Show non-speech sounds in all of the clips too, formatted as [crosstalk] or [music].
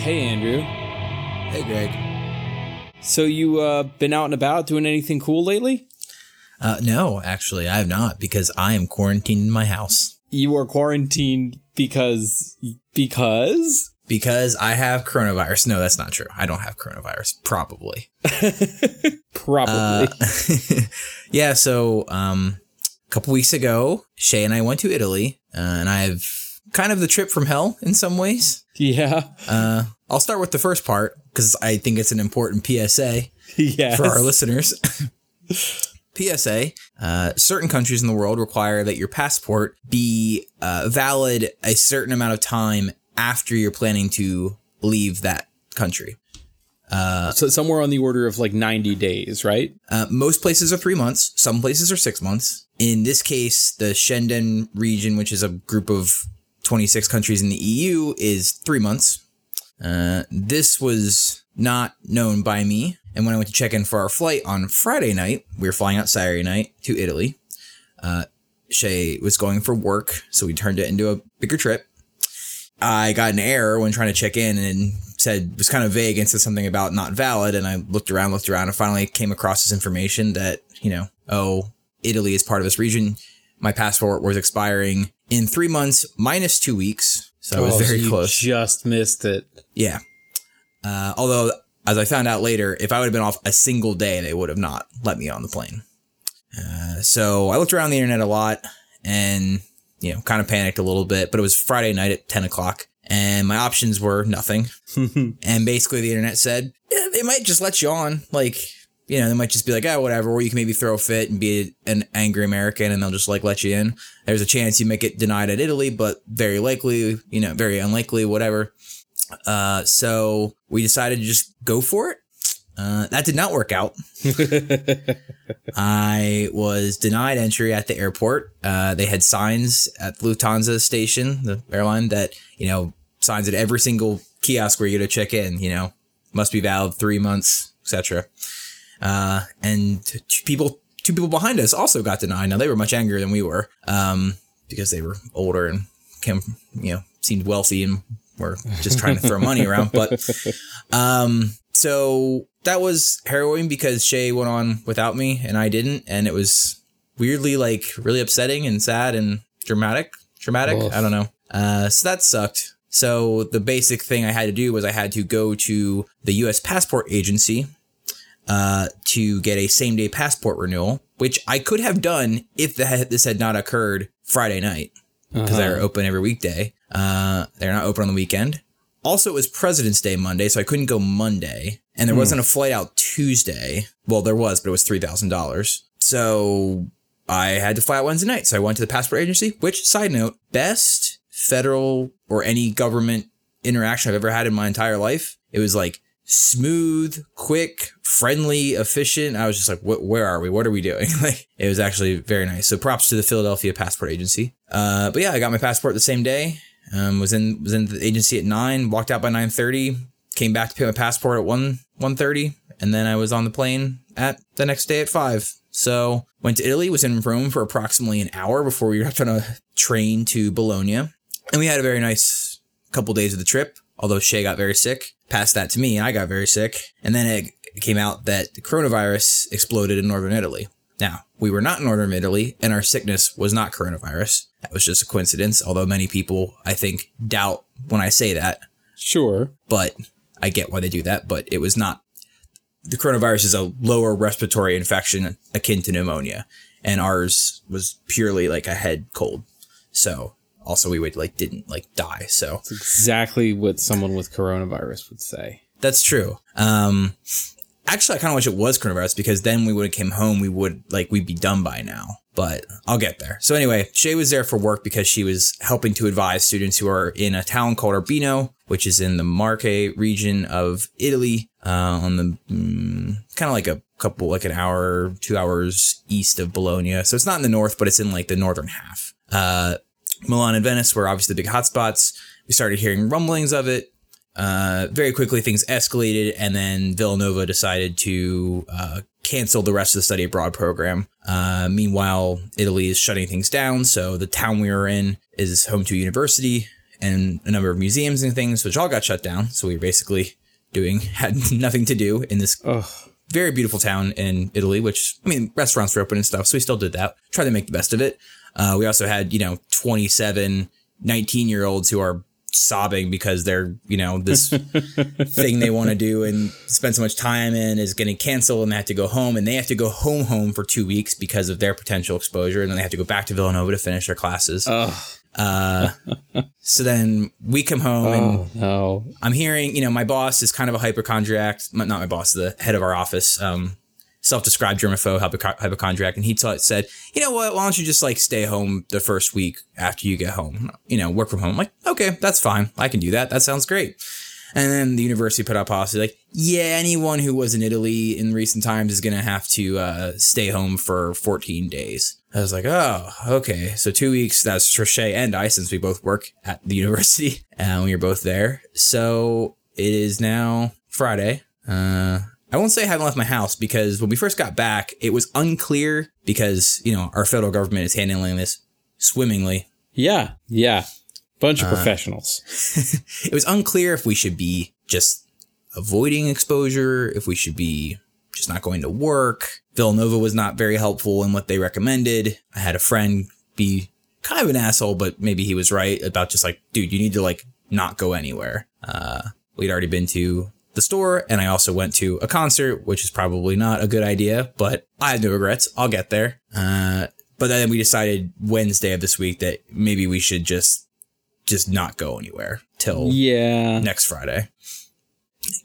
Hey, Andrew. Hey, Greg. So you uh, been out and about doing anything cool lately? Uh, no, actually, I have not because I am quarantined in my house. You are quarantined because because Because I have coronavirus. No, that's not true. I don't have coronavirus. Probably. [laughs] probably. Uh, [laughs] yeah. So, um, a couple weeks ago, Shay and I went to Italy, uh, and I have kind of the trip from hell in some ways. yeah. Uh, I'll start with the first part because I think it's an important PSA. [laughs] yes. for our listeners. [laughs] PSA: uh, Certain countries in the world require that your passport be uh, valid a certain amount of time after you're planning to leave that country. so somewhere on the order of like 90 days, right? Uh, most places are three months. Some places are six months. In this case, the Schengen region, which is a group of 26 countries in the EU, is three months. Uh, this was not known by me. And when I went to check in for our flight on Friday night, we were flying out Saturday night to Italy. Uh, Shay was going for work, so we turned it into a bigger trip. I got an error when trying to check in and said was kind of vague and said something about not valid. And I looked around, looked around, and finally came across this information that you know, oh, Italy is part of this region. My passport was expiring in three months minus two weeks, so I was Oh, so very you close. Just missed it. Yeah. Uh, although, as I found out later, if I would have been off a single day, they would have not let me on the plane. Uh, so I looked around the internet a lot and, you know, kind of panicked a little bit, but it was Friday night at 10 o'clock and my options were nothing. [laughs] and basically the internet said, yeah, they might just let you on. Like, you know, they might just be like, oh, whatever. Or you can maybe throw a fit and be an angry American and they'll just like let you in. There's a chance you might get denied at Italy, but very likely, you know, very unlikely, whatever. Uh, so we decided to just go for it. Uh, that did not work out. [laughs] I was denied entry at the airport. Uh, they had signs at Lufthansa station, the airline, that, you know, signs at every single kiosk where you go to check in, you know, must be valid three months, etc. Uh, and t- people, two people behind us also got denied. Now they were much angrier than we were, um, because they were older and came, you know, seemed wealthy and were just trying to throw [laughs] money around. But, um, so that was harrowing because Shay went on without me and I didn't. And it was weirdly like really upsetting and sad and dramatic, dramatic. Oof. I don't know. Uh, so that sucked. So the basic thing I had to do was I had to go to the U.S. passport agency uh, to get a same day passport renewal, which I could have done if the, this had not occurred Friday night because they're open every weekday. Uh, they're not open on the weekend. Also, it was President's Day Monday, so I couldn't go Monday, and there wasn't a flight out Tuesday. Well, there was, but it was three thousand dollars. So I had to fly out Wednesday night. So I went to the passport agency. Which, side note, best federal or any government interaction I've ever had in my entire life. It was like smooth, quick, friendly, efficient. I was just like, "What? Where are we? What are we doing?" [laughs] like, it was actually very nice. So props to the Philadelphia Passport Agency. Uh, but yeah, I got my passport the same day. Um, was in was in the agency at nine. Walked out by nine thirty. Came back to pay my passport at one one thirty, and then I was on the plane at the next day at five. So went to Italy. Was in Rome for approximately an hour before we were on a train to Bologna, and we had a very nice couple days of the trip. Although Shay got very sick, passed that to me, and I got very sick. And then it came out that the coronavirus exploded in northern Italy. Now, we were not in northern Italy, and our sickness was not coronavirus. That was just a coincidence, although many people, I think, doubt when I say that, Sure. but I get why they do that. But it was not. The coronavirus is a lower respiratory infection akin to pneumonia, and ours was purely like a head cold. So, also, we would like didn't like die. So, It's exactly what someone with coronavirus would say. That's true. Um, actually, I kind of wish it was coronavirus because then we would have came home. We would like we'd be done by now. But I'll get there. So anyway, Shay was there for work because she was helping to advise students who are in a town called Urbino, which is in the Marche region of Italy, uh, on the mm, kind of like a couple, like an hour, two hours east of Bologna. So it's not in the north, but it's in like the northern half. Uh, Milan and Venice were obviously the big hotspots. We started hearing rumblings of it. Uh, very quickly, things escalated, and then Villanova decided to uh, cancel the rest of the study abroad program. Uh, meanwhile, Italy is shutting things down. So the town we were in is home to a university, and a number of museums and things, which all got shut down. So we were basically doing [laughs] had nothing to do in this Ugh. very beautiful town in Italy, which I mean, restaurants were open and stuff, so we still did that. Try to make the best of it. Uh, we also had, you know, 27, 19 year olds who are sobbing because they're, you know, this [laughs] thing they want to do and spend so much time in is getting canceled and they have to go home and they have to go home home for two weeks because of their potential exposure. And then they have to go back to Villanova to finish their classes. Uh, [laughs] so then we come home and Oh no. I'm hearing, you know, my boss is kind of a hypochondriac, not my boss, the head of our office, um, self-described germaphobe, hypoch- hypochondriac, and he t- said, you know what, why don't you just like stay home the first week after you get home, you know, work from home. I'm like, okay, that's fine, I can do that. That sounds great. And then the university put out policy like, yeah, anyone who was in Italy in recent times is gonna have to uh, stay home for 14 days. I was like, oh, okay. So two weeks. That's Trichet and I, since we both work at the [laughs] university and we are both there. So it is now Friday. Uh, I won't say I haven't left my house because when we first got back, it was unclear because, you know, our federal government is handling this swimmingly. Yeah. Yeah. Bunch of professionals. [laughs] It was unclear if we should be just avoiding exposure, if we should be just not going to work. Villanova was not very helpful in what they recommended. I had a friend be kind of an asshole, but maybe he was right about just like, dude, you need to like not go anywhere. Uh, we'd already been to the store and I also went to a concert, which is probably not a good idea, but I have no regrets. I'll get there. Uh, but then we decided Wednesday of this week that maybe we should just, just not go anywhere till Yeah. next Friday.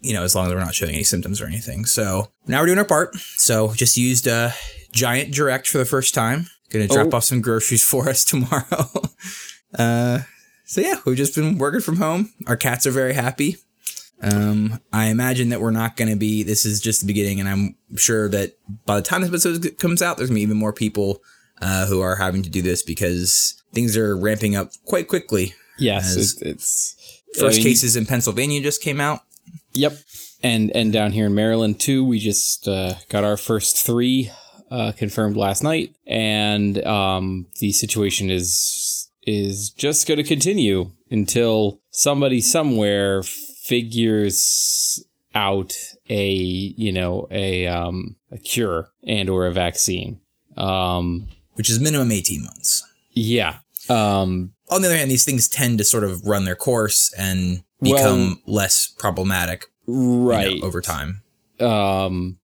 You know, as long as we're not showing any symptoms or anything. So now we're doing our part. So just used a giant direct for the first time. Gonna drop Oh. off some groceries [laughs] for us tomorrow. [laughs] uh, so yeah, we've just been working from home. Our cats are very happy. Um, I imagine that we're not going to be. This is just the beginning, and I'm sure that by the time this episode comes out, there's going to be even more people uh, who are having to do this because things are ramping up quite quickly. Yes. It's, it's First I mean, cases in Pennsylvania just came out. Yep. And and down here in Maryland too, we just uh, got our first three uh, confirmed last night, and um, the situation is is just going to continue until somebody somewhere figures out a you know a um, a cure and or a vaccine. Um, which is minimum 18 months. yeah. Um, On the other hand, these things tend to sort of run their course and Well- become less problematic you know, right. over time. um,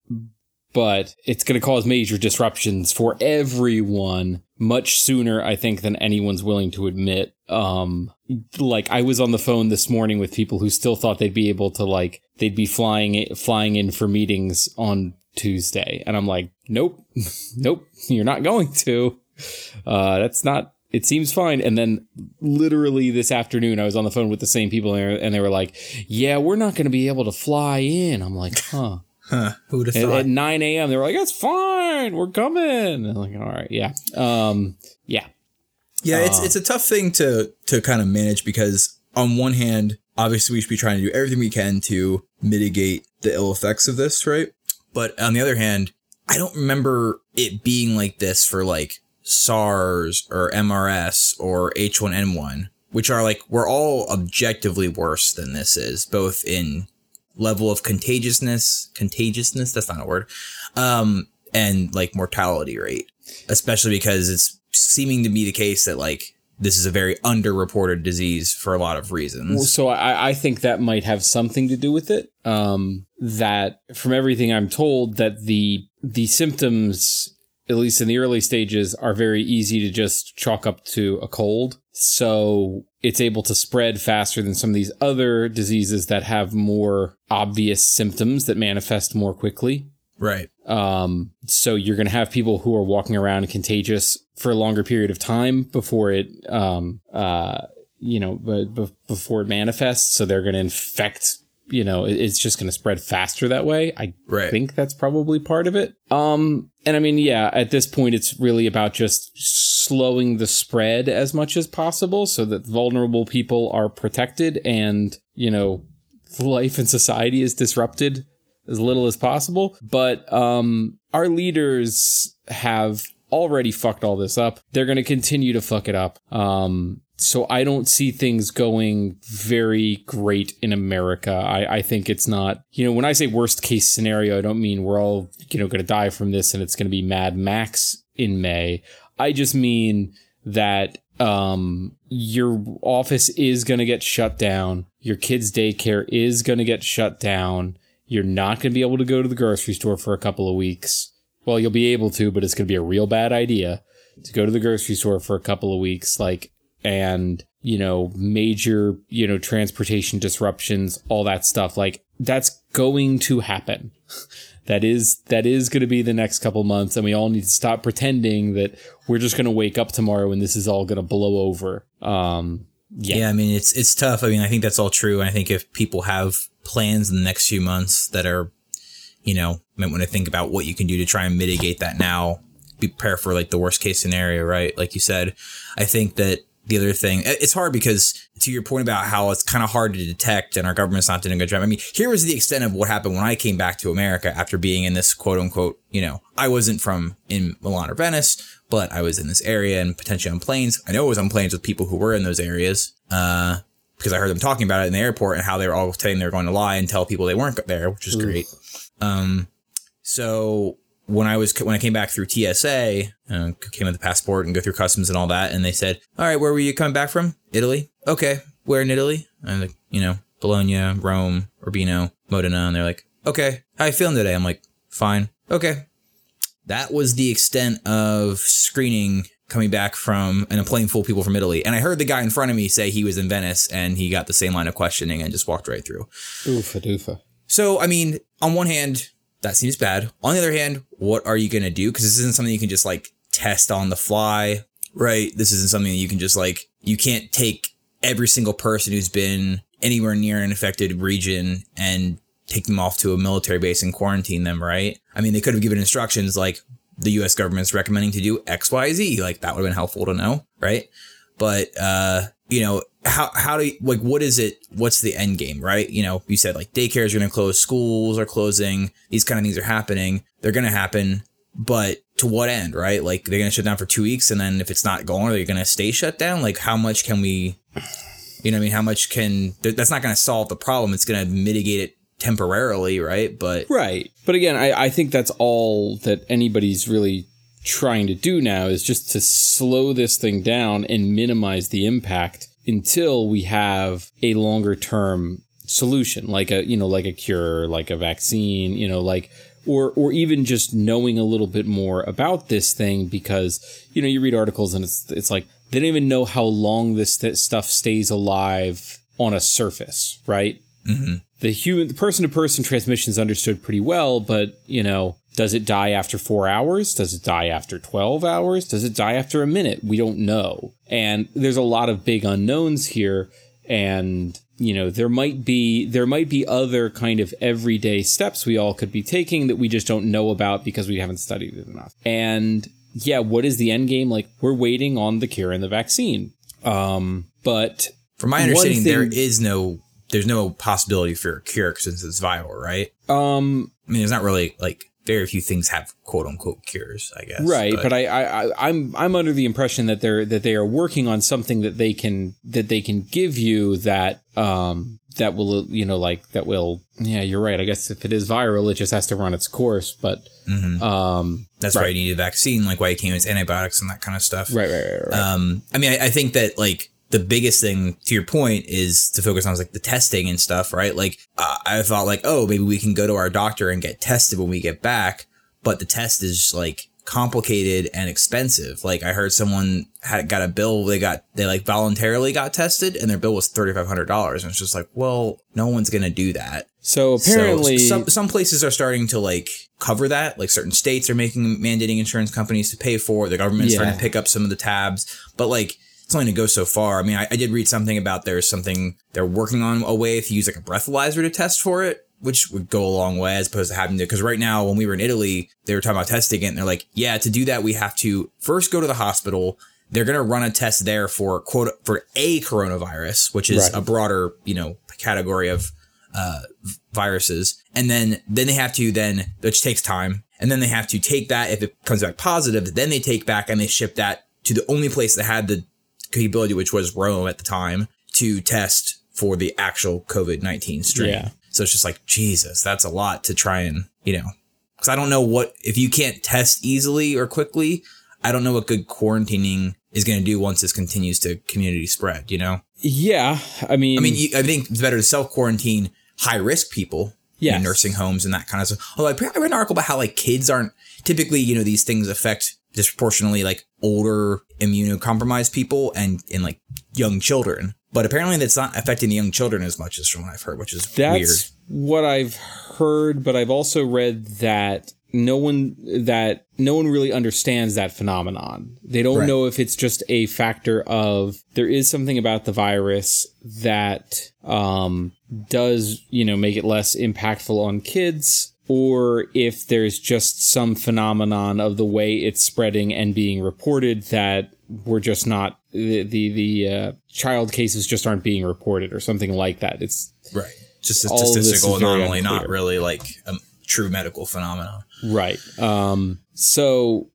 but it's going to cause major disruptions for everyone much sooner, I think, than anyone's willing to admit. Um, like I was on the phone this morning with people who still thought they'd be able to like they'd be flying flying in for meetings on Tuesday, and I'm like, nope, [laughs] nope, you're not going to. Uh, that's not. It seems fine. And then literally this afternoon, I was on the phone with the same people and they were- like, yeah, we're not going to be able to fly in. I'm like, huh. Huh, who would have At, thought? at 9 a.m., they were like, it's fine. We're coming. I'm like, all right. Yeah. Um, yeah. yeah, it's uh, it's a tough thing to to kind of manage because on one hand, obviously we should be trying to do everything we can to mitigate the ill effects of this, right? But on the other hand, I don't remember it being like this for like SARS or MERS or H1N1, which are like we're all objectively worse than this is, both in level of contagiousness, contagiousness, that's not a word. Um and like mortality rate, especially because it's seeming to be the case that like this is a very underreported disease for a lot of reasons. So I, I think that might have something to do with it. Um, that from everything I'm told, that the the symptoms, at least in the early stages, are very easy to just chalk up to a cold. So it's able to spread faster than some of these other diseases that have more obvious symptoms that manifest more quickly. Right. Um, so you're going to have people who are walking around contagious for a longer period of time before it, um, uh, you know, b- b- before it manifests. So they're going to infect, you know, it- it's just going to spread faster that way. I Right. think that's probably part of it. Um, and I mean, yeah, at this point, it's really about just slowing the spread as much as possible so that vulnerable people are protected and, you know, life and society is disrupted as little as possible. But um, our leaders have already fucked all this up. They're going to continue to fuck it up. Um, so I don't see things going very great in America. I, I think it's not, you know, when I say worst case scenario, I don't mean we're all, you know, going to die from this and it's going to be Mad Max in May. I just mean that um, your office is going to get shut down. Your kid's daycare is going to get shut down. You're not going to be able to go to the grocery store for a couple of weeks. Well, you'll be able to, but it's going to be a real bad idea to go to the grocery store for a couple of weeks. Like, and, you know, major, you know, transportation disruptions, all that stuff. Like, that's going to happen. [laughs] that is that is going to be the next couple months and we all need to stop pretending that we're just going to wake up tomorrow and this is all going to blow over. Um yeah. yeah i mean it's it's tough. I mean i think that's all true and i think if people have plans in the next few months that are you know might want to think about what you can do to try and mitigate that now prepare for like the worst case scenario right? Like you said i think that the other thing it's hard because to your point about how it's kind of hard to detect and our government's not doing a good job. I mean, here was the extent of what happened when I came back to America after being in this quote unquote, you know, I wasn't from in Milan or Venice, but I was in this area and potentially on planes. I know I was on planes with people who were in those areas, uh, because I heard them talking about it in the airport and how they were all saying they were going to lie and tell people they weren't there, which is great. Um, so when I was when I came back through TSA, uh, came with the passport and go through customs and all that, and they said, "All right, where were you coming back from? Italy? Okay, where in Italy?" And like, you know, Bologna, Rome, Urbino, Modena, and they're like, "Okay, how you feeling today?" I'm like, "Fine." Okay, that was the extent of screening coming back from and a plane full of people from Italy. And I heard the guy in front of me say he was in Venice and he got the same line of questioning and just walked right through. Oofa doofa. So, I mean, on one hand, that seems bad. On the other hand, what are you going to do? Because this isn't something you can just like test on the fly, right? This isn't something that you can just like, you can't take every single person who's been anywhere near an affected region and take them off to a military base and quarantine them, right? I mean, they could have given instructions like the US government's recommending to do X, Y, Z. Like that would have been helpful to know, right? But, uh, you know, how how do you, like what is it what's the end game right? You know you said like daycares are going to close schools are closing these kind of things are happening they're going to happen but to what end right? Like they're going to shut down for two weeks and then if it's not going are they going to stay shut down? Like how much can we you know i mean? How much can that's not going to solve the problem it's going to mitigate it temporarily right? But right. But again I, I think that's all that anybody's really trying to do now is just to slow this thing down and minimize the impact until we have a longer term solution like a you know like a cure like a vaccine you know like or or even just knowing a little bit more about this thing because you know you read articles and it's it's like they don't even know how long this th- stuff stays alive on a surface right mm-hmm. the human the person to person transmission is understood pretty well but you know does it die after four hours? Does it die after 12 hours? Does it die after a minute? We don't know. And there's a lot of big unknowns here. And, you know, there might be, there might be other kind of everyday steps we all could be taking that we just don't know about because we haven't studied it enough. And yeah, what is the end game? Like we're waiting on the cure and the vaccine. Um, but from my understanding, thing, there is no, there's no possibility for a cure since it's viral, right? Um, I mean, there's not really like very few things have quote unquote cures, I guess. Right, but, but I, I, I'm I'm under the impression that they're that they are working on something that they can that they can give you that um that will you know like that will yeah you're right I guess if it is viral it just has to run its course but mm-hmm. um that's right. why you need a vaccine like why you came with antibiotics and that kind of stuff right right right, right. um I mean I, I think that like the biggest thing to your point is to focus on like the testing and stuff, right? Like uh, I thought like, oh, maybe we can go to our doctor and get tested when we get back, but the test is like complicated and expensive. Like I heard someone had got a bill, they got they like voluntarily got tested and their bill was thirty five hundred dollars, and it's just like, well, no one's gonna do that. So apparently, so some some places are starting to like cover that. Like certain states are making mandating insurance companies to pay for. It. The government's yeah. starting to pick up some of the tabs, but like it's only going to go so far. I mean, I, I, did read something about there's something they're working on a way to use like a breathalyzer to test for it, which would go a long way as opposed to having to. Because right now, when we were in Italy, they were talking about testing it, and they're like, yeah, to do that, we have to first go to the hospital. They're going to run a test there for quote for a coronavirus, which is right. a broader, you know, category of uh, viruses, and then then they have to then which takes time, and then they have to take that if it comes back positive, then they take back and they ship that to the only place that had the capability, which was Rome at the time, to test for the actual COVID 19 strain. Yeah. So it's just like, Jesus, that's a lot to try and, you know, because I don't know what, if you can't test easily or quickly, I don't know what good quarantining is going to do once this continues to community spread, you know? Yeah, I mean, I mean, you, I think it's better to self quarantine high risk people in nursing homes and that kind of stuff. Although I I read an article about how like kids aren't typically, you know, these things affect disproportionately like older immunocompromised people and in like young children. But apparently that's not affecting the young children as much as from what I've heard, which is that's weird. what I've heard, but I've also read that no one that no one really understands that phenomenon. They don't Right. know if it's just a factor of there is something about the virus that um, does you know make it less impactful on kids, or if there's just some phenomenon of the way it's spreading and being reported that we're just not the the, the uh, child cases just aren't being reported or something like that. It's Right. Just a All of this statistical anomaly, not really like a true medical phenomenon. Right. Um, so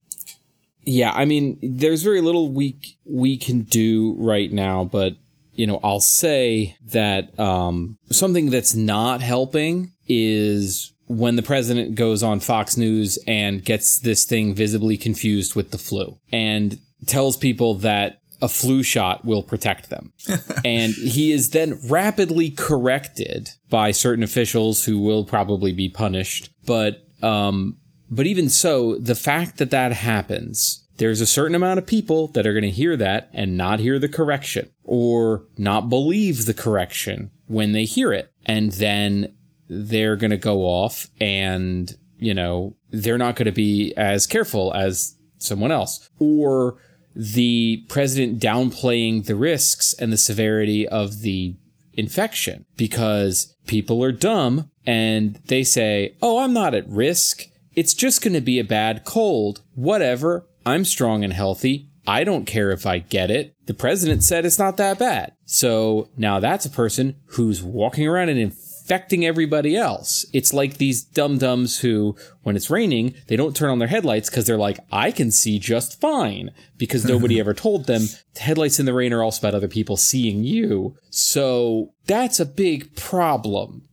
yeah, I mean, there's very little we we can do right now, but you know, I'll say that um, something that's not helping is when the president goes on Fox News and gets this thing visibly confused with the flu and tells people that a flu shot will protect them. [laughs] and he is then rapidly corrected by certain officials who will probably be punished. But, um, but even so, the fact that that happens, there's a certain amount of people that are going to hear that and not hear the correction or not believe the correction when they hear it. And then they're going to go off and, you know, they're not going to be as careful as someone else. Or the president downplaying the risks and the severity of the infection because people are dumb and they say, Oh, I'm not at risk. It's just going to be a bad cold. Whatever. I'm strong and healthy. I don't care if I get it. The president said it's not that bad. So now that's a person who's walking around and infecting everybody else. It's like these dum dums who, when it's raining, they don't turn on their headlights because they're like, I can see just fine because [laughs] nobody ever told them the headlights in the rain are also about other people seeing you. So that's a big problem.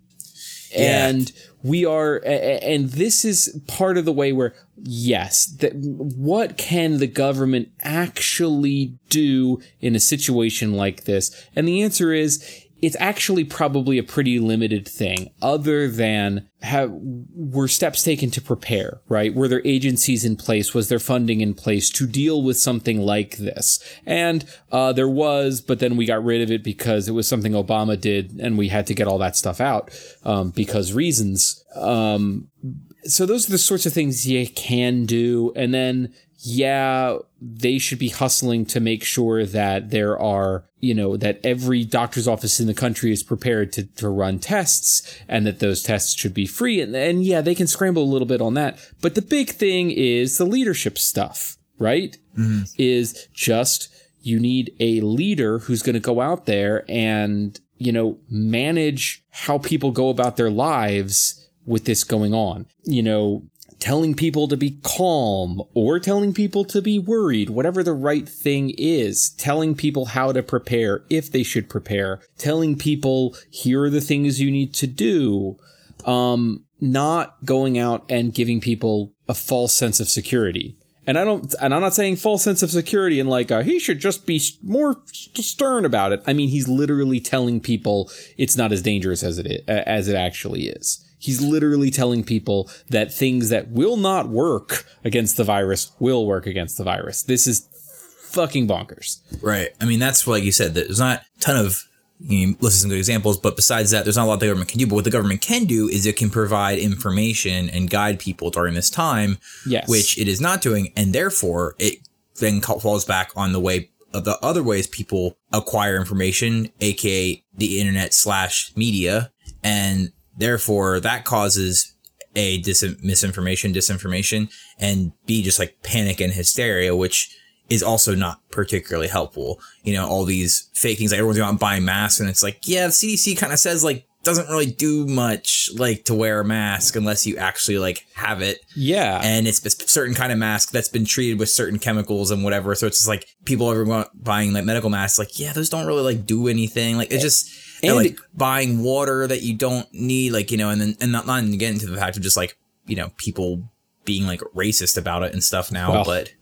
Yeah. And we are, and this is part of the way where, yes, that what can the government actually do in a situation like this? And the answer is, it's actually probably a pretty limited thing other than have were steps taken to prepare right? Were there agencies in place? Was there funding in place to deal with something like this? And uh, there was but then we got rid of it because it was something obama did and we had to get all that stuff out um, because reasons. Um, so those are the sorts of things you can do. And then yeah they should be hustling to make sure that there are you know that every doctor's office in the country is prepared to, to run tests and that those tests should be free. And, and yeah they can scramble a little bit on that. But the big thing is the leadership stuff right? Mm-hmm. Is just you need a leader who's going to go out there and you know manage how people go about their lives with this going on. You know telling people to be calm or telling people to be worried, whatever the right thing is, telling people how to prepare if they should prepare, telling people here are the things you need to do, um, not going out and giving people a false sense of security. And I don't, and I'm not saying false sense of security and like, uh, he should just be more stern about it. I mean, he's literally telling people it's not as dangerous as it is, as it actually is. He's literally telling people that things that will not work against the virus will work against the virus. This is fucking bonkers. Right. I mean, that's like you said, that there's not a ton of you know, good examples, but besides that, there's not a lot the government can do. But what the government can do is it can provide information and guide people during this time, Yes. which it is not doing, and therefore it then falls back on the way of the other ways people acquire information, aka the internet slash media, and therefore that causes a dis- misinformation, disinformation, and b just like panic and hysteria, which is also not particularly helpful. You know, all these fake things like everyone's going out and buying masks, and it's like, yeah, the CDC kind of says like doesn't really do much like to wear a mask unless you actually like have it Yeah. and it's a certain kind of mask that's been treated with certain chemicals and whatever so it's just like people are buying like medical masks like yeah those don't really like do anything like it's just and And- like buying water that you don't need like you know and then and not, not even get into the fact of just like you know people being like racist about it and stuff now Well, but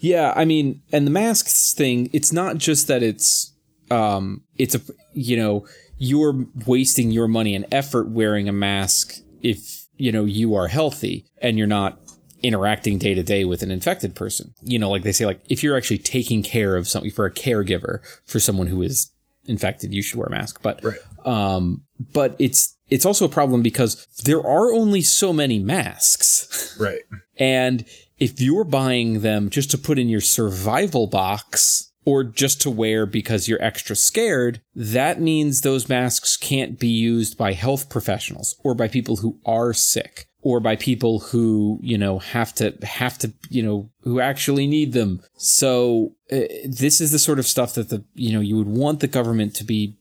Yeah, I mean, and the masks thing, it's not just that it's um it's a you know, you're wasting your money and effort wearing a mask if, you know, you are healthy and you're not interacting day to day with an infected person. You know, like they say like if you're actually taking care of something for a caregiver for someone who is infected, you should wear a mask. But Right. um but it's it's also a problem because there are only so many masks. right [laughs] And if you're buying them just to put in your survival box or just to wear because you're extra scared, that means those masks can't be used by health professionals or by people who are sick or by people who, you know, have to have to, you know, who actually need them. So uh, this is the sort of stuff that the, you know, you would want the government to be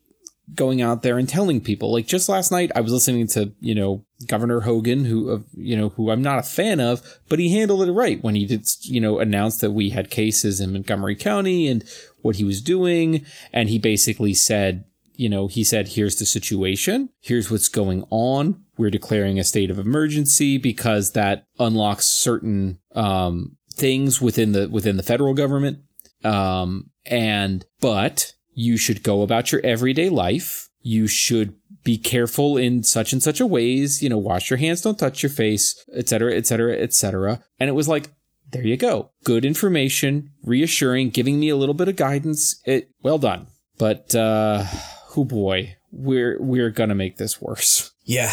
going out there and telling people. Like just last night, I was listening to you know Governor Hogan, who uh, you know who I'm not a fan of, but he handled it right when he did you know announce that we had cases in Montgomery County and what he was doing, and he basically said. You know, he said, here's the situation. Here's what's going on. We're declaring a state of emergency because that unlocks certain um, things within the within the federal government. Um, and but you should go about your everyday life. You should be careful in such and such a ways, you know, wash your hands, don't touch your face, et cetera, et cetera, et cetera. And it was like, there you go. Good information, reassuring, giving me a little bit of guidance. It well done. But uh oh boy, we're we're gonna make this worse. Yeah.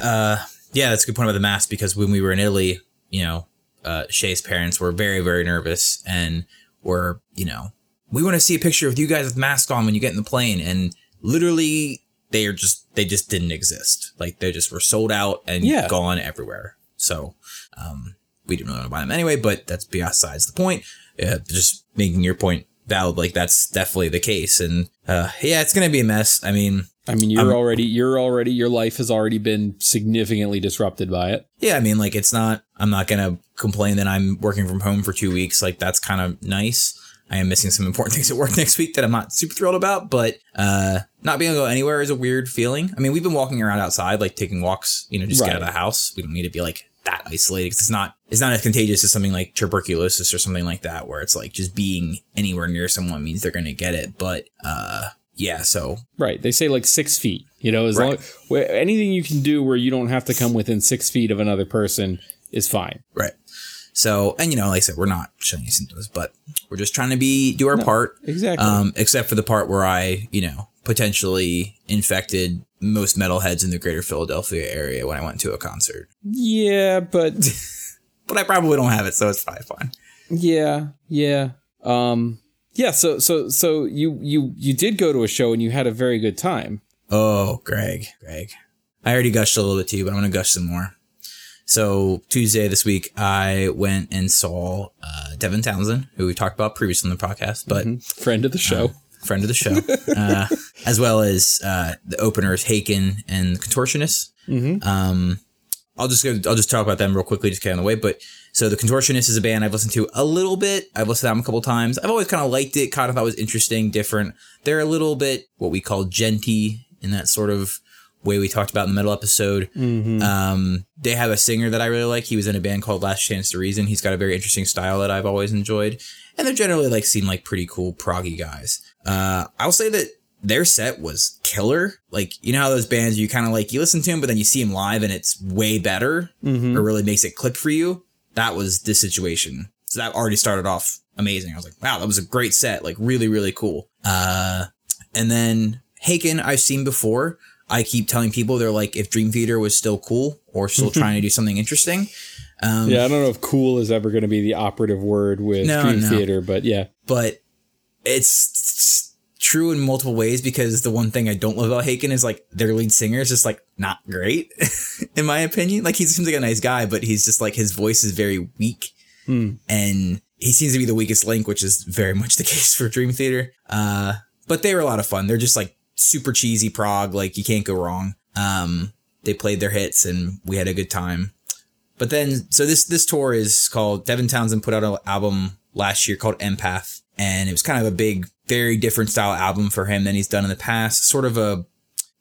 Uh, yeah, that's a good point about the mask because when we were in Italy, you know, uh, Shay's parents were very, very nervous and were, you know, we want to see a picture of you guys with masks on when you get in the plane. And literally, they are just, they just didn't exist. Like they just were sold out and Yeah. gone everywhere. So, um, we didn't really want to buy them anyway, but that's besides the point. Uh, just making your point valid, like that's definitely the case. And, uh, yeah, it's going to be a mess. I mean, I mean, you're Um, already you're already your life has already been significantly disrupted by it. Yeah, I mean, like it's not. I'm not gonna complain that I'm working from home for two weeks. Like that's kind of nice. I am missing some important [laughs] things at work next week that I'm not super thrilled about, but uh, not being able to go anywhere is a weird feeling. I mean, we've been walking around outside, like taking walks. You know, just get out of the house. We don't need to be like that isolated 'cause it's not. It's not as contagious as something like tuberculosis or something like that, where it's like just being anywhere near someone means they're gonna get it. But uh, yeah, so Right. They say like six feet. You know, as Right. long anything you can do where you don't have to come within six feet of another person is fine. Right. So, and you know, like I said, we're not showing you symptoms, but we're just trying to be do our part. Exactly. Um, except for the part where I, you know, potentially infected most metalheads in the greater Philadelphia area when I went to a concert. yeah, but [laughs] But I probably don't have it, so it's probably fine. yeah, yeah. Um yeah, so so so you you you did go to a show and you had a very good time. Oh, Greg, Greg. I already gushed a little bit too, but I'm gonna gush some more. So Tuesday this week, I went and saw uh, Devin Townsend, who we talked about previously on the podcast, but Friend of the show. friend of the show, [laughs] uh, as well as uh, the openers Haken and the Contortionist. Mhm. Um, I'll just go. I'll just talk about them real quickly, just get on the way. But so the Contortionist is a band I've listened to a little bit. I've listened to them a couple times. I've always kind of liked it. Kind of thought it was interesting, different. They're a little bit what we call djenty in that sort of way we talked about in the middle episode. Um, they have a singer that I really like. He was in a band called Last Chance to Reason. He's got a very interesting style that I've always enjoyed. And they're generally like seem like pretty cool proggy guys. Uh, I'll say that their set was killer. Like, you know how those bands you kind of like, you listen to them, but then you see them live and it's way better Mhm. or really makes it click for you. That was the situation. So that already started off amazing. I was like, wow, that was a great set. Like really, really cool. Uh, and then Haken, I've seen before. I keep telling people they're like, if Dream Theater was still cool or still [laughs] trying to do something interesting. Um, Yeah, I don't know if cool is ever going to be the operative word with No, Dream no. Theater, but yeah. but it's true in multiple ways because the one thing I don't love about Haken is like their lead singer is just like not great, [laughs] in my opinion. Like he seems like a nice guy, but he's just like his voice is very weak. Hmm. and he seems to be the weakest link, which is very much the [laughs] case for Dream Theater. Uh, but they were a lot of fun. They're just like super cheesy prog, like you can't go wrong. Um, they played their hits and we had a good time. But then, so this this tour is called Devin Townsend put out an album last year called Empath, and it was kind of a big, very different style album for him than he's done in the past. Sort of a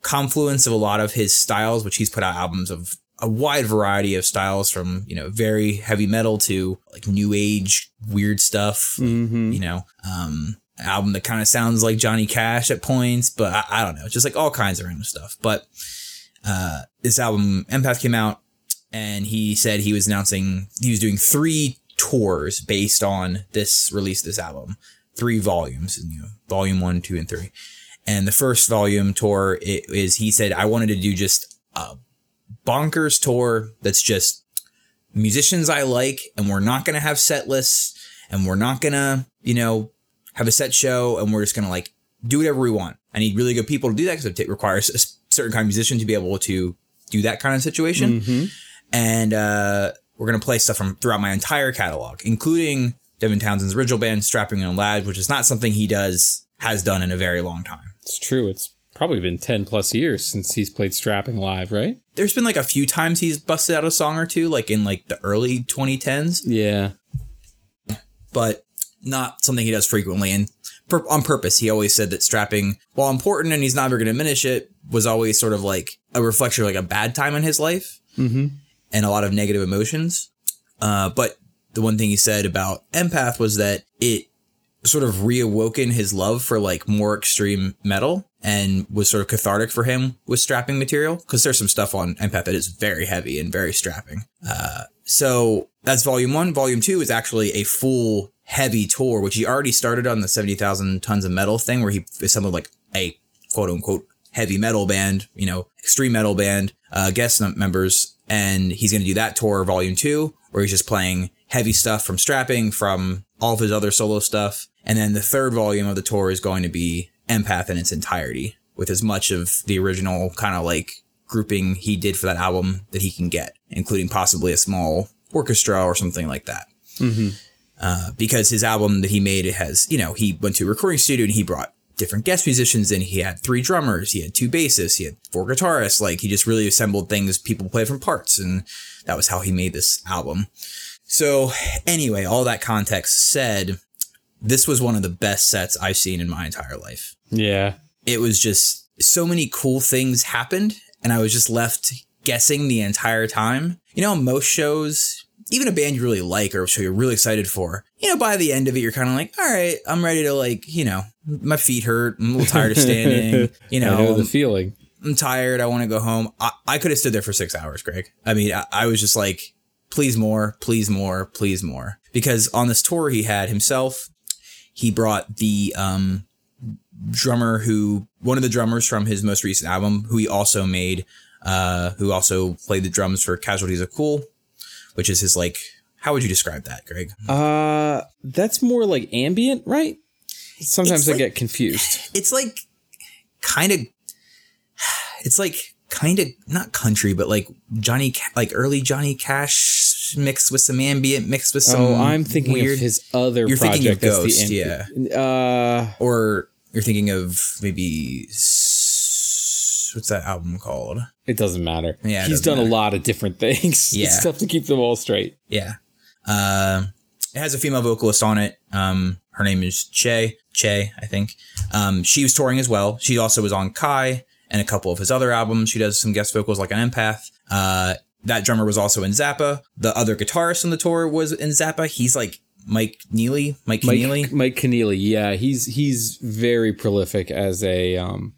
confluence of a lot of his styles, which he's put out albums of a wide variety of styles from you know very heavy metal to like new age weird stuff. Mm-hmm. You know, um, album that kind of sounds like Johnny Cash at points, but I, I don't know, just like all kinds of random stuff. But uh, this album Empath came out and he said he was announcing he was doing three tours based on this release of this album three volumes you know volume one two and three. And the first volume tour it is he said i wanted to do just a bonkers tour that's just musicians i like and we're not going to have set lists and we're not going to you know have a set show and we're just going to like do whatever we want. I need really good people to do that because it requires a certain kind of musician to be able to do that kind of situation. Mm-hmm. and uh, we're gonna play stuff from throughout my entire catalog, including Devin Townsend's original band, Strapping Young Lad, which is not something he does has done in a very long time. It's true. It's probably been 10 plus years since he's played Strapping live, right? There's been like a few times he's busted out a song or two, like in like the early 2010s, Yeah. but not something he does frequently. And per- on purpose, he always said that strapping, while important and he's never going to diminish it, was always sort of like a reflection of like a bad time in his life. Mm-hmm. and a lot of negative emotions. Uh, but the one thing he said about Empath was that it sort of reawoken his love for like more extreme metal and was sort of cathartic for him with strapping material because there's some stuff on Empath that is very heavy and very strapping. Uh, so that's volume one. Volume two is actually a full heavy tour, which he already started on the 70,000 tons of metal thing where he assembled like a quote unquote heavy metal band, you know, extreme metal band, uh, guest members. And he's going to do that tour, volume two, where he's just playing heavy stuff from strapping, from all of his other solo stuff. And then the third volume of the tour is going to be Empath in its entirety with as much of the original kind of like grouping he did for that album that he can get, including possibly a small orchestra or something like that. Uh, because his album that he made, it has, you know, he went to a recording studio and he brought different guest musicians in. He had three drummers, he had two bassists, he had four guitarists. Like he just really assembled things people play from parts. And that was how he made this album. So anyway, all that context said, this was one of the best sets I've seen in my entire life. Yeah. It was just so many cool things happened and I was just left guessing the entire time. You know, most shows, even a band you really like or a show you're really excited for, you know, by the end of it, you're kind of like, all right, I'm ready to like, you know, my feet hurt. I'm a little tired of standing. [laughs] You know know, the feeling. I'm tired. I want to go home. I, I could have stood there for six hours, Greg. I mean, I, I was just like, please more, please more, please more. Because on this tour he had himself, he brought the um, drummer who, one of the drummers from his most recent album, who he also made, uh, who also played the drums for Casualties of Cool, which is his like, how would you describe that, Greg? Uh, that's more like ambient, right? Sometimes It's I like- get confused. It's like kind of, it's like kind of not country, but like Johnny, like early Johnny Cash mixed with some ambient, mixed with some. oh, I'm thinking weird, of his other You're thinking of Ghost, ambient- Uh, or you're thinking of maybe what's that album called? it doesn't matter. Yeah, he's done a lot of different things. [laughs] Yeah. it's tough to keep them all straight. Yeah. Uh, it has a female vocalist on it. Um, her name is Che. Che, I think. Um, she was touring as well. She also was on Ki and a couple of his other albums. She does some guest vocals like an empath. Uh, that drummer was also in Zappa. The other guitarist on the tour was in Zappa. He's like Mike Neely. Mike, Mike, Neely. Mike Keneally, yeah, he's he's very prolific as a um,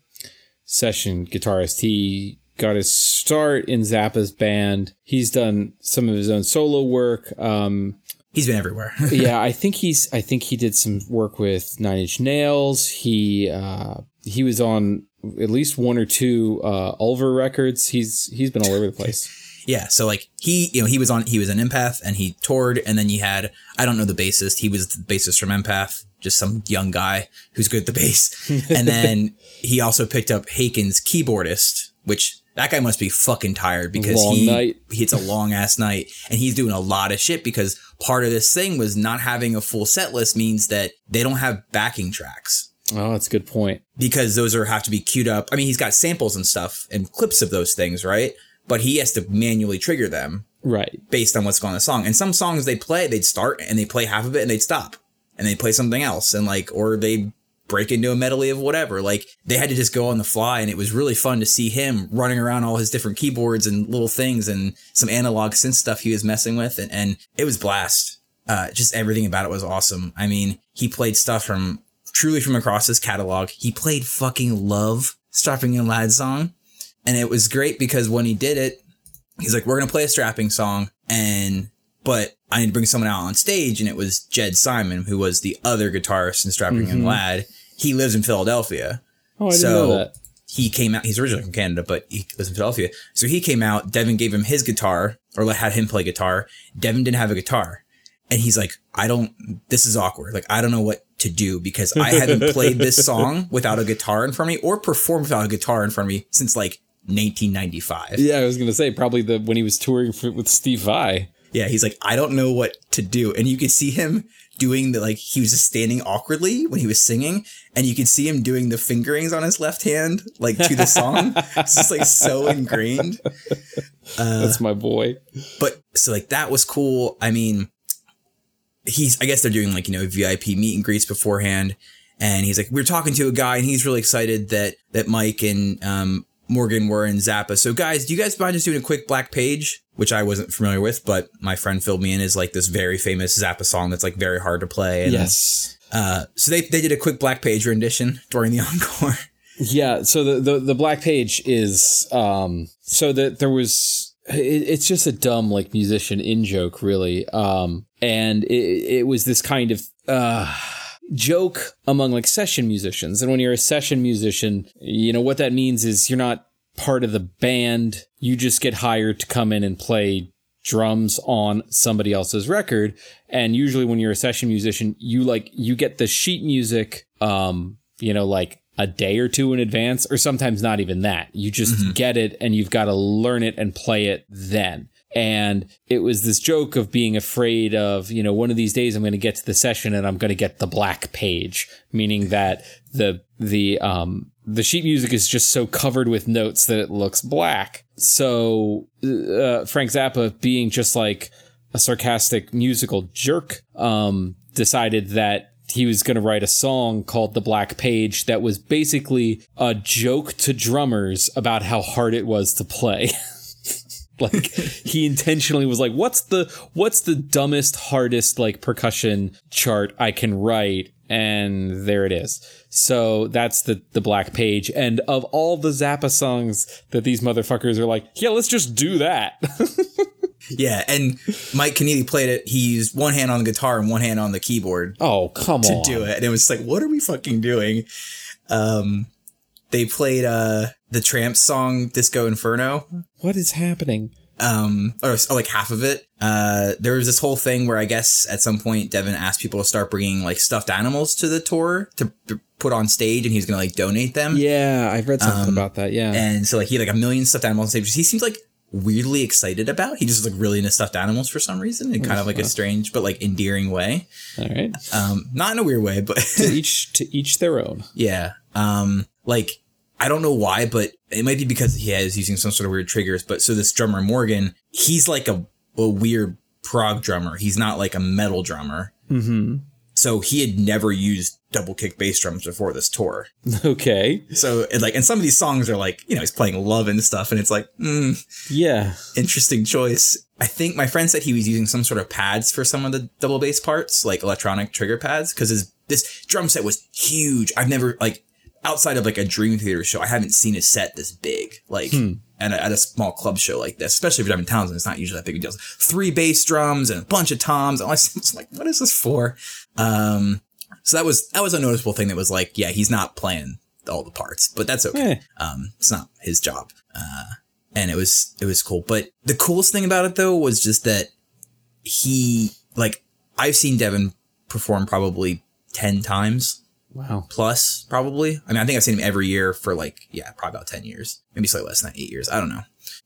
session guitarist. He got his start in Zappa's band. He's done some of his own solo work. Um, He's been everywhere. [laughs] yeah, I think he's. I think he did some work with Nine Inch Nails. He uh, he was on at least one or two uh, Ulver records. He's he's been all over the place. [laughs] Yeah, so like he, you know, he was on, he was an empath and he toured, and then you had, I don't know the bassist, he was the bassist from Empath, just some young guy who's good at the bass, [laughs] and then he also picked up Haken's keyboardist, which that guy must be fucking tired because Long he, night. [laughs] it's a long ass night, and he's doing a lot of shit because part of this thing was not having a full set list means that they don't have backing tracks Oh, that's a good point. because those are have to be queued up. I mean, he's got samples and stuff and clips of those things, right? But he has to manually trigger them Right. based on what's going on the song. And some songs they play, they'd start and they play half of it and they'd stop and they play something else and like, or they break into a medley of whatever. Like they had to just go on the fly and it was really fun to see him running around all his different keyboards and little things and some analog synth stuff he was messing with. And, and it was blast. Uh, just everything about it was awesome. I mean, he played stuff from truly from across his catalog. He played fucking love Strapping Young Lad song. And it was great because when he did it, he's like, we're going to play a strapping song and, but I need to bring someone out on stage. And it was Jed Simon, who was the other guitarist in Strapping Young mm-hmm. lad. He lives in Philadelphia. Oh, I didn't So- know that. He came out, he's originally from Canada, but he lives in Philadelphia. So he came out, Devin gave him his guitar or let- had him play guitar. Devin didn't have a guitar. And he's like, I don't, this is awkward. Like, I don't know what to do because I haven't [laughs] played this song without a guitar in front of me or performed without a guitar in front of me since like 1995. Yeah, I was gonna say probably the when he was touring for, with Steve Vai. Yeah, he's like, I don't know what to do. And you could see him doing the like he was just standing awkwardly when he was singing, and you could see him doing the fingerings on his left hand, like to the song. [laughs] it's just like so ingrained. That's my boy. But so like that was cool. I mean, he's I guess they're doing like, you know, VIP meet and greets beforehand. And he's like, we are talking to a guy and he's really excited that that Mike and um Morgan were in Zappa. So guys, do you guys mind just doing a quick black page? Which I wasn't familiar with, but my friend filled me in is like this very famous Zappa song that's like very hard to play. And, Yes. Uh, so they, they did a quick black page rendition [laughs] during the [laughs] encore. Yeah. So the, the, the black page is, um, so that there was, it's just a dumb like musician in joke really. Um, and it, it was this kind of, uh, joke among like session musicians. And when you're a session musician, you know, what that means is you're not part of the band. You just get hired to come in and play drums on somebody else's record. And usually when you're a session musician, you like, you get the sheet music, um, you know, like a day or two in advance, or sometimes not even that. You just get it and you've got to learn it and play it then. And it was this joke of being afraid of, you know, one of these days I'm going to get to the session and I'm going to get the black page, meaning that the, the, um, the sheet music is just so covered with notes that it looks black. So, uh, Frank Zappa being just like a sarcastic musical jerk, um, decided that he was going to write a song called The Black Page that was basically a joke to drummers about how hard it was to play. [laughs] like he intentionally was like what's the what's the dumbest hardest like percussion chart I can write and there it is. So that's the the black page and of all the Zappa songs that these motherfuckers are like, yeah, let's just do that. [laughs] yeah. And Mike Keneally played it. He used one hand on the guitar and one hand on the keyboard. oh, come to on. To do it. And it was like, what are we fucking doing? Um, they played uh the Trammps song Disco Inferno. What is happening? Um, or, or like half of it. Uh, there was this whole thing where I guess at some point Devin asked people to start bringing like stuffed animals to the tour to, put on stage, and he was gonna like donate them. Yeah, I've read something Um, about that. Yeah. And so like he had like a million stuffed animals on stage. He seems like weirdly excited about. He just like really into stuffed animals for some reason in kind of like a strange but like endearing way. All right. Um, not in a weird way, but to each to each their own. [laughs] Yeah. Um, like, I don't know why, but it might be because he is using some sort of weird triggers. But so this drummer, Morgan, he's like a, a weird prog drummer. He's not like a metal drummer. Mm-hmm. So he had never used double kick bass drums before this tour. [laughs] Okay. So it, like, and some of these songs are like, you know, he's playing love and stuff. And it's like, mm, Yeah. interesting choice. I think my friend said he was using some sort of pads for some of the double bass parts, like electronic trigger pads, because his this drum set was huge. I've never like outside of like a Dream Theater show, I haven't seen a set this big, like at, a, at a small club show like this. Especially if you're in Townsend, it's not usually that big of deals. Three bass drums and a bunch of toms. I was [laughs] like, what is this for? Um, so that was that was a noticeable thing that was like, yeah, he's not playing all the parts, but that's okay. Eh. Um, it's not his job. Uh, and it was it was cool. But the coolest thing about it though was just that he like I've seen Devin perform probably ten times Wow. plus, probably. I mean, I think I've seen him every year for like yeah, probably about ten years, maybe slightly less than that, eight years. I don't know.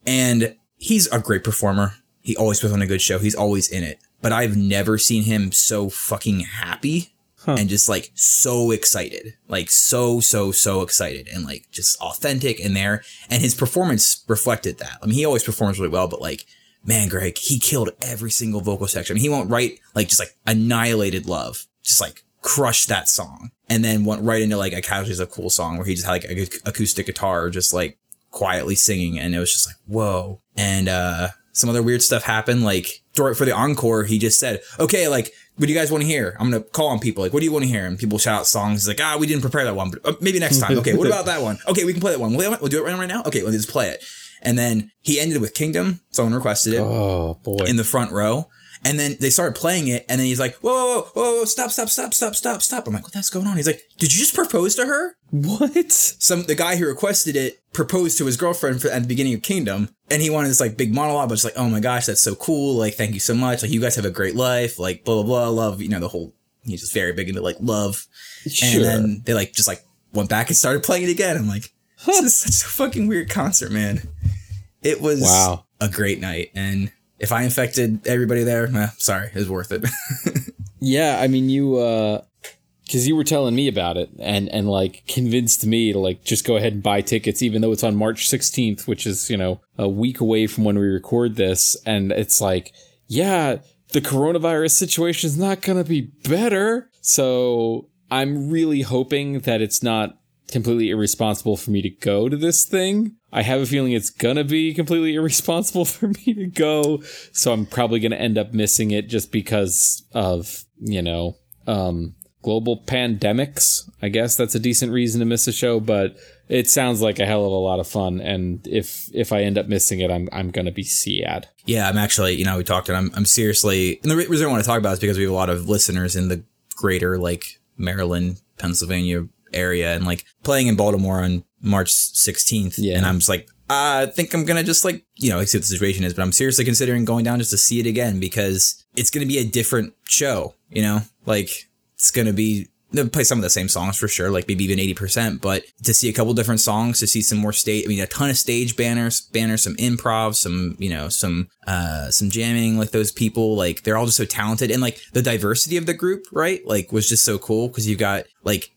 And he's a great performer. He always puts on a good show. He's always in it. But I've never seen him so fucking happy and just like so excited, like so so so excited and like just authentic in there. And his performance reflected that. I mean, he always performs really well, but like. Man, Greg, he killed every single vocal section. I mean, he won't write like just like annihilated love, just like crushed that song and then went right into like a casualties of cool song where he just had like a acoustic guitar just like quietly singing and it was just like whoa. And uh some other weird stuff happened like for the encore he just said okay like what do you guys want to hear? I'm gonna call on people. Like what do you want to hear? And people shout out songs He's like ah we didn't prepare that one but uh, maybe next time. Okay what about that one? Okay we can play that one. We'll, we'll do it right, right now? Okay let's just play it. And then he ended with kingdom someone requested it Oh boy. in the front row. And then they started playing it, and then he's like, whoa, whoa, whoa, whoa, stop, stop, stop, stop, stop, stop. I'm like, what that's going on? He's like, did you just propose to her? what? Some the guy who requested it proposed to his girlfriend for, at the beginning of Kingdom, and he wanted this like big monologue, but it's like, oh my gosh, that's so cool. Like, thank you so much. Like, you guys have a great life. Like, blah blah blah. Love, you know, the whole. He's just very big into like love. Sure. And then they like just like went back and started playing it again. I'm like, this is such a fucking weird concert, man. It was Wow. a great night, and if I infected everybody there, eh, sorry, it was worth it. [laughs] Yeah, I mean you uh cuz you were telling me about it and and like convinced me to like just go ahead and buy tickets even though it's on March 16th, which is, you know, a week away from when we record this and it's like, yeah, the coronavirus situation is not going to be better. So, I'm really hoping that it's not completely irresponsible for me to go to this thing. I have a feeling it's gonna be completely [laughs] irresponsible for me to go, so I'm probably gonna end up missing it just because of, you know, um, global pandemics. I guess that's a decent reason to miss a show, but it sounds like a hell of a lot of fun. And if if I end up missing it, I'm I'm gonna be sad. yeah, I'm actually, you know, we talked, and I'm, I'm seriously, and the reason I want to talk about is because we have a lot of listeners in the greater like Maryland, Pennsylvania area, and like playing in Baltimore on March 16th. Yeah. And I'm just like, I think I'm gonna just like, you know, see what the situation is, but I'm seriously considering going down just to see it again because it's gonna be a different show, you know, like it's gonna be. They'll play some of the same songs for sure, like maybe even 80%, but to see a couple different songs, to see some more stage, I mean, a ton of stage banners, banners, some improv, some, you know, some, uh, some jamming, like those people, like they're all just so talented. And like the diversity of the group, right? Like was just so cool because you've got like,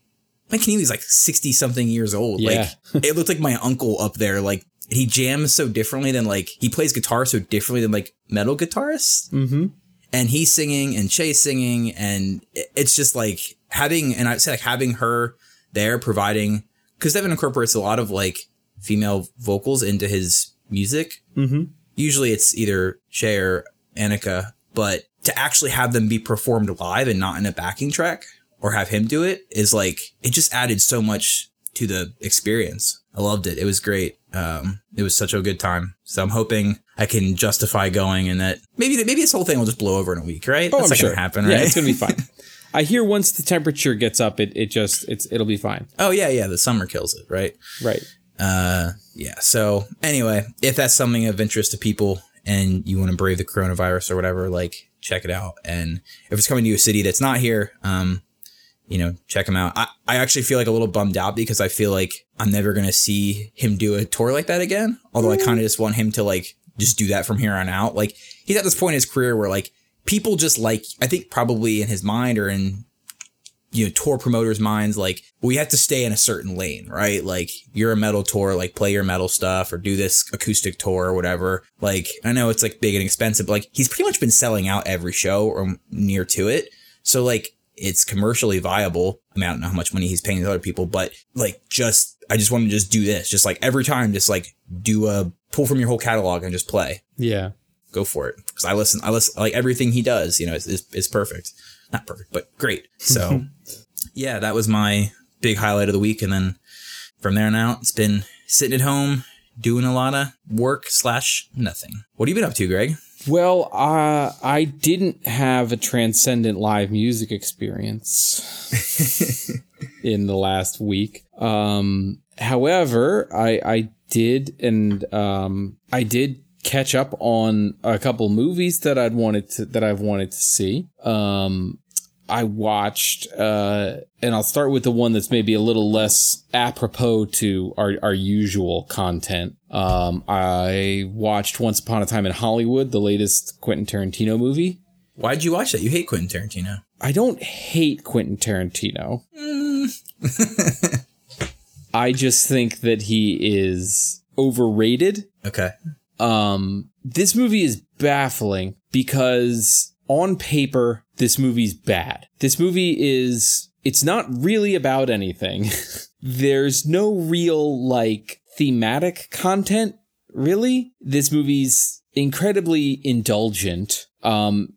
Mike Keneally's like 60 something years old. Yeah. Like [laughs] it looked like my uncle up there. Like he jams so differently than like, he plays guitar so differently than like metal guitarists Mm-hmm. and he's singing and Ché's singing and it's just like having and I said like having her there providing because Devin incorporates a lot of like female vocals into his music. Mm-hmm. Usually it's either Ché or Anneke, but to actually have them be performed live and not in a backing track or have him do it is like it just added so much to the experience. I loved it. It was great. Um, it was such a good time. So I'm hoping I can justify going and that maybe maybe this whole thing will just blow over in a week, right? Oh, That's I'm not sure. gonna happen, Yeah, it's gonna be fine. [laughs] I hear once the temperature gets up, it, it just it's it'll be fine. oh yeah, yeah. The summer kills it, right? Right. Uh, yeah. So anyway, if that's something of interest to people and you want to brave the coronavirus or whatever, like check it out. And if it's coming to a city that's not here, um, you know, check him out. I, I actually feel like a little bummed out because I feel like I'm never gonna see him do a tour like that again. Although I mm. kind of just want him to like just do that from here on out. Like he's at this point in his career where like people just like I think probably in his mind or in you know tour promoters' minds like we have to stay in a certain lane, right? Like you're a metal tour, like play your metal stuff or do this acoustic tour or whatever. Like I know it's like big and expensive, but like he's pretty much been selling out every show or near to it. So like it's commercially viable. I mean, I don't know how much money he's paying to other people, but like just I just want to just do this. Just like every time, just like do a pull from your whole catalog and just play. Yeah. Go for it. Because I listen, I listen like everything he does, you know, is, is, is perfect. Not perfect, but great. So [laughs] yeah, that was my big highlight of the week. And then from there on out, it's been sitting at home, doing a lot of work slash nothing. What have you been up to, Greg? Well, uh, I didn't have a transcendent live music experience [laughs] in the last week. Um, however, I I did and um, I did catch up on a couple movies that I'd wanted to that I've wanted to see. Um, I watched, uh, and I'll start with the one that's maybe a little less apropos to our, our usual content. Um, I watched Once Upon a Time in Hollywood, the latest Quentin Tarantino movie. Why'd you watch that? You hate Quentin Tarantino. I don't hate Quentin Tarantino. [laughs] I just think that he is overrated. Okay. Um, this movie is baffling because on paper, this movie's bad. This movie is, it's not really about anything. [laughs] There's no real, like, thematic content, really. This movie's incredibly indulgent. Um,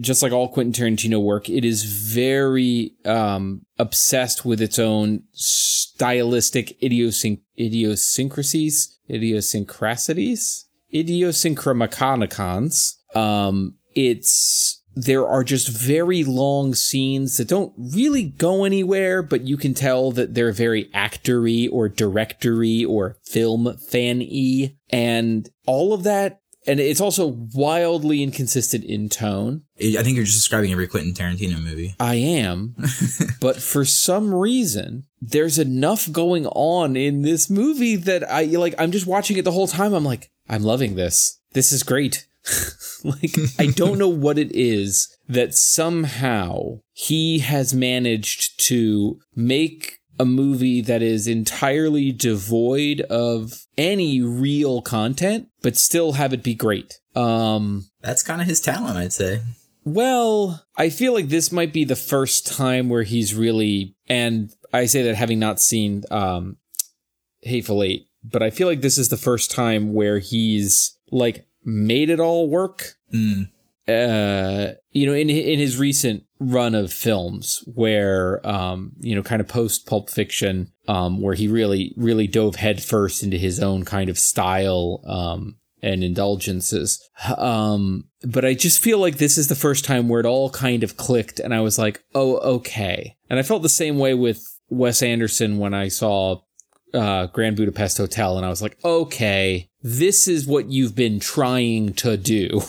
just like all Quentin Tarantino work, it is very um, obsessed with its own stylistic idiosync- idiosyncrasies, idiosyncrasies, idiosynchramaconicons. Um, it's there are just very long scenes that don't really go anywhere, but you can tell that they're very actory or directory or film fan-y. And all of that and it's also wildly inconsistent in tone. I think you're just describing every Quentin Tarantino movie. I am, [laughs] but for some reason, there's enough going on in this movie that I like. I'm just watching it the whole time. I'm like, I'm loving this. This is great. [laughs] like, I don't know what it is that somehow he has managed to make a movie that is entirely devoid of any real content, but still have it be great. Um, That's kind of his talent, I'd say. Well, I feel like this might be the first time where he's really, and I say that having not seen um, Hateful Eight, but I feel like this is the first time where he's like made it all work. Mm. Uh, you know, in in his recent run of films, where um, you know, kind of post Pulp Fiction, um, where he really really dove headfirst into his own kind of style, um, and indulgences. Um, but I just feel like this is the first time where it all kind of clicked, and I was like, oh, okay. And I felt the same way with Wes Anderson when I saw uh, Grand Budapest Hotel, and I was like, okay, this is what you've been trying to do.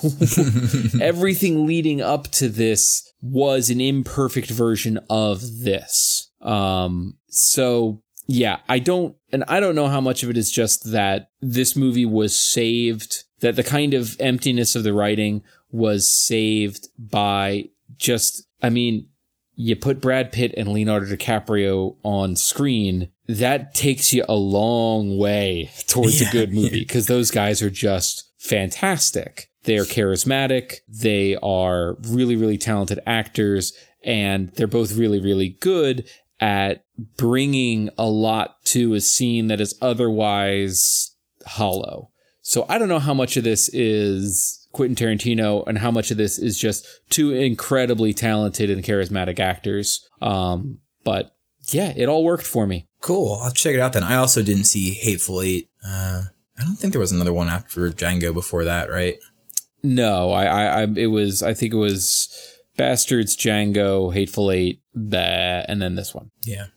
[laughs] Everything leading up to this was an imperfect version of this. Um, so yeah, I don't, and I don't know how much of it is just that this movie was saved, that the kind of emptiness of the writing was saved by just, I mean, you put Brad Pitt and Leonardo DiCaprio on screen, that takes you a long way towards yeah, a good movie [laughs] because yeah. those guys are just fantastic. They're charismatic. They are really, really talented actors and they're both really, really good at bringing a lot to a scene that is otherwise hollow. So I don't know how much of this is Quentin Tarantino and how much of this is just two incredibly talented and charismatic actors. Um, but yeah, it all worked for me. Cool. I'll check it out then. I also didn't see Hateful Eight. Uh, I don't think there was another one after Django before that, right? No, I, I, I it was. I think it was Bastards, Django, Hateful Eight, that, and then this one. Yeah.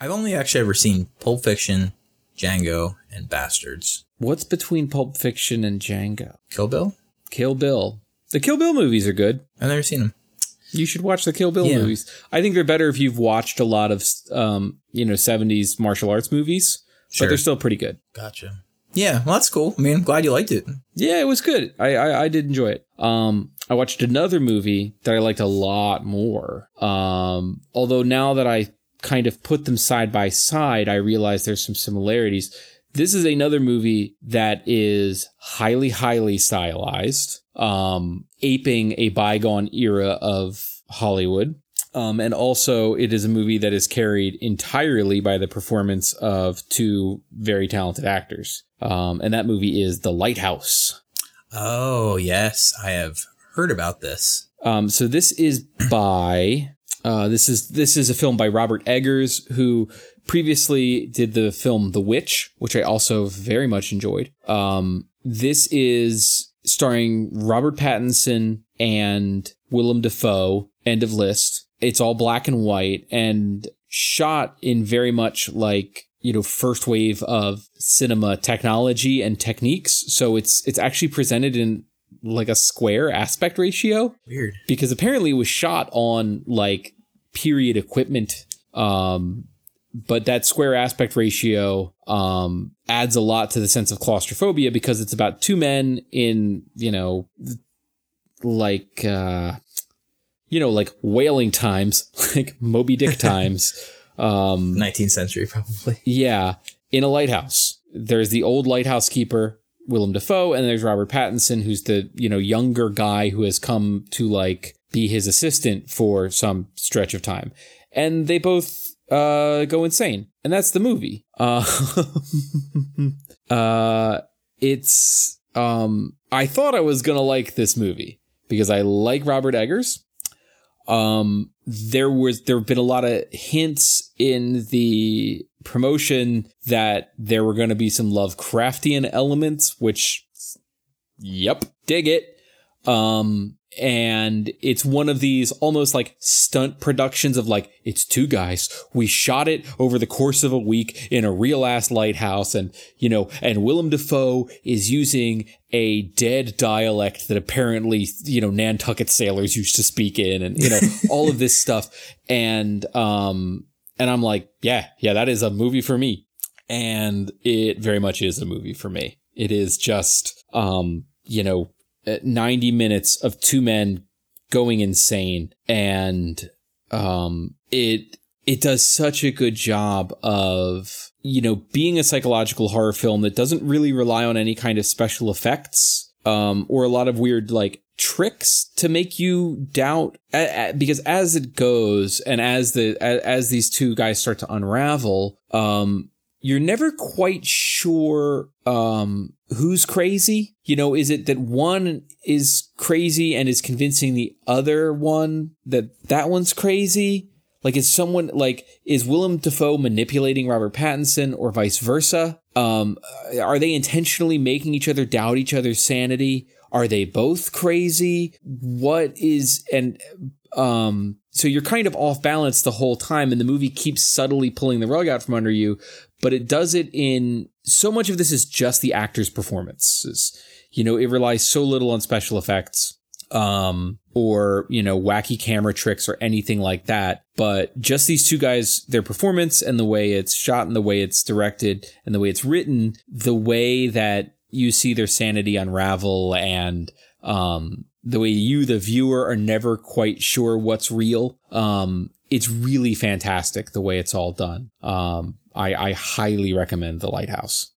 I've only actually ever seen Pulp Fiction, Django, and Bastards. What's between Pulp Fiction and Django? Kill Bill? Kill Bill. The Kill Bill movies are good. I've never seen them. You should watch the Kill Bill yeah. movies. I think they're better if you've watched a lot of, um, you know, 70s martial arts movies, sure. but they're still pretty good. Gotcha. Yeah, well, that's cool. I mean, I'm glad you liked it. Yeah, it was good. I, I, I did enjoy it. Um, I watched another movie that I liked a lot more. Um, although now that I kind of put them side by side, I realize there's some similarities. This is another movie that is highly, highly stylized, um, aping a bygone era of Hollywood. Um, and also, it is a movie that is carried entirely by the performance of two very talented actors. Um, and that movie is The Lighthouse. Oh, yes. I have heard about this. Um, so this is by uh, this is this is a film by Robert Eggers, who previously did the film The Witch, which I also very much enjoyed. Um, this is starring Robert Pattinson and Willem Dafoe. End of list. It's all black and white and shot in very much like you know first wave of cinema technology and techniques. So it's it's actually presented in like a square aspect ratio. Weird. Because apparently it was shot on like period equipment. Um, but that square aspect ratio um, adds a lot to the sense of claustrophobia because it's about two men in, you know, like, uh, you know, like whaling times, [laughs] like Moby Dick times. [laughs] Um, 19th century, probably. yeah, in a lighthouse. There's the old lighthouse keeper, Willem Dafoe, and there's Robert Pattinson, who's the you know younger guy who has come to like be his assistant for some stretch of time, and they both uh, go insane, and that's the movie. Uh, [laughs] uh, it's um, I thought I was gonna like this movie because I like Robert Eggers. Um, there was there have been a lot of hints in the promotion that there were going to be some Lovecraftian elements, which, yep, dig it. Um, and it's one of these almost like stunt productions of like it's two guys. We shot it over the course of a week in a real ass lighthouse. And you know and Willem Dafoe is using a dead dialect that apparently you know Nantucket sailors used to speak in and you know [laughs] all of this stuff. And um and I'm like yeah yeah that is a movie for me. And it very much is a movie for me. It is just um you know 90 minutes of two men going insane. And um it it does such a good job of you know being a psychological horror film that doesn't really rely on any kind of special effects um or a lot of weird like tricks to make you doubt because as it goes and as the as these two guys start to unravel um you're never quite sure um, who's crazy. You know, is it that one is crazy and is convincing the other one that that one's crazy? Like, is someone like is Willem Dafoe manipulating Robert Pattinson or vice versa? Um, are they intentionally making each other doubt each other's sanity? Are they both crazy? What is and um so you're kind of off balance the whole time and the movie keeps subtly pulling the rug out from under you but it does it in so much of this is just the actor's performances. You know, it relies so little on special effects um, or, you know, wacky camera tricks or anything like that. But just these two guys, their performance and the way it's shot and the way it's directed and the way it's written, the way that you see their sanity unravel and, um, the way you, the viewer, are never quite sure what's real. Um, it's really fantastic the way it's all done. Um, I, I highly recommend The Lighthouse.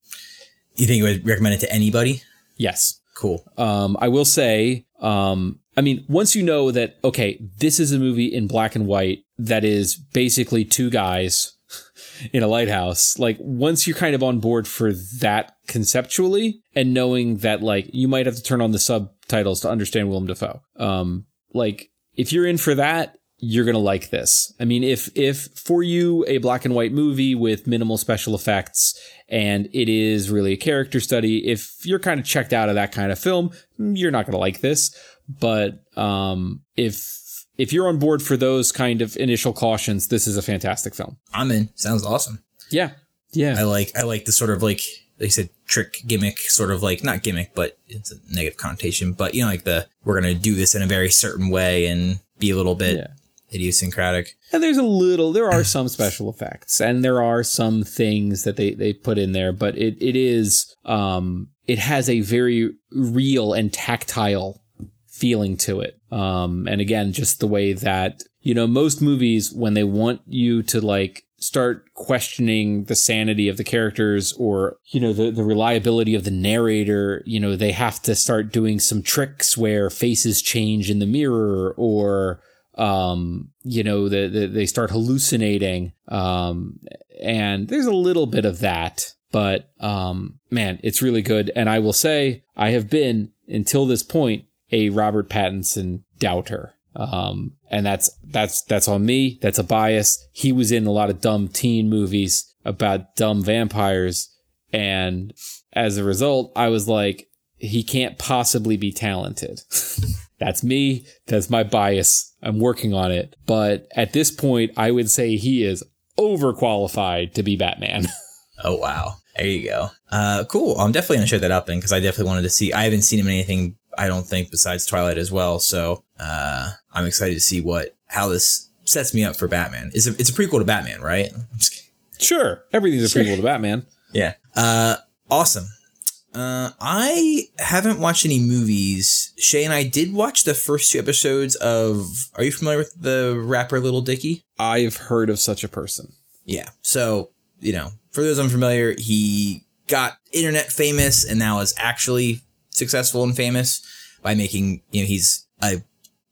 You think you would recommend it to anybody? Yes. Cool. Um, I will say, um, I mean, once you know that, okay, this is a movie in black and white that is basically two guys [laughs] in a lighthouse, like once you're kind of on board for that conceptually and knowing that like you might have to turn on the subtitles to understand Willem Dafoe. Um, like if you're in for that, you're going to like this. I mean, if, if for you a black and white movie with minimal special effects and it is really a character study, if you're kind of checked out of that kind of film, you're not going to like this. But, um, if, if you're on board for those kind of initial cautions, this is a fantastic film. I'm in. Sounds awesome. Yeah. Yeah. I like, I like the sort of like, they said, trick gimmick, sort of like, not gimmick, but it's a negative connotation, but you know, like the, we're going to do this in a very certain way and be a little bit yeah idiosyncratic. And there's a little, there are [sighs] some special effects and there are some things that they, they put in there, but it, it is, um, it has a very real and tactile feeling to it. Um, and again, just the way that, you know, most movies, when they want you to like start questioning the sanity of the characters or, you know, the, the reliability of the narrator, you know, they have to start doing some tricks where faces change in the mirror or, um, you know, the, the, they start hallucinating. Um, and there's a little bit of that, but, um, man, it's really good. And I will say I have been until this point a Robert Pattinson doubter. Um, and that's, that's, that's on me. That's a bias. He was in a lot of dumb teen movies about dumb vampires. And as a result, I was like, he can't possibly be talented. [laughs] That's me. That's my bias. I'm working on it. But at this point, I would say he is overqualified to be Batman. [laughs] oh, wow. There you go. Uh, cool. I'm definitely going to show that up then because I definitely wanted to see. I haven't seen him in anything, I don't think, besides Twilight as well. So uh, I'm excited to see what how this sets me up for Batman. It's a, it's a prequel to Batman, right? Sure. Everything's a prequel to Batman. [laughs] Yeah. Uh, awesome. Uh, I haven't watched any movies. Shay and I did watch the first two episodes of. Are you familiar with the rapper Lil Dicky? I've heard of such a person. Yeah. So, you know, for those unfamiliar, he got internet famous and now is actually successful and famous by making, you know, he's a,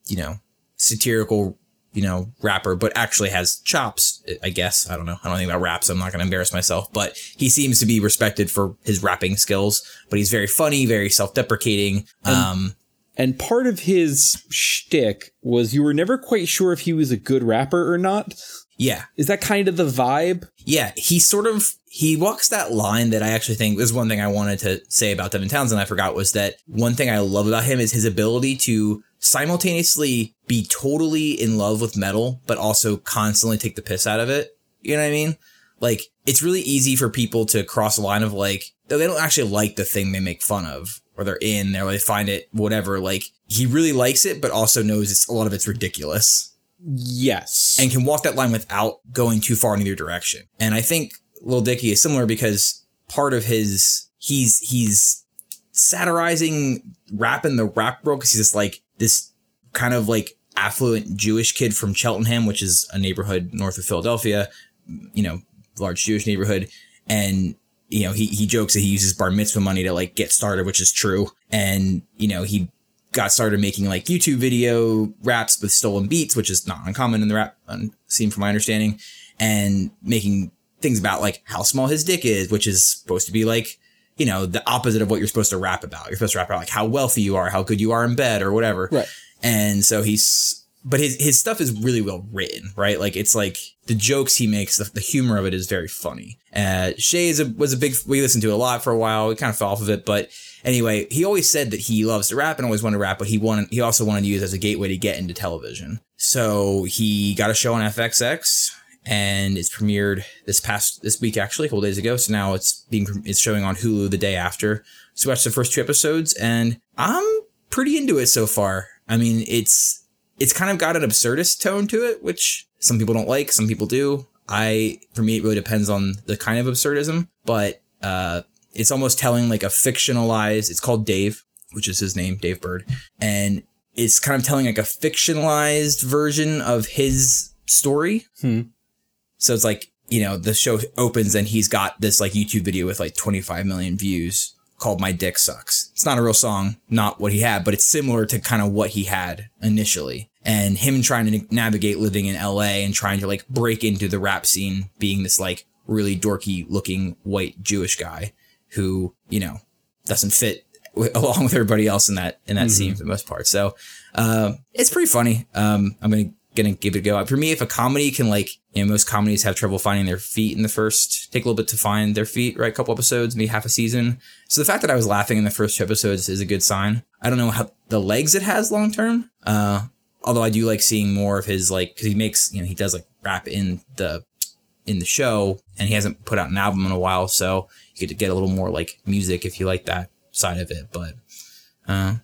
you know, satirical, you know, rapper, but actually has chops, I guess. I don't know. I don't think about raps. I'm not going to embarrass myself, but he seems to be respected for his rapping skills, but he's very funny, very self-deprecating. Um, And part of his shtick was you were never quite sure if he was a good rapper or not. Yeah. Is that kind of the vibe? Yeah, he sort of he walks that line that I actually think is one thing I wanted to say about Devin Townsend. I forgot was that one thing I love about him is his ability to simultaneously be totally in love with metal, but also constantly take the piss out of it. You know what I mean? Like it's really easy for people to cross a line of like they don't actually like the thing they make fun of or they're in there, or they find it whatever. Like he really likes it, but also knows it's a lot of it's ridiculous Yes. and can walk that line without going too far in either direction. And I think Lil Dicky is similar because part of his he's he's satirizing rap in the rap world because he's just like this kind of like affluent Jewish kid from Cheltenham, which is a neighborhood north of Philadelphia, you know, large Jewish neighborhood. And, you know, he, he jokes that he uses bar mitzvah money to like get started, which is true. And, you know, he got started making like YouTube video raps with stolen beats, which is not uncommon in the rap um, scene from my understanding, and making things about like how small his dick is, which is supposed to be like, you know, the opposite of what you're supposed to rap about. You're supposed to rap about like how wealthy you are, how good you are in bed or whatever. Right. And so he's, but his, his stuff is really well written, right? Like it's like the jokes he makes, the, the humor of it is very funny. Uh, Shay is a, was a big, we listened to it a lot for a while. We kind of fell off of it, but anyway, he always said that he loves to rap and always wanted to rap, but he wanted, he also wanted to use it as a gateway to get into television. So he got a show on FXX and it's premiered this past, this week actually, a couple days ago. So now it's being, it's showing on Hulu the day after. So we watched the first two episodes and I'm pretty into it so far. I mean, it's, it's kind of got an absurdist tone to it, which some people don't like, some people do. I, for me, it really depends on the kind of absurdism, but, uh, it's almost telling like a fictionalized, it's called Dave, which is his name, Dave Burd. And it's kind of telling like a fictionalized version of his story. Hmm. So it's like, you know, the show opens and he's got this like YouTube video with like 25 million views called My Dick Sucks. It's not a real song, not what he had, but it's similar to kind of what he had initially. And him trying to navigate living in LA and trying to like break into the rap scene, being this like really dorky looking white Jewish guy who, you know, doesn't fit w- [laughs] along with everybody else in that, in that scene for the most part. So, uh, it's pretty funny. Um, I'm going to, gonna give it a go. For me, if a comedy can like, you know, most comedies have trouble finding their feet in the first, take a little bit to find their feet, right? A couple episodes, maybe half a season. So the fact that I was laughing in the first two episodes is a good sign. I don't know how the legs it has long term. Uh, although I do like seeing more of his like, cause he makes, you know, he does like rap in the, in the show and he hasn't put out an album in a while. So you get to get a little more like music if you like that side of it, but, uh,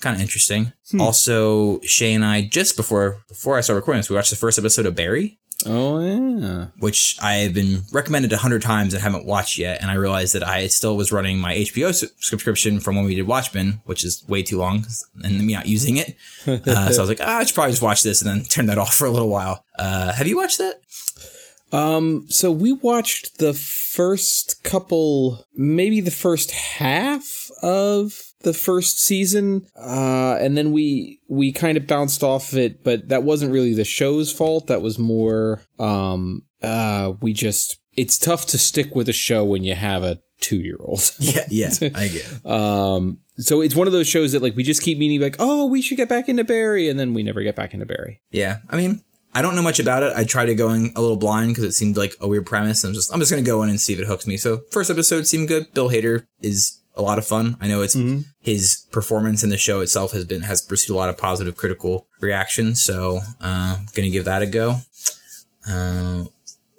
kind of interesting. Also, Shay and I just before before I started recording this, we watched the first episode of Barry, oh yeah. which I have been recommended a hundred times and haven't watched yet. And I realized that I still was running my HBO su- subscription from when we did Watchmen, which is way too long, and me not using it. [laughs] Uh, so I was like, ah, I should probably just watch this and then [laughs] turn that off for a little while. Uh, have you watched that? Um, so we watched the first couple, maybe the first half of the first season, uh, and then we we kind of bounced off of it, but that wasn't really the show's fault. That was more, um, uh, we just it's tough to stick with a show when you have a two year old. [laughs] Yeah, yeah, [laughs] I get it. Um, so it's one of those shows that like we just keep meaning like, oh, we should get back into Barry, and then we never get back into Barry. Yeah, I mean, I don't know much about it. I tried to go in a little blind because it seemed like a weird premise. I'm just, I'm just gonna go in and see if it hooks me. So first episode seemed good. Bill Hader is a lot of fun. I know it's his performance in the show itself has been has received a lot of positive critical reaction. So uh, gonna give that a go. Uh,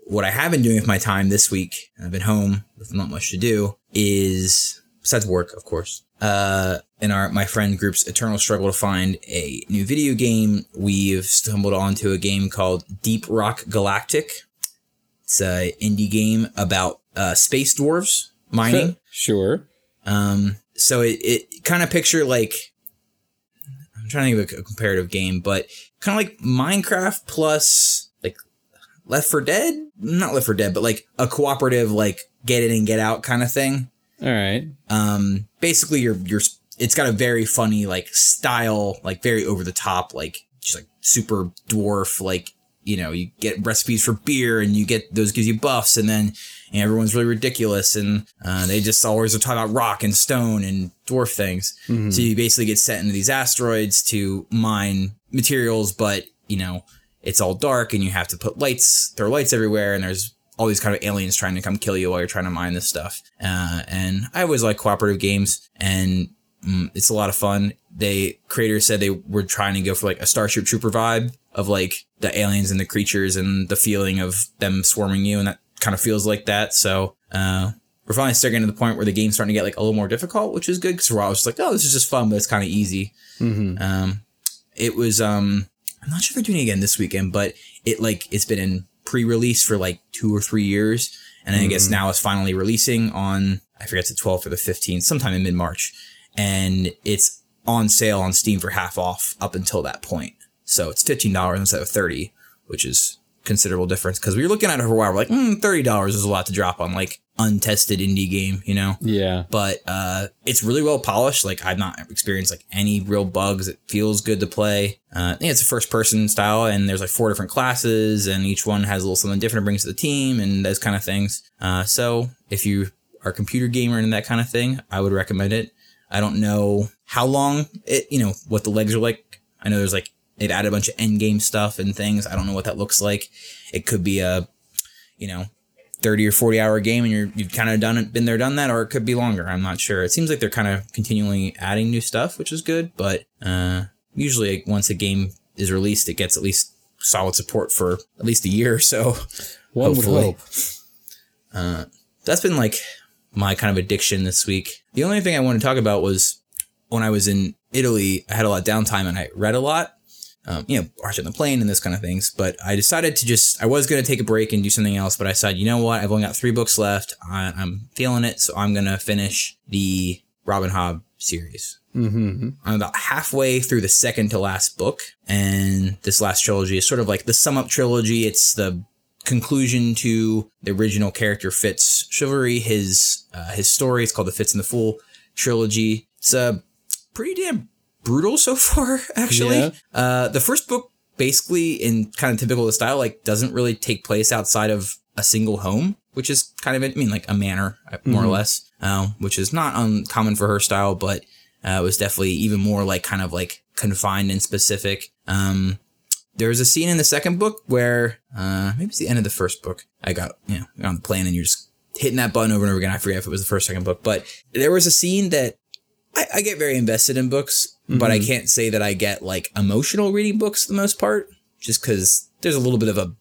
what I have been doing with my time this week, I've been home with not much to do, is besides work, of course. Uh, in our my friend group's eternal struggle to find a new video game, we've stumbled onto a game called Deep Rock Galactic. It's a indie game about uh, space dwarves mining. Sure. Um, so it, it kind of picture like I'm trying to think of a, a comparative game, but kind of like Minecraft plus like Left for Dead, not Left for Dead, but like a cooperative like get in and get out kind of thing. All right. Um, basically, you're you're it's got a very funny like style, like very over the top, like just like super dwarf, like you know, you get recipes for beer and you get those gives you buffs, and then and everyone's really ridiculous, and uh, they just always are talking about rock and stone and dwarf things. So you basically get sent into these asteroids to mine materials, but you know, it's all dark, and you have to put lights, throw lights everywhere, and there's all these kind of aliens trying to come kill you while you're trying to mine this stuff. Uh, and I always like cooperative games, and mm, it's a lot of fun. They creators said they were trying to go for like a Starship Trooper vibe of like the aliens and the creatures and the feeling of them swarming you, and that kind of feels like that. So uh, we're finally starting to the point where the game's starting to get like a little more difficult, which is good because we're always like, oh, this is just fun, but it's kind of easy. Mm-hmm. Um, it was um, I'm not sure if they're doing it again this weekend, but it like it's been in pre-release for like two or three years, and I guess mm. now it's finally releasing on I forget the 12th or the 15th, sometime in mid March, and it's on sale on Steam for half off up until that point. So it's fifteen dollars instead of thirty, which is considerable difference because we were looking at it for a while. We're like, mm, thirty dollars is a lot to drop on like untested indie game, you know Yeah. but uh, it's really well polished. Like I've not experienced like any real bugs. It feels good to play. Uh, think it's a first person style, and there's like four different classes, and each one has a little something different it brings to the team, and those kind of things. Uh, so if you are a computer gamer and that kind of thing, I would recommend it. I don't know how long it, you know, what the legs are like. I know there's like they've added a bunch of end game stuff and things. I don't know what that looks like. It could be a, you know, 30 or 40 hour game and you're you've kind of done it been there done that or it could be longer i'm not sure it seems like they're kind of continually adding new stuff which is good but uh usually once a game is released it gets at least solid support for at least a year or so One [laughs] Hopefully. would hope. that's been like my kind of addiction this week. The only thing I want to talk about was when I was in Italy, I had a lot of downtime and I read a lot, um, you know, watching the plane and this kind of things. But I decided to just, I was going to take a break and do something else, but I said, you know what? I've only got three books left. I, I'm feeling it. So I'm going to finish the Robin Hobb series. Mm-hmm. I'm about halfway through the second to last book, and this last trilogy is sort of like the sum up trilogy. It's the conclusion to the original character FitzChivalry. His uh, his story. It's called the Fitz and the Fool trilogy. It's a pretty damn brutal so far, [laughs] actually. Yeah. Uh, the first book, basically in kind of typical of the style, like doesn't really take place outside of a single home, which is kind of I mean like a manor, uh, more or less, um, which is not uncommon for her style, but uh, it was definitely even more like kind of like confined and specific. Um, there was a scene in the second book where uh, maybe it's the end of the first book. I got you know on the plane and you're just hitting that button over and over again. I forget if it was the first second book, but there was a scene that I, I get very invested in books, but I mm-hmm. can't say that I get like emotional reading books for the most part, just because there's a little bit of a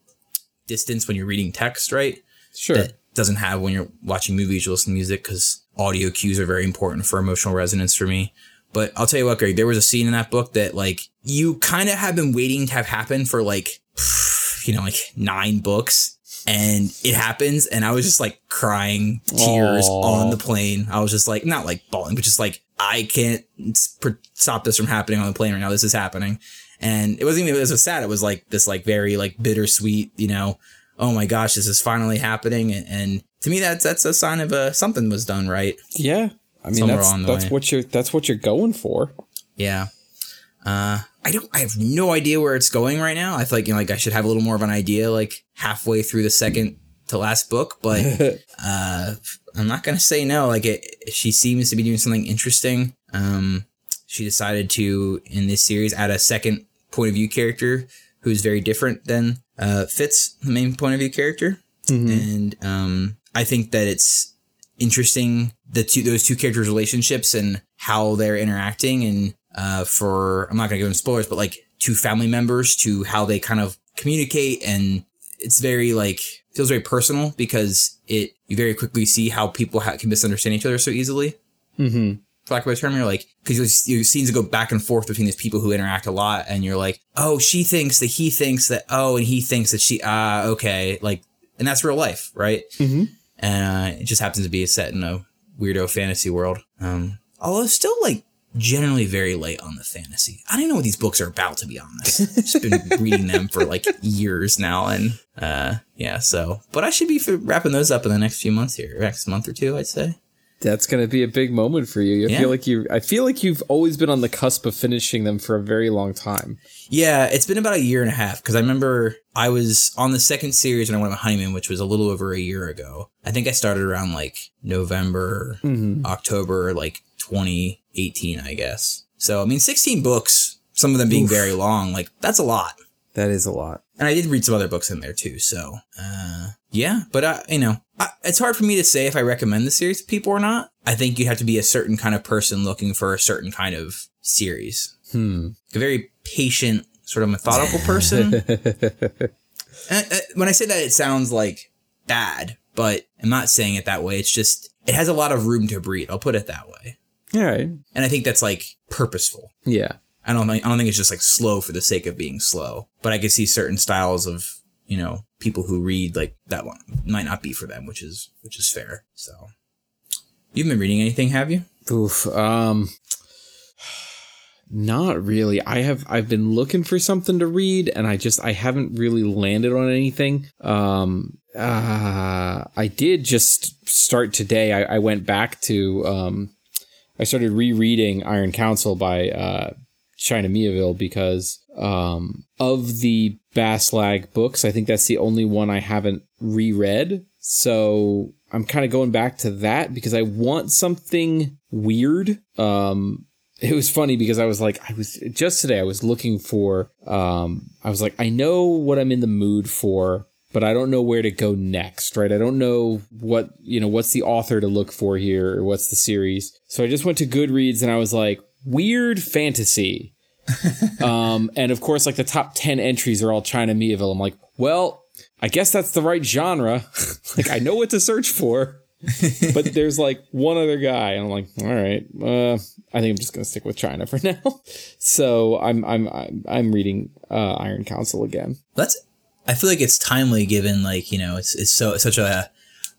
distance when you're reading text, right? Sure. that doesn't have when you're watching movies or listening to music because audio cues are very important for emotional resonance for me. But I'll tell you what, Greg, there was a scene in that book that like you kind of have been waiting to have happen for like, [sighs] you know, like nine books. And it happens, and I was just like crying tears Aw. on the plane. I was just like, not like bawling, but just like, I can't pr- stop this from happening on the plane right now. This is happening. And it wasn't even, it was sad. It was like this, like, very, like, bittersweet, you know, oh my gosh, this is finally happening. And, and to me, that's that's a sign of a, something was done right. Yeah. I mean Somewhere that's that's way. what you're that's what you're going for. Yeah. Uh, I don't. I have no idea where it's going right now. I feel like you know, like I should have a little more of an idea, like halfway through the second to last book. But [laughs] uh, I'm not gonna say no. Like it, she seems to be doing something interesting. Um, she decided to in this series add a second point of view character who's very different than uh, Fitz, the main point of view character. And um, I think that it's interesting the two those two characters' relationships and how they're interacting and uh, for I'm not gonna give them spoilers, but like two family members to how they kind of communicate and it's very like feels very personal because it you very quickly see how people ha- can misunderstand each other so easily. Mm-hmm. For lack of a term, you're like because you scenes go back and forth between these people who interact a lot, and you're like, oh, she thinks that he thinks that oh, and he thinks that she ah okay, like, and that's real life, right? Mm-hmm. and uh, it just happens to be set in a weirdo fantasy world. Um, although still like generally very late on the fantasy. I don't know what these books are about to be honest. Just been [laughs] reading them for like years now, and uh, yeah. So, but I should be wrapping those up in the next few months here, next month or two, I'd say. That's gonna be a big moment for you. I Yeah. feel like you. I feel like you've always been on the cusp of finishing them for a very long time. Yeah, it's been about a year and a half because I remember I was on the second series when I went on honeymoon, which was a little over a year ago. I think I started around like November, Mm-hmm. October, like 2018, I guess. So, I mean, 16 books, some of them being Oof. very long, like that's a lot. That is a lot. And I did read some other books in there too. So, uh, yeah, but I, you know, I, it's hard for me to say if I recommend the series to people or not. I think you have to be a certain kind of person looking for a certain kind of series. Hmm. A very patient, sort of methodical [laughs] person. And, uh, when I say that, it sounds like bad, but I'm not saying it that way. It's just, it has a lot of room to breathe. I'll put it that way. All right. And I think that's like purposeful. Yeah. I don't think, I don't think it's just like slow for the sake of being slow, but I can see certain styles of, you know, people who read like that one might not be for them, which is, which is fair. So you've been reading anything, have you? Oof. Um. Not really. I have. I've been looking for something to read, and I just I haven't really landed on anything. Um. Uh. I did just start today. I, I went back to. Um. I started rereading Iron Council by uh, China Miéville because um of the Bas-Lag books, I think that's the only one I haven't reread. So I'm kind of going back to that because I want something weird. Um, it was funny because I was like, I was just today, I was looking for, um, I was like, I know what I'm in the mood for, but I don't know where to go next, right? I don't know what, you know, what's the author to look for here or what's the series. So I just went to Goodreads and I was like, weird fantasy. [laughs] um, and of course, like the top 10 entries are all China Miéville. I'm like, well, I guess that's the right genre. [laughs] like I know what to search for. [laughs] but there's like one other guy, and I'm like, all right, uh, I think I'm just gonna stick with China for now. so I'm I'm I'm, I'm reading uh, Iron Council again. That's, I feel like it's timely given like, you know, it's, it's so, it's such a,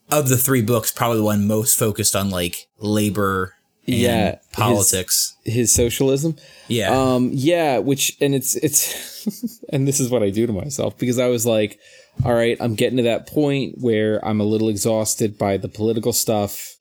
of the three books, probably the one most focused on like labor and Yeah, his- politics. His socialism, yeah. um, yeah, which and it's it's [laughs] and this is what I do to myself because I was like, all right, I'm getting to that point where I'm a little exhausted by the political stuff,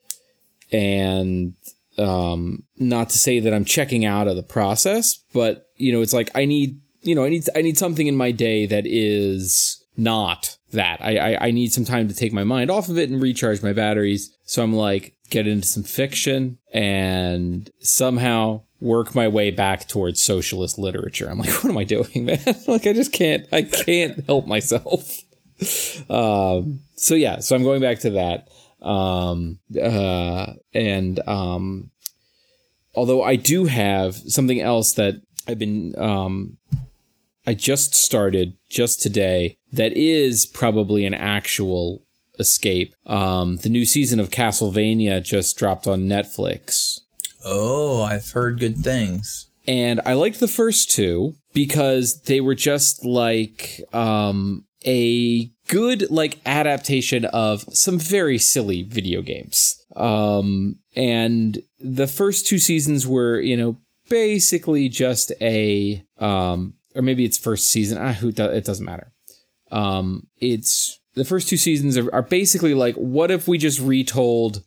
and um, not to say that I'm checking out of the process, but you know, it's like I need you know I need I need something in my day that is not that. I, I I need some time to take my mind off of it and recharge my batteries. So I'm like get into some fiction and somehow work my way back towards socialist literature. I'm like, [laughs] what am I doing, man? [laughs] like I just can't I can't help myself. [laughs] Um so yeah, so I'm going back to that. Um uh and um although I do have something else that I've been um I just started just today that is probably an actual escape. Um the new season of Castlevania just dropped on Netflix. oh, I've heard good things. And I liked the first two because they were just like um a good like adaptation of some very silly video games. Um and the first two seasons were, you know, basically just a um or maybe it's first season. Ah, who do, it doesn't matter. Um it's the first two seasons are, are basically like what if we just retold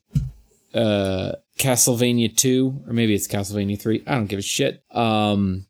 uh Castlevania 2 or maybe it's Castlevania 3. I don't give a shit. Um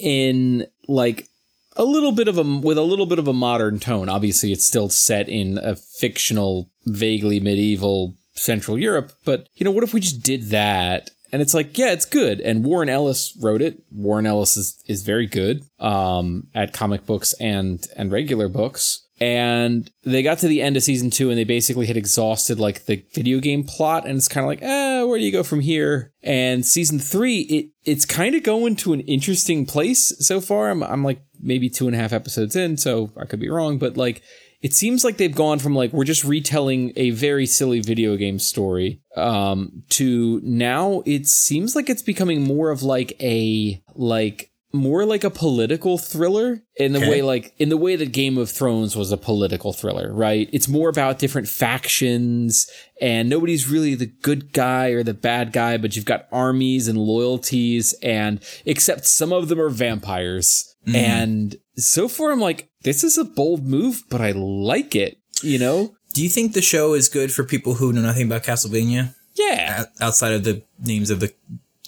in like a little bit of a with a little bit of a modern tone. Obviously it's still set in a fictional vaguely medieval Central Europe, but you know what if we just did that? And it's like, yeah, it's good. And Warren Ellis wrote it. Warren Ellis is is very good um at comic books and and regular books. And they got to the end of season two and they basically had exhausted like the video game plot. And it's kind of like eh, where do you go from here? And season three it it's kind of going to an interesting place so far. I'm, I'm like maybe two and a half episodes in so i could be wrong. But like it seems like they've gone from like we're just retelling a very silly video game story um to now it seems like it's becoming more of like a like more like a political thriller in the Okay. way like in the way that Game of Thrones was a political thriller, right? It's more about different factions and nobody's really the good guy or the bad guy, but you've got armies and loyalties and except some of them are vampires. Mm. And so far I'm like this is a bold move, but I like it, you know? Do you think the show is good for people who know nothing about Castlevania Yeah. o- outside of the names of the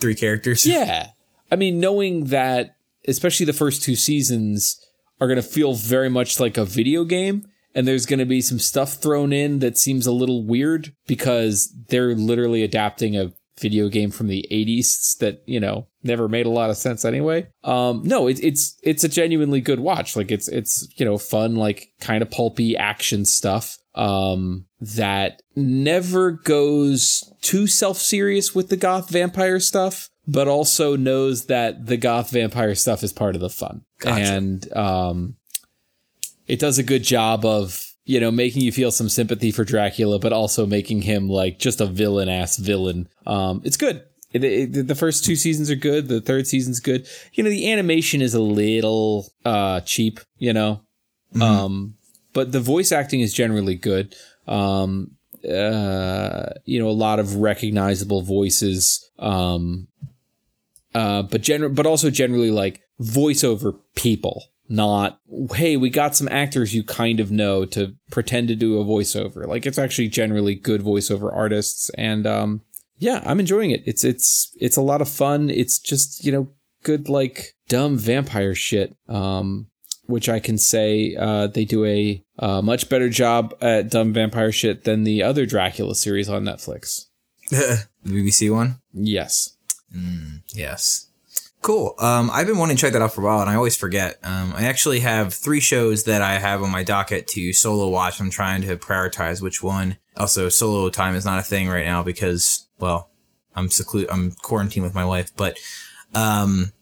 three characters? Yeah. I mean, knowing that, especially the first two seasons are going to feel very much like a video game, and there's going to be some stuff thrown in that seems a little weird because they're literally adapting a video game from the 80s that, you know, never made a lot of sense anyway. Um, no, it, it's, it's a genuinely good watch. Like it's, it's, you know, fun, like kind of pulpy action stuff. Um, that never goes too self-serious with the goth vampire stuff, but also knows that the goth vampire stuff is part of the fun. Gotcha. And, um, it does a good job of you know making you feel some sympathy for Dracula, but also making him like just a villain ass villain. Um, it's good. It, it- the first two seasons are good. The third season's good. You know, the animation is a little uh, cheap. You know, um, but the voice acting is generally good. Um, uh, you know, a lot of recognizable voices. Um, uh, but gener- but also generally like voiceover people, not hey, we got some actors you kind of know to pretend to do a voiceover. Like it's actually generally good voiceover artists, and um, yeah, I'm enjoying it. It's it's it's a lot of fun. It's just you know good like dumb vampire shit. Um, which I can say uh, they do a uh, much better job at dumb vampire shit than the other Dracula series on Netflix. [laughs] the BBC one? Yes. Yes. Cool. Um, I've been wanting to check that out for a while, and I always forget. Um, I actually have three shows that I have on my docket to solo watch. I'm trying to prioritize which one. Also, solo time is not a thing right now because, well, I'm secluded. I'm quarantined with my wife, but um,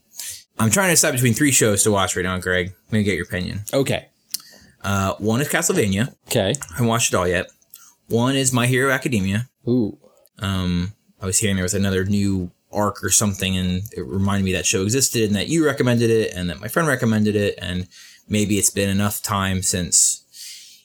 I'm trying to decide between three shows to watch right now. Greg, let me get your opinion. Okay. Uh, one is Castlevania. Okay. I haven't watched it all yet. One is My Hero Academia. Ooh. Um, I was hearing there was another new arc or something, and it reminded me that show existed, and that you recommended it, and that my friend recommended it, and maybe it's been enough time since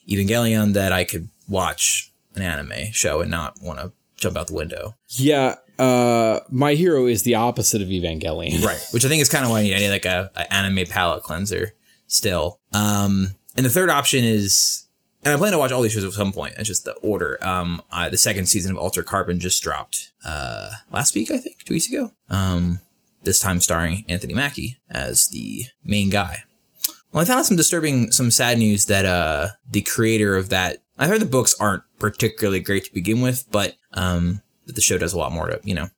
Evangelion that I could watch an anime show and not want to jump out the window. Yeah, uh, my hero is the opposite of Evangelion. Right. Which I think is kind of why I need. I need like a, a anime palette cleanser still. Um, and the third option is, and I plan to watch all these shows at some point. It's just the order. Um, uh, the second season of Altered Carbon just dropped uh last week, I think, two weeks ago. Um, this time starring Anthony Mackie as the main guy. Well, I found some disturbing, some sad news that uh the creator of that. I heard the books aren't particularly great to begin with, but um, the show does a lot more to you know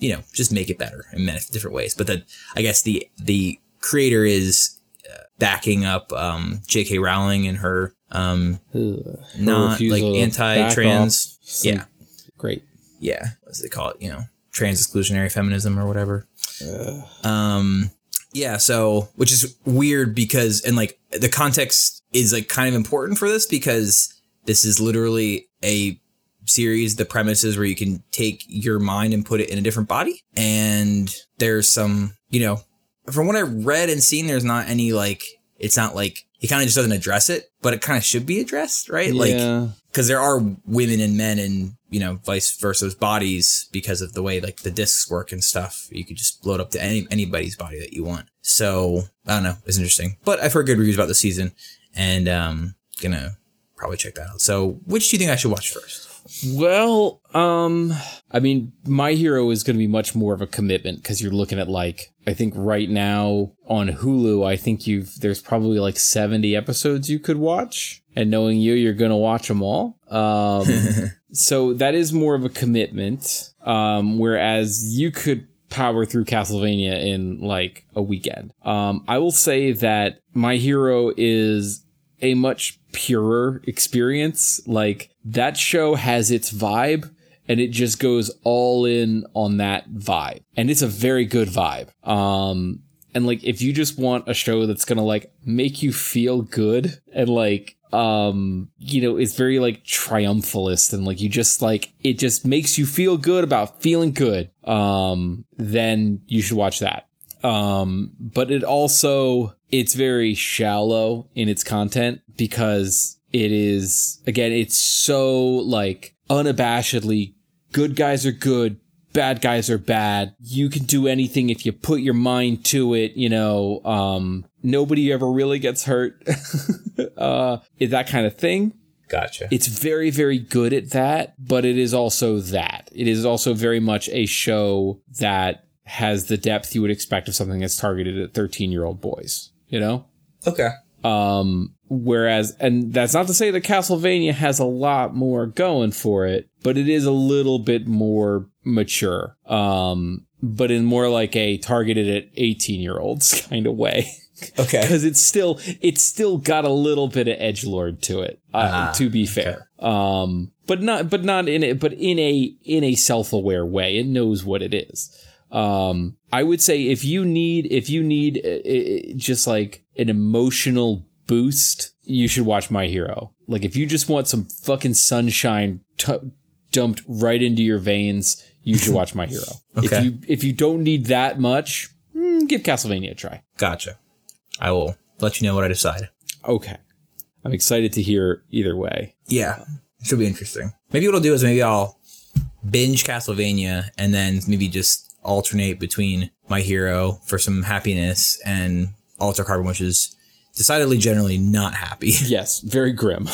you know, just make it better in many different ways. But the, I guess the the creator is uh, backing up um, J.K. Rowling and her um, Ugh. not like anti-trans. back off some- Yeah, Great. yeah. what's they call it? You know, trans exclusionary feminism or whatever. Um, yeah. So, which is weird because, and like the context is like kind of important for this because this is literally a series. The premise is where you can take your mind and put it in a different body, and there's some, you know, from what I read and seen, there's not any like, it's not like he kind of just doesn't address it, but it kind of should be addressed, right? Like, because there are women and men and you know vice versa's bodies because of the way like the discs work and stuff. You could just load up to any anybody's body that you want. So i don't know. It's interesting. But i've heard good reviews about the season and um gonna probably check that out. So which do you think i should watch first Well, um, I mean, my hero is going to be much more of a commitment because you're looking at like, I think right now on Hulu, I think you've, there's probably like 70 episodes you could watch. And knowing you, you're going to watch them all. Um, [laughs] so that is more of a commitment. Um, whereas you could power through Castlevania in like a weekend. Um, I will say that my hero is a much purer experience. Like that show has its vibe and it just goes all in on that vibe. And it's a very good vibe. Um and like if you just want a show that's to like make you feel good and like um you know it's very like triumphalist and like you just like it just makes you feel good about feeling good um then you should watch that Um, but it also it's very shallow in its content because it is again it's so like unabashedly good guys are good bad guys are bad. You can do anything if you put your mind to it you know um nobody ever really gets hurt. [laughs] Uh that kind of thing. Gotcha. it's very very good at that but it is also that. It is also very much a show that has the depth you would expect of something that's targeted at 13 year old boys you know okay. um, whereas, and that's not to say that Castlevania has a lot more going for it, but it is a little bit more mature. Um, but in more like a targeted at 18 year olds [laughs] kind of way. Okay. Because it's still, it's still got a little bit of edge lord to it. Uh, Ah, to be fair, um, but not, but not in it, but in a in a self aware way. It knows what it is. Um, I would say if you need if you need uh, uh, just like an emotional boost, you should watch My Hero. Like if you just want some fucking sunshine t- dumped right into your veins, you should watch My Hero. [laughs] okay. If you if you don't need that much, mm, give Castlevania a try. Gotcha. I will let you know what I decide. Okay, I'm excited to hear either way. Yeah. It should be interesting. Maybe what I'll do is maybe I'll binge Castlevania and then maybe just alternate between My Hero for some happiness and Altered Carbon, which is decidedly generally not happy. [laughs] Yes, very grim.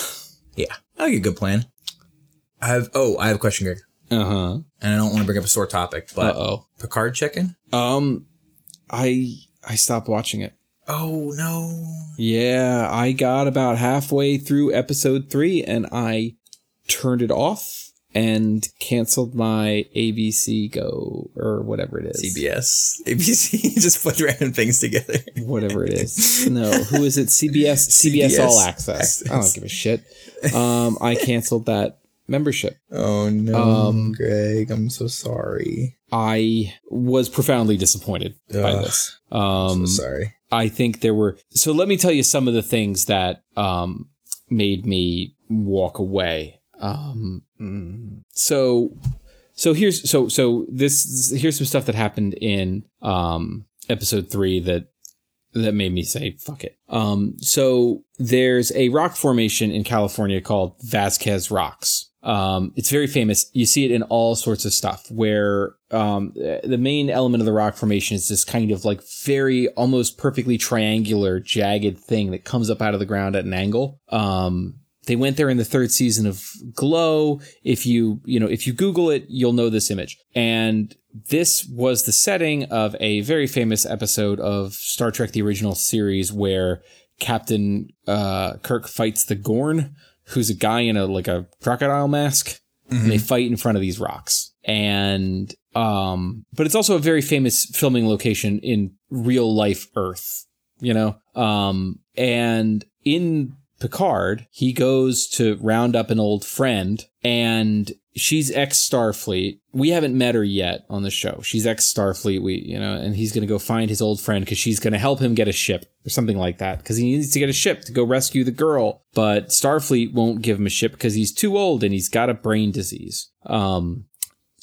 yeah. I think a good plan. I have oh, I have a question, Greg. Uh huh. And I don't want to bring up a sore topic, but oh. Picard chicken? Um, I I stopped watching it. Oh no. Yeah, I got about halfway through episode three and I turned it off and canceled my ABC Go or whatever it is. CBS. ABC [laughs] just put random things together. Whatever it is. No, who is it? CBS [laughs] CBS, CBS All Access. I don't give a shit. Um, I canceled that membership. Oh no, Um, Greg, I'm so sorry. I was profoundly disappointed by this. Um, so sorry. I think there were. So let me tell you some of the things that um, made me walk away. Um, so, so here's so so this here's some stuff that happened in um, episode three that that made me say fuck it. Um, so there's a rock formation in California called Vasquez Rocks. Um, it's very famous. You see it in all sorts of stuff where um, the main element of the rock formation is this kind of like very almost perfectly triangular, jagged thing that comes up out of the ground at an angle. Um, they went there in the third season of Glow. If you, you know, if you Google it, you'll know this image. And this was the setting of a very famous episode of Star Trek, the original series, where Captain uh, Kirk fights the Gorn, who's a guy in a like a crocodile mask, and they fight in front of these rocks. And um, but it's also a very famous filming location in real life Earth, you know. Um, and in Picard, he goes to round up an old friend, and she's ex Starfleet. We haven't met her yet on the show. She's ex Starfleet. We, you know, and he's gonna go find his old friend because she's gonna help him get a ship or something like that because he needs to get a ship to go rescue the girl. But Starfleet won't give him a ship because he's too old and he's got a brain disease. Um,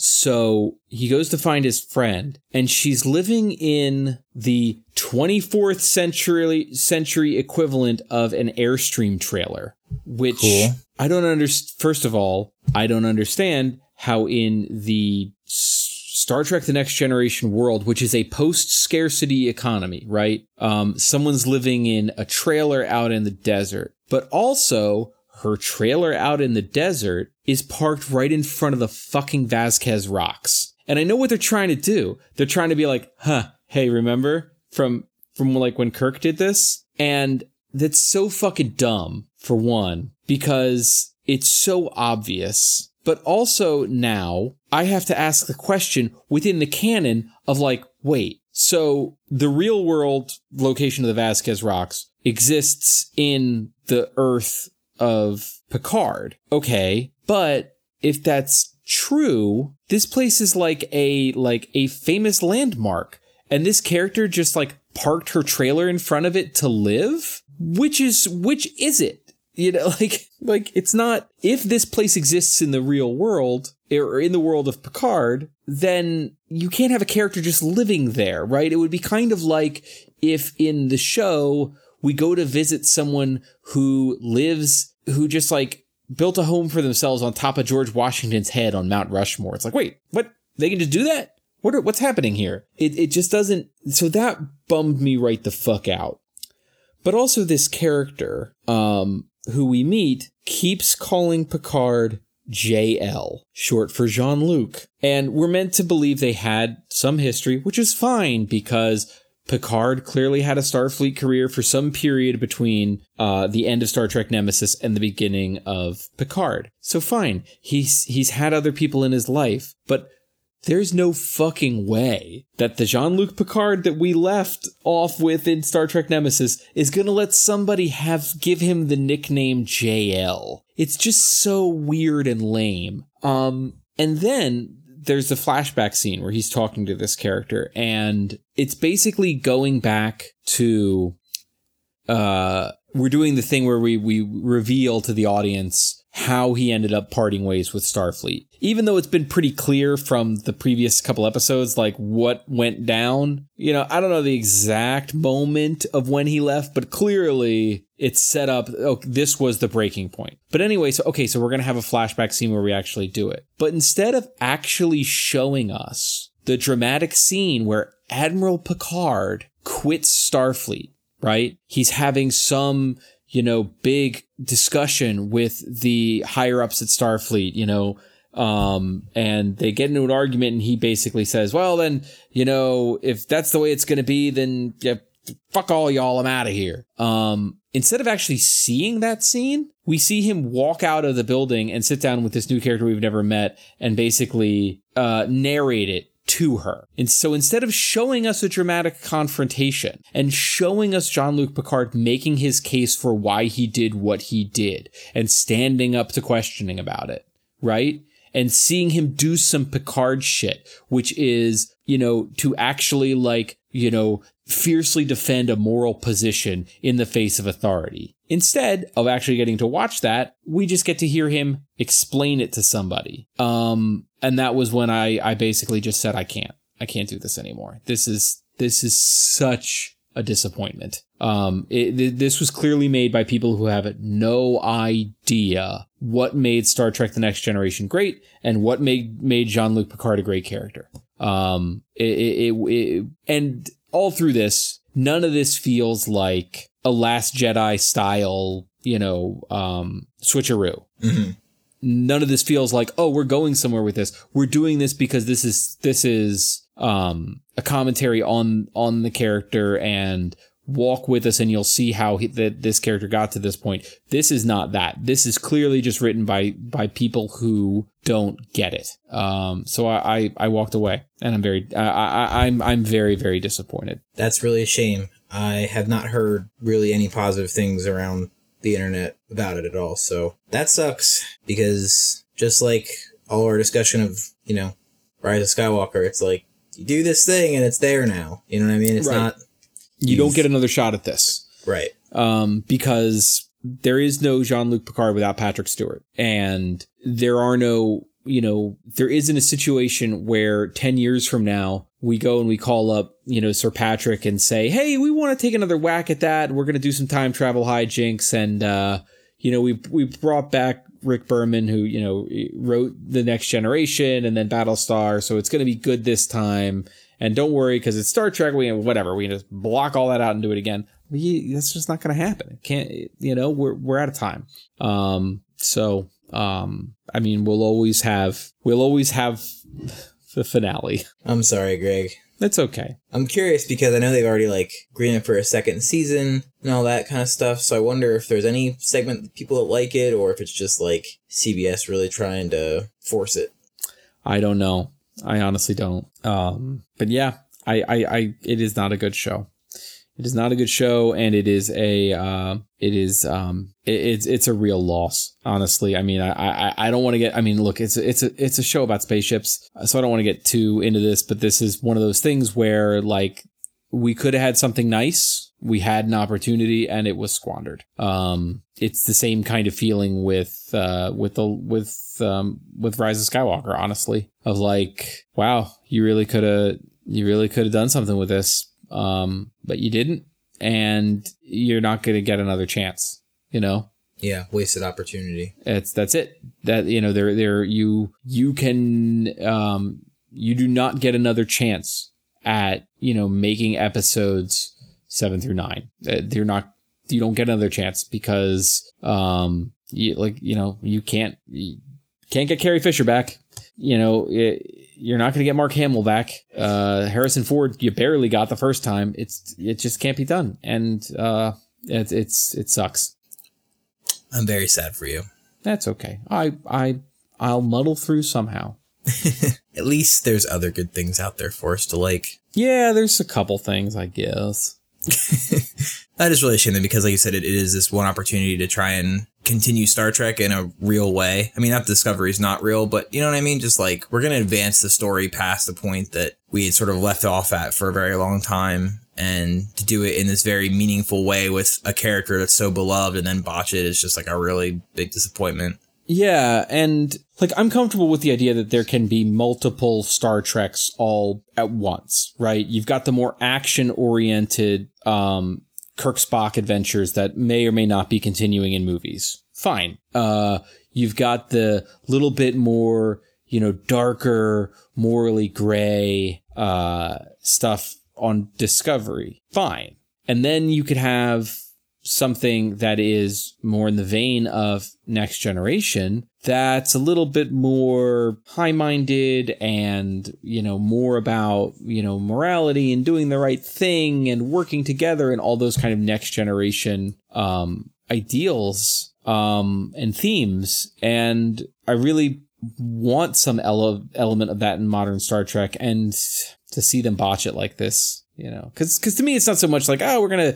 so he goes to find his friend, and she's living in the 24th century century equivalent of an Airstream trailer, which Cool. I don't understand. First of all, I don't understand how in the Star Trek: The Next Generation world, which is a post-scarcity economy, right? Um, someone's living in a trailer out in the desert, but also her trailer out in the desert is parked right in front of the fucking Vasquez rocks. And I know what they're trying to do. They're trying to be like, huh, hey, remember from from like when Kirk did this? And that's so fucking dumb, for one, because it's so obvious. But also now I have to ask the question within the canon of like, wait, so the real world location of the Vasquez rocks exists in the Earth of Picard. Okay, but if that's true, this place is like a like a famous landmark and this character just like parked her trailer in front of it to live? Which is which is it? You know, [laughs] like like it's not if this place exists in the real world, or in the world of Picard, then you can't have a character just living there, right? It would be kind of like if in the show we go to visit someone who lives, who just like built a home for themselves on top of George Washington's head on Mount Rushmore. It's like, wait, what? They can just do that? What are, what's happening here? It, it just doesn't. So that bummed me right the fuck out. But also this character, um, who we meet keeps calling Picard JL, short for Jean Luc. And we're meant to believe they had some history, which is fine because Picard clearly had a Starfleet career for some period between uh, the end of Star Trek Nemesis and the beginning of Picard. So fine, he's he's had other people in his life, but there's no fucking way that the Jean-Luc Picard that we left off with in Star Trek Nemesis is going to let somebody have give him the nickname JL. It's just so weird and lame. Um and then there's the flashback scene where he's talking to this character and it's basically going back to uh we're doing the thing where we we reveal to the audience how he ended up parting ways with Starfleet. Even though it's been pretty clear from the previous couple episodes, like what went down, you know, I don't know the exact moment of when he left, but clearly it's set up. Oh, this was the breaking point. But anyway, so, okay, so we're to have a flashback scene where we actually do it. But instead of actually showing us the dramatic scene where Admiral Picard quits Starfleet, right? He's having some you know, big discussion with the higher ups at Starfleet, you know, um, and they get into an argument and he basically says, well, then, you know, if that's the way it's going to be, then yeah, fuck all y'all, I'm out of here. Um, instead of actually seeing that scene, we see him walk out of the building and sit down with this new character we've never met and basically, uh, narrate it to her. And so instead of showing us a dramatic confrontation and showing us Jean Luc Picard making his case for why he did what he did and standing up to questioning about it, right? And seeing him do some Picard shit, which is, you know, to actually like, you know, fiercely defend a moral position in the face of authority. Instead of actually getting to watch that, we just get to hear him explain it to somebody. Um, and that was when I, I basically just said, I can't, I can't do this anymore. This is, this is such a disappointment. Um, it, this was clearly made by people who have no idea what made Star Trek: The Next Generation great and what made made Jean Luc Picard a great character. Um, it, it, it, and all through this, none of this feels like a Last Jedi style, you know, um, switcheroo. Mm-hmm. None of this feels like, oh, we're going somewhere with this. We're doing this because this is this is um, a commentary on on the character and walk with us and you'll see how he, that this character got to this point. This is not that. This is clearly just written by by people who don't get it. Um, so I, I, I walked away and I'm very I, I I'm I'm very very disappointed. That's really a shame. I have not heard really any positive things around the internet about it at all. So that sucks because just like all our discussion of you know Rise of Skywalker, it's like you do this thing and it's there now. You know what I mean? It's right. not you don't get another shot at this. Right. Um, because there is no Jean Luc Picard without Patrick Stewart. And there are no, you know, there isn't a situation where 10 years from now, we go and we call up, you know, Sir Patrick and say, Hey, we want to take another whack at that. We're going to do some time travel hijinks. And, uh, you know, we, we brought back Rick Berman, who, you know, wrote The Next Generation and then Battlestar. So it's going to be good this time. And don't worry, because it's Star Trek. We can, whatever. We can just block all that out and do it again. We, that's just not going to happen. It can't. You know, we're we're out of time. Um. So. Um. I mean, we'll always have. We'll always have the finale. I'm sorry, Greg. That's okay. I'm curious because I know they've already like greened it for a second season and all that kind of stuff. So I wonder if there's any segment people that like it, or if it's just like CBS really trying to force it. I don't know. I honestly don't. Um, but yeah, I, I, I, it is not a good show. It is not a good show, and it is a, uh, it is, um, it, it's, it's a real loss. Honestly, I mean, I, I, I don't want to get. I mean, look, it's, it's a, it's a show about spaceships, so I don't want to get too into this. But this is one of those things where, like, we could have had something nice we had an opportunity and it was squandered. Um, it's the same kind of feeling with uh, with the with um, with Rise of Skywalker. Honestly, of like, wow, you really could have you really could have done something with this, um, but you didn't, and you're not going to get another chance. You know, Yeah, wasted opportunity. it's that's it. That you know, there there you you can um you do not get another chance at you know making episodes seven through nine. Uh, You're not you don't get another chance because um you like you know you can't you can't get Carrie Fisher back. You know it, you're not going to get Mark Hamill back. Uh, Harrison Ford you barely got the first time. It's it just can't be done, and uh, it's it's it sucks. I'm very sad for you. That's okay. I I I'll muddle through somehow. [laughs] At least there's other good things out there for us to like. Yeah, there's a couple things, I guess. [laughs] That is really a shame because, like you said, it, it is this one opportunity to try and continue Star Trek in a real way. I mean, not Discovery is not real, but you know what I mean? Just like we're going to advance the story past the point that we had sort of left off at for a very long time. And to do it in this very meaningful way with a character that's so beloved and then botch it is just like a really big disappointment. Yeah, and like I'm comfortable with the idea that there can be multiple Star Treks all at once, right? You've got the more action oriented um Kirk Spock adventures that may or may not be continuing in movies. Fine. Uh you've got the little bit more, you know, darker, morally gray uh stuff on Discovery. Fine. And then you could have something that is more in the vein of next generation that's a little bit more high-minded and you know more about you know morality and doing the right thing and working together and all those kind of next generation um ideals um and themes. And i really want some ele- element of that in modern star trek and to see them botch it like this you know? Because because to me it's not so much like oh we're gonna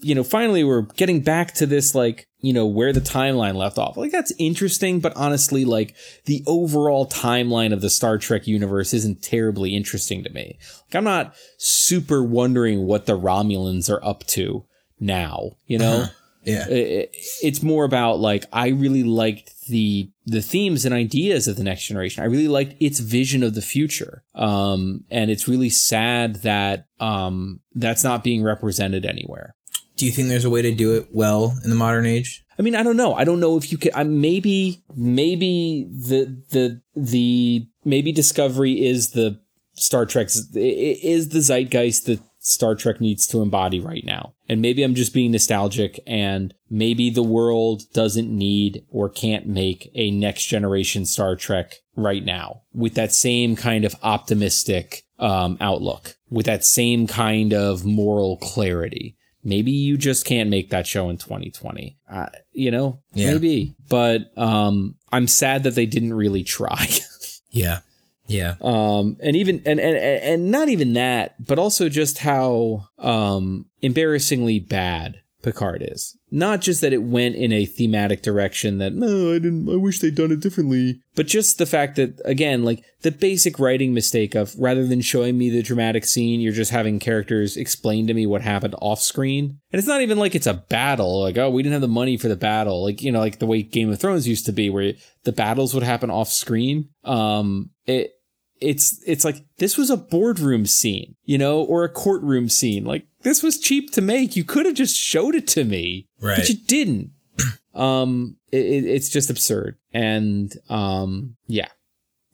you know finally we're getting back to this like you know where the timeline left off like that's interesting but honestly like the overall timeline of the star trek universe isn't terribly interesting to me like i'm not super wondering what the romulans are up to now you know Yeah. it- it's more about like I really liked the the themes and ideas of the next generation. I really liked its vision of the future. Um, and it's really sad that um that's not being represented anywhere. Do you think there's a way to do it well in the modern age? I mean, I don't know. I don't know if you could. I, maybe, maybe the the the maybe Discovery is the Star i- is the zeitgeist that Star Trek needs to embody right now. And maybe I'm just being nostalgic, and maybe the world doesn't need or can't make a next generation Star Trek right now with that same kind of optimistic um, outlook, with that same kind of moral clarity. Maybe you just can't make that show in 2020. Uh, you know, Yeah. maybe. But um, I'm sad that they didn't really try. [laughs] Yeah. Yeah. um, and even and, and and not even that, but also just how um, embarrassingly bad Picard is. Not just that it went in a thematic direction that no, I didn't. I wish they'd done it differently. But just the fact that again, like the basic writing mistake of rather than showing me the dramatic scene, you're just having characters explain to me what happened off screen. And it's not even like it's a battle. Like oh, we didn't have the money for the battle. Like you know, like the way Game of Thrones used to be, where the battles would happen off screen. Um, it it's it's like this was a boardroom scene, you know, or a courtroom scene. Like this was cheap to make. You could have just showed it to me, Right. but you didn't. [clears throat] um, it, it- it's just absurd, and um, yeah.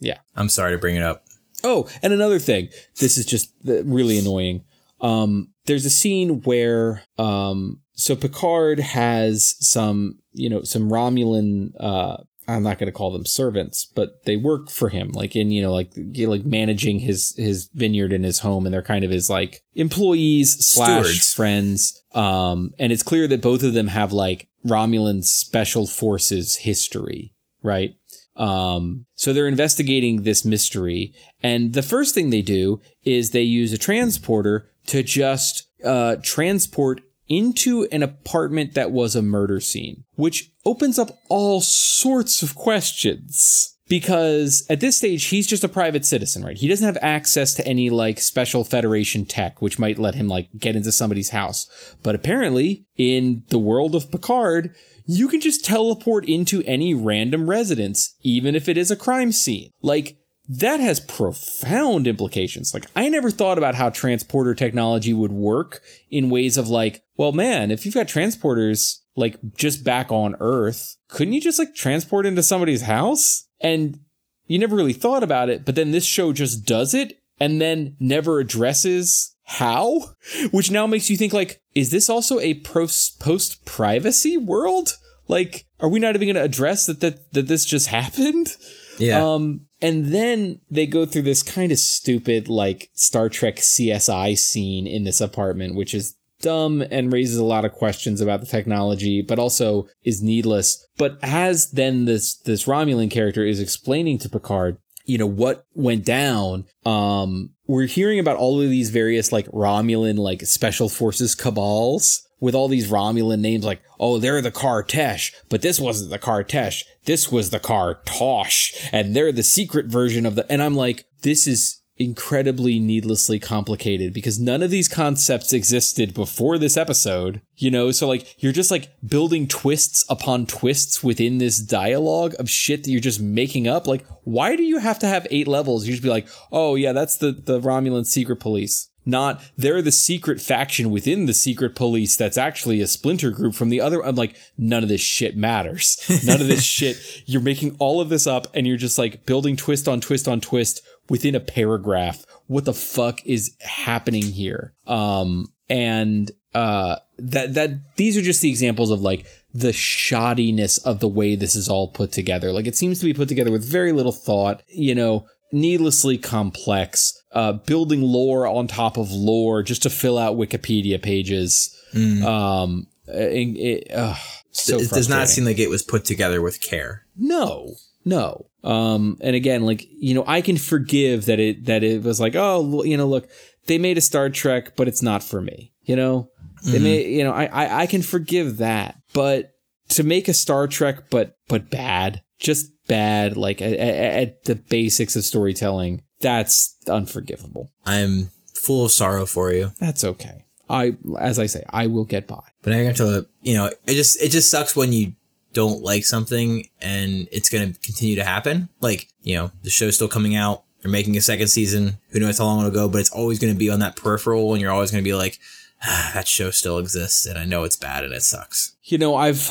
Yeah. I'm sorry to bring it up. Oh, and another thing. This is just uh, really annoying. Um, there's a scene where um, so Picard has some, you know, some Romulan. Uh, I'm not going to call them servants, but they work for him, like in you know, like like managing his his vineyard and his home, and they're kind of his like employees slash Stewards. friends. Um, and it's clear that both of them have like Romulan special forces history, right? Um, so they're investigating this mystery, and the first thing they do is they use a transporter to just uh, transport into an apartment that was a murder scene, which opens up all sorts of questions. because at this stage he's just a private citizen, right? He doesn't have access to any like special Federation tech, which might let him like get into somebody's house. But apparently, in the world of Picard, you can just teleport into any random residence, even if it is a crime scene. Like, that has profound implications. Like, I never thought about how transporter technology would work in ways of like, well, man, if you've got transporters like just back on Earth, couldn't you just like transport into somebody's house? And you never really thought about it, but then this show just does it and then never addresses how, [laughs] which now makes you think like, is this also a post privacy world? Like, are we not even going to address that, that, that this just [laughs] happened? Yeah. Um, and then they go through this kind of stupid, like Star Trek CSI scene in this apartment, which is dumb and raises a lot of questions about the technology, but also is needless. But as then this, this Romulan character is explaining to Picard, you know, what went down, um, we're hearing about all of these various like Romulan, like special forces cabals with all these Romulan names like, oh, they're the Kartesh, but this wasn't the Kartesh. This was the Kartosh. And they're the secret version of the, and I'm like, this is incredibly needlessly complicated because none of these concepts existed before this episode, you know? So like you're just like building twists upon twists within this dialogue of shit that you're just making up. Like, why do you have to have eight levels? You just be like, oh yeah, that's the, the Romulan secret police. Not they're the secret faction within the secret police that's actually a splinter group from the other. I'm like, none of this shit matters. [laughs] None of this shit. You're making all of this up and you're just like building twist on twist on twist within a paragraph. What the fuck is happening here? Um, and, uh, that, that, these are just the examples of like the shoddiness of the way this is all put together. Like it seems to be put together with very little thought, you know, needlessly complex, uh, building lore on top of lore just to fill out Wikipedia pages. Mm. Um, it, it, uh, so it does not seem like it was put together with care. No, no. Um, and again, like, you know, I can forgive that it, that it was like, oh, you know, look, they made a Star Trek, but it's not for me. You know, they mm-hmm. made, you know, I, I, I can forgive that, but to make a Star Trek, but, but bad, just bad, like at, at the basics of storytelling, that's unforgivable. I'm full of sorrow for you. That's okay. I, as I say, I will get by. But I have to, you know, it just, it just sucks when you don't like something and it's going to continue to happen. Like, you know, the show's still coming out. They're making a second season. Who knows how long it'll go, but it's always going to be on that peripheral and you're always going to be like, ah, that show still exists and I know it's bad and it sucks. You know, I've,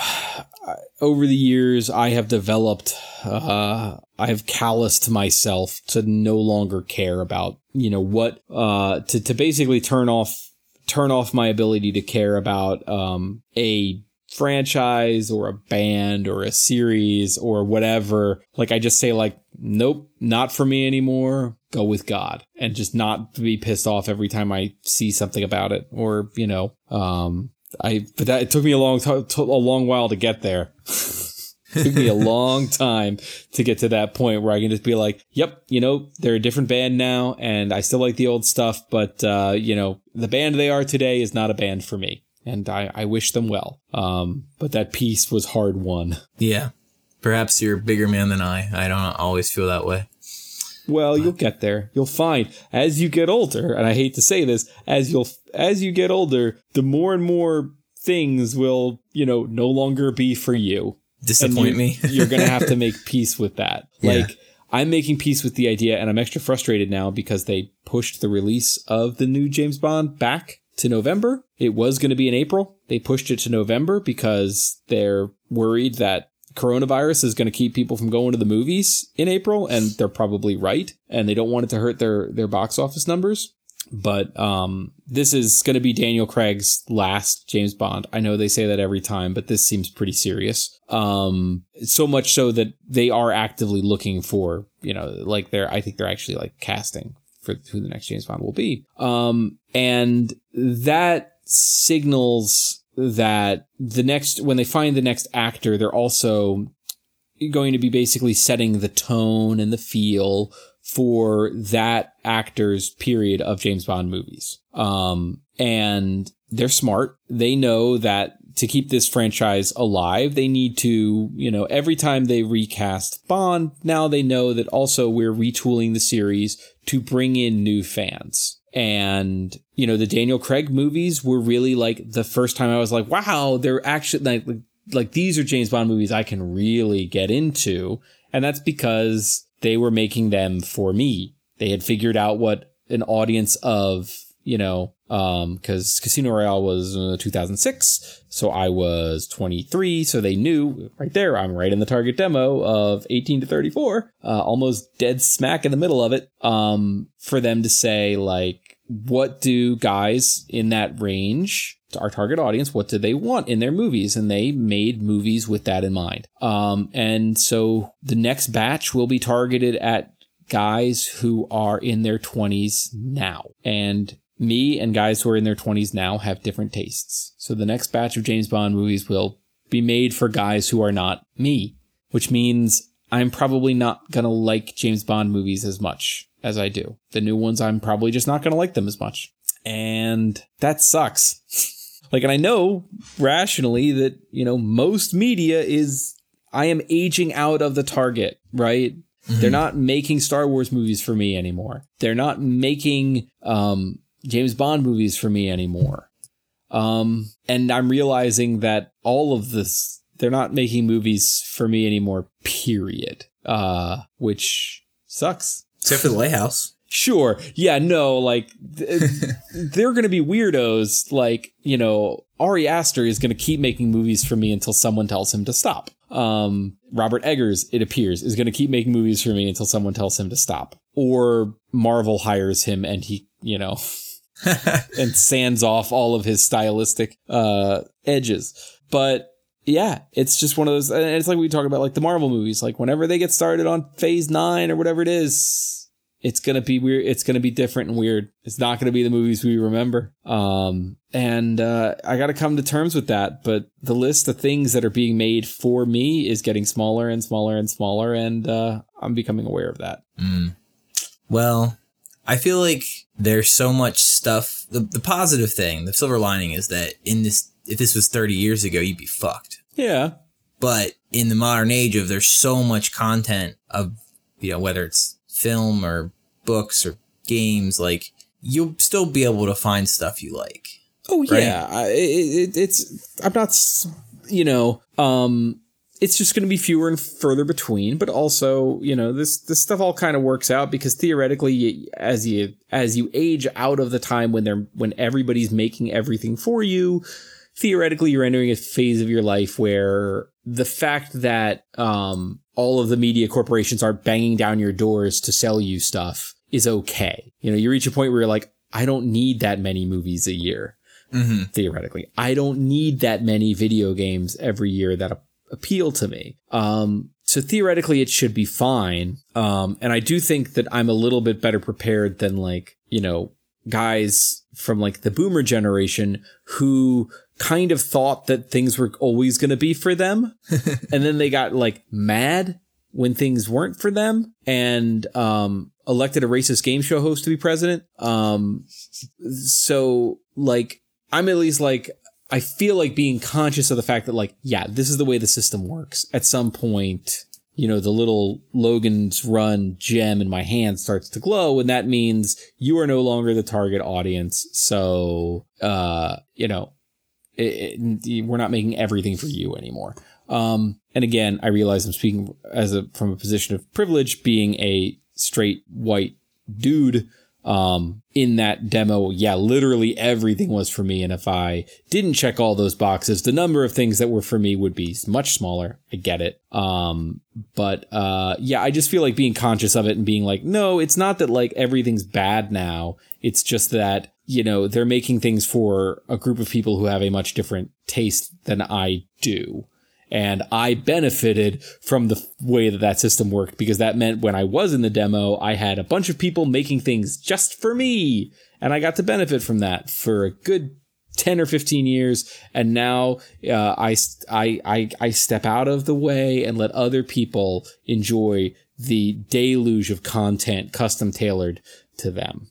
[sighs] over the years, I have developed, uh, I have calloused myself to no longer care about, you know, what, uh, to, to basically turn off, turn off my ability to care about, um, a franchise or a band or a series or whatever, like I just say like, nope, not for me anymore. Go with God and just not be pissed off every time I see something about it or, you know, um, I, but that, it took me a long time, a long while to get there. [laughs] [laughs] took me a long time to get to that point where I can just be like, yep, you know, they're a different band now and I still like the old stuff, but, uh, you know, the band they are today is not a band for me and I, I wish them well. Um, but that piece was hard won. Yeah. Perhaps you're a bigger man than I. I don't always feel that way. Well, you'll get there. You'll find as you get older, and I hate to say this, as you'll as you get older, the more and more things will, you know, no longer be for you. Disappoint you, me. you're gonna have to make peace with that. [laughs] Yeah. Like I'm making peace with the idea, and I'm extra frustrated now because they pushed the release of the new James Bond back to November. It was going to be in April. They pushed it to November because they're worried that coronavirus is going to keep people from going to the movies in April, and they're probably right. And they don't want it to hurt their their box office numbers. But um, this is going to be Daniel Craig's last James Bond. I know they say that every time, but this seems pretty serious. Um, so much so that they are actively looking for, you know, like they're. I think they're actually like casting for who the next James Bond will be. Um, and that signals that the next, when they find the next actor, they're also going to be basically setting the tone and the feel for that actor's period of James Bond movies. Um, and they're smart. They know that to keep this franchise alive, they need to, you know, every time they recast Bond, now they know that also we're retooling the series to bring in new fans. And, you know, the Daniel Craig movies were really like the first time I was like, wow, they're actually like, like these are James Bond movies I can really get into. And that's because they were making them for me. They had figured out what an audience of, you know, um, cause Casino Royale was uh, 2006. So I was 23. So they knew right there, I'm right in the target demo of 18 to 34, uh, almost dead smack in the middle of it. Um, for them to say like, what do guys in that range our target audience what do they want in their movies and they made movies with that in mind um, and so the next batch will be targeted at guys who are in their 20s now and me and guys who are in their 20s now have different tastes so the next batch of james bond movies will be made for guys who are not me which means i'm probably not going to like james bond movies as much as I do. The new ones, I'm probably just not going to like them as much. And that sucks. [laughs] like, and I know rationally that, you know, most media is, I am aging out of the target, right? Mm-hmm. They're not making Star Wars movies for me anymore. They're not making, um, James Bond movies for me anymore. Um, and I'm realizing that all of this, they're not making movies for me anymore, period. Uh, which sucks. Except for the lighthouse. Sure. Yeah, no, like [laughs] they're going to be weirdos like, you know, Ari Aster is going to keep making movies for me until someone tells him to stop. Um, Robert Eggers, it appears, is going to keep making movies for me until someone tells him to stop. Or Marvel hires him and he, you know, [laughs] and sands off all of his stylistic uh edges. But yeah, it's just one of those. And it's like we talk about like the Marvel movies. Like whenever they get started on Phase Nine or whatever it is, it's gonna be weird. It's gonna be different and weird. It's not gonna be the movies we remember. Um, and uh, I got to come to terms with that. But the list of things that are being made for me is getting smaller and smaller and smaller, and uh, I'm becoming aware of that. Mm. Well, I feel like there's so much stuff. The, the positive thing, the silver lining, is that in this if this was 30 years ago, you'd be fucked. Yeah. But in the modern age of there's so much content of, you know, whether it's film or books or games, like you'll still be able to find stuff you like. Oh right? yeah. I, it, it's, I'm not, you know, um, it's just going to be fewer and further between but also you know this this stuff all kind of works out because theoretically as you as you age out of the time when they're when everybody's making everything for you theoretically you're entering a phase of your life where the fact that um, all of the media corporations are banging down your doors to sell you stuff is okay. You know, you reach a point where you're like, I don't need that many movies a year. Mm-hmm. Theoretically, I don't need that many video games every year that appeal to me. Um, so theoretically, it should be fine. Um, and I do think that I'm a little bit better prepared than like you know guys from like the boomer generation who kind of thought that things were always going to be for them. [laughs] and then they got like mad when things weren't for them and um, elected a racist game show host to be president. Um, so like, I'm at least like, I feel like being conscious of the fact that like, yeah, this is the way the system works. At some point, you know, the little Logan's Run gem in my hand starts to glow, and that means you are no longer the target audience. So, uh, you know, it, it, we're not making everything for you anymore. Um, and again, I realize I'm speaking as a from a position of privilege, being a straight white dude. Um, in that demo, yeah, literally everything was for me. And if I didn't check all those boxes, the number of things that were for me would be much smaller. I get it. Um, but uh, yeah, I just feel like being conscious of it and being like, no, it's not that like everything's bad now. It's just that you know, they're making things for a group of people who have a much different taste than I do. And I benefited from the way that that system worked because that meant when I was in the demo, I had a bunch of people making things just for me. And I got to benefit from that for a good 10 or 15 years. And now uh, I, I, I, I step out of the way and let other people enjoy the deluge of content custom tailored to them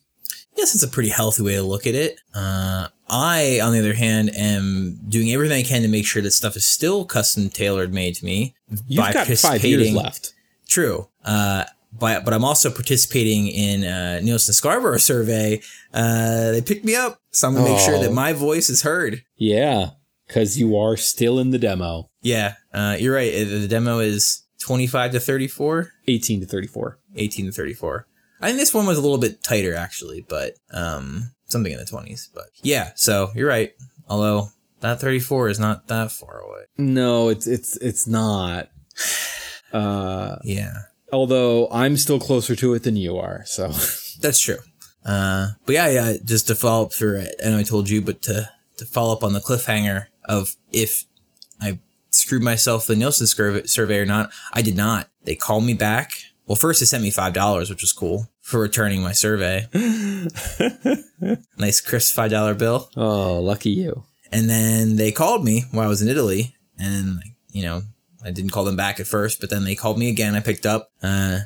yes, it's a pretty healthy way to look at it. Uh, I, on the other hand, am doing everything I can to make sure that stuff is still custom tailored made to me. You've got five years left. True. Uh, but but I'm also participating in uh, Nielsen Scarborough survey. Uh, they picked me up, so I'm gonna make sure that Oh. my voice is heard. Yeah, because you are still in the demo. Yeah, uh, you're right. Uh, The demo is 25 to 34, 18 to 34. 18 to 34. I think this one was a little bit tighter actually, but um, something in the 20s. But yeah, so you're right. Although that 34 is not that far away. No, it's it's it's not. [sighs] Uh, Yeah, although I'm still closer to it than you are. So [laughs] that's true. Uh, but yeah, yeah. Just to follow up for, it, I know I told you, but to to follow up on the cliffhanger of if I screwed myself the Nielsen survey or not, I did not. They called me back. Well, first they sent me five dollars, which was cool for returning my survey. [laughs] nice crisp five dollar bill. oh, lucky you. And then they called me while I was in Italy, and you know I didn't call them back at first, but then they called me again. I picked up, uh,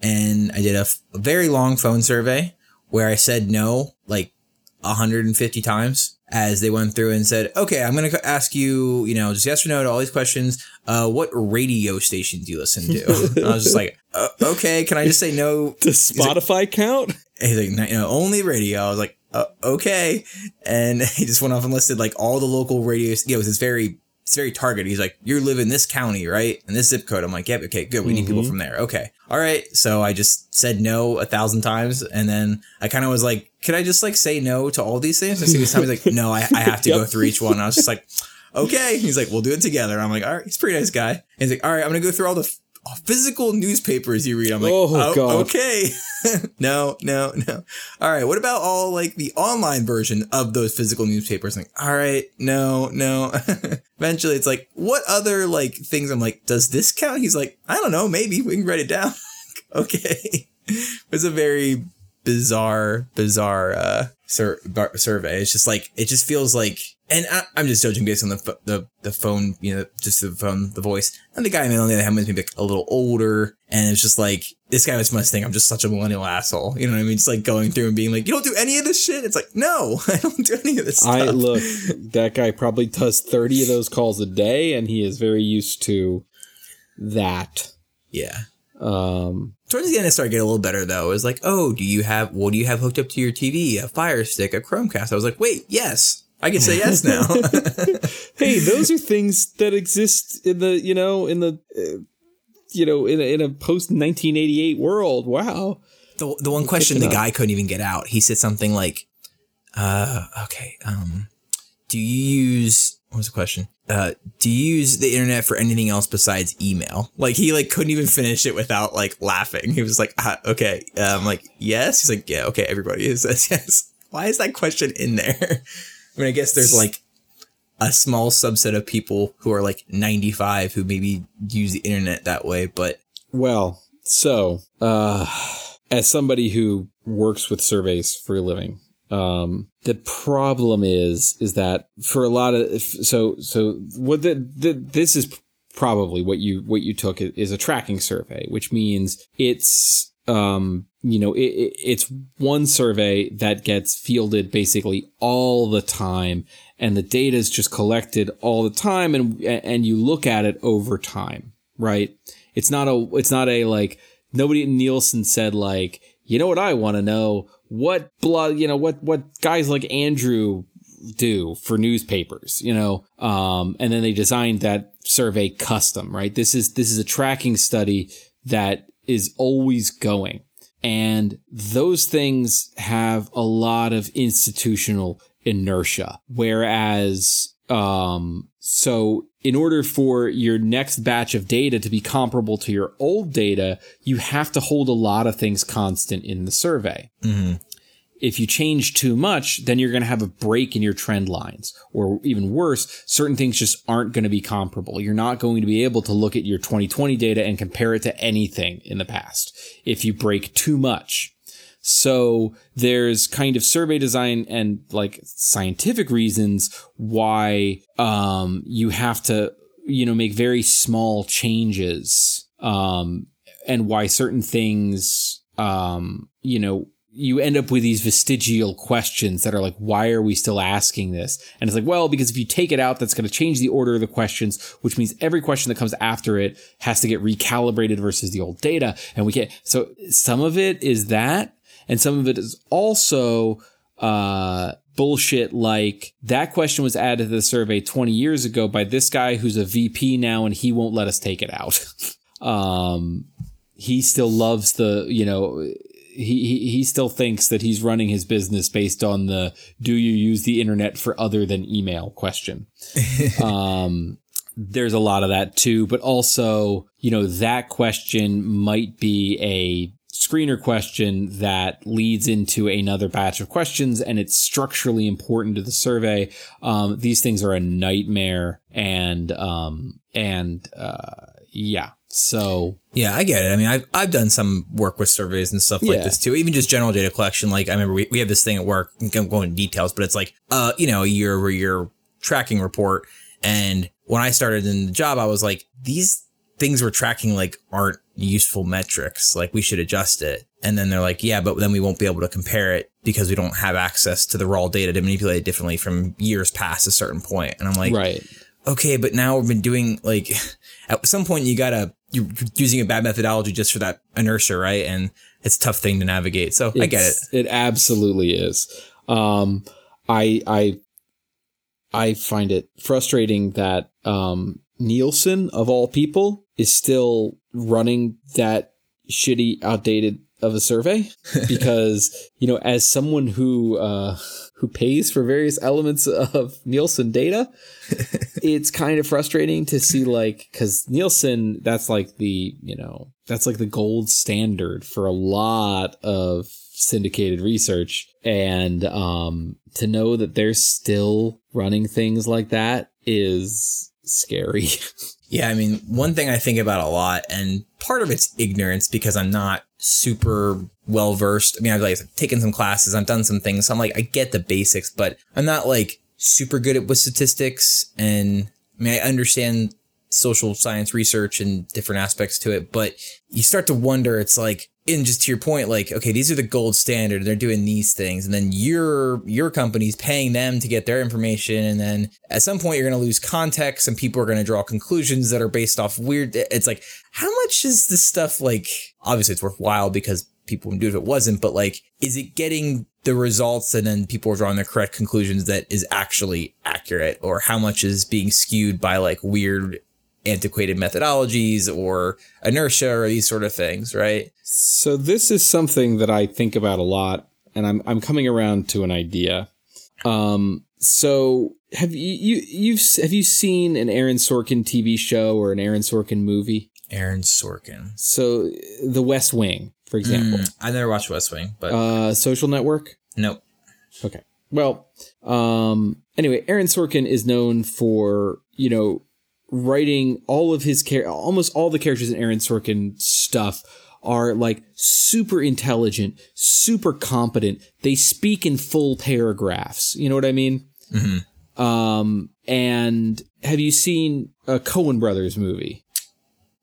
and I did a, f- a very long phone survey where I said no like 150 times as they went through and said, "Okay, I'm going to ask you, you know, just yes or no to all these questions. Uh, what radio station do you listen to?" [laughs] I was just like, uh, "Okay, can I just say no [laughs] Does Spotify count? he's like, "No, only radio. I was like, uh, okay. And [laughs] he just went off and listed like all the local radios. Yeah, it was this very, it's very targeted. He's like, you live in this county, right? And this zip code. I'm like, yep, okay, good. We need people from there. Okay. All right. So I just said no a thousand times. And then I kind of was like, can I just like say no to all these things? And so he was he's like, no, I, I have to [laughs] go through each one. And I was just like, okay. He's like, we'll do it together. I'm like, all right. He's a pretty nice guy. And he's like, all right, I'm going to go through all the physical newspapers you read. I'm like, Oh, oh, okay. [laughs] no, no, no. All right. What about all like the online version of those physical newspapers? Like, all right, no, no. [laughs] Eventually, it's like, what other like things? I'm like, does this count? He's like, I don't know. Maybe we can write it down. [laughs] okay. it was a very bizarre, bizarre uh, sur- bar- survey. It's just like it just feels like, and I, I'm just judging based on the, the the phone, you know, just the phone, the voice, and the guy on the other hand was maybe like a little older, and it's just like this guy was must think I'm just such a millennial asshole. You know what I mean? It's like going through and being like, you don't do any of this shit. It's like, no, [laughs] I don't do any of this stuff. I look, that guy probably does 30 of those calls a day, and he is very used to that. yeah. Um, Towards the end, it started getting a little better though. It was like, oh, do you have what do you have hooked up to your TV? A Fire Stick, a Chromecast. I was like, wait, yes, I can say yes now. [laughs] hey, those are things that exist in the, you know, in the, uh, you know, in a, in a post 1988 world. Wow. the the one question the guy couldn't even get out. He said something like, uh, okay, um, do you use what was the question? Uh, do you use the internet for anything else besides email? Like he like couldn't even finish it without like laughing. He was like, ah, okay, um, like yes. He's like, yeah, okay, everybody says [laughs] yes. Why is that question in there? I mean, I guess there's like a small subset of people who are like 95 who maybe use the internet that way, but Well, so, uh, as somebody who works with surveys for a living, um, the problem is, is that for a lot of, so, so what the, the this is probably what you, what you took is a tracking survey, which means it's, um, you know, it, it, it's one survey that gets fielded basically all the time and the data is just collected all the time and, and you look at it over time, right? It's not a, it's not a like, nobody at Nielsen said like, you know what I want to know? What blood, you know, what, what guys like Andrew do for newspapers, you know, um, and then they designed that survey custom, right? This is, this is a tracking study that is always going. And those things have a lot of institutional inertia. Whereas, um, so in order for your next batch of data to be comparable to your old data, you have to hold a lot of things constant in the survey if you change too much, then you're going to have a break in your trend lines. Or even worse, certain things just aren't going to be comparable. You're not going to be able to look at your 2020 data and compare it to anything in the past if you break too much. So there's kind of survey design and like scientific reasons why um, you have to, you know, make very small changes um, and why certain things, um, you know, you end up with these vestigial questions that are like, why are we still asking this? And it's like, well, because if you take it out, that's going to change the order of the questions, which means every question that comes after it has to get recalibrated versus the old data. And we can't. So some of it is that, and some of it is also uh, bullshit like that question was added to the survey 20 years ago by this guy who's a VP now and he won't let us take it out. [laughs] um, he still loves the, you know, he, he he still thinks that he's running his business based on the do you use the internet for other than email question. [laughs] um, there's a lot of that too, but also, you know, that question might be a screener question that leads into another batch of questions and it's structurally important to the survey. Um, these things are a nightmare and, um, and, uh, yeah. So yeah, I get it. I mean, I've, I've done some work with surveys and stuff like Yeah. this too. Even just general data collection. Like I remember we, we have this thing at work. I can go into details, but it's like, uh, you know, a year over year tracking report. And when I started in the job, I was like, these things we're tracking like aren't useful metrics. Like we should adjust it. And then they're like, yeah, but then we won't be able to compare it because we don't have access to the raw data to manipulate it differently from years past a certain point. And I'm like, right. okay, but now we've been doing like [laughs] at some point you gotta you're using a bad methodology just for that inertia, right? And it's a tough thing to navigate. So I get it. It absolutely is. Um, I I I find it frustrating that um, Nielsen of all people is still running that shitty, outdated of a survey [laughs] because you know, as someone who uh, who pays for various elements of Nielsen data, [laughs] it's kind of frustrating to see like because Nielsen that's like the you know that's like the gold standard for a lot of syndicated research. And um to know that they're still running things like that is scary. [laughs] Yeah, I mean, one thing I think about a lot, and part of it's ignorance because I'm not super well versed. I mean, I've like taken some classes, I've done some things. So I'm like, I get the basics, but I'm not like super good at with statistics. And I mean, I understand social science research and different aspects to it, but you start to wonder, it's like, and just to your point, like, okay, these are the gold standard. And they're doing these things. And then your, your company's paying them to get their information. And then at some point you're going to lose context and people are going to draw conclusions that are based off weird. It's like, how much is this stuff like, obviously it's worthwhile because people would do it if it wasn't, but like, is it getting the results and then people are drawing the correct conclusions that is actually accurate or how much is being skewed by like weird antiquated methodologies or inertia or these sort of things, right? so this is something that i think about a lot and i'm i'm coming around to an idea um so have you, you you've have you seen an aaron sorkin tv show or an aaron sorkin movie Aaron Sorkin. so the west wing for example Mm, I never watched West Wing, but uh social network nope. Okay. Well, um, anyway, Aaron Sorkin is known for, you know, writing all of his char- almost all the characters in Aaron Sorkin stuff are like super intelligent, super competent. They speak in full paragraphs. You know what I mean? Um, and have you seen a Coen Brothers movie?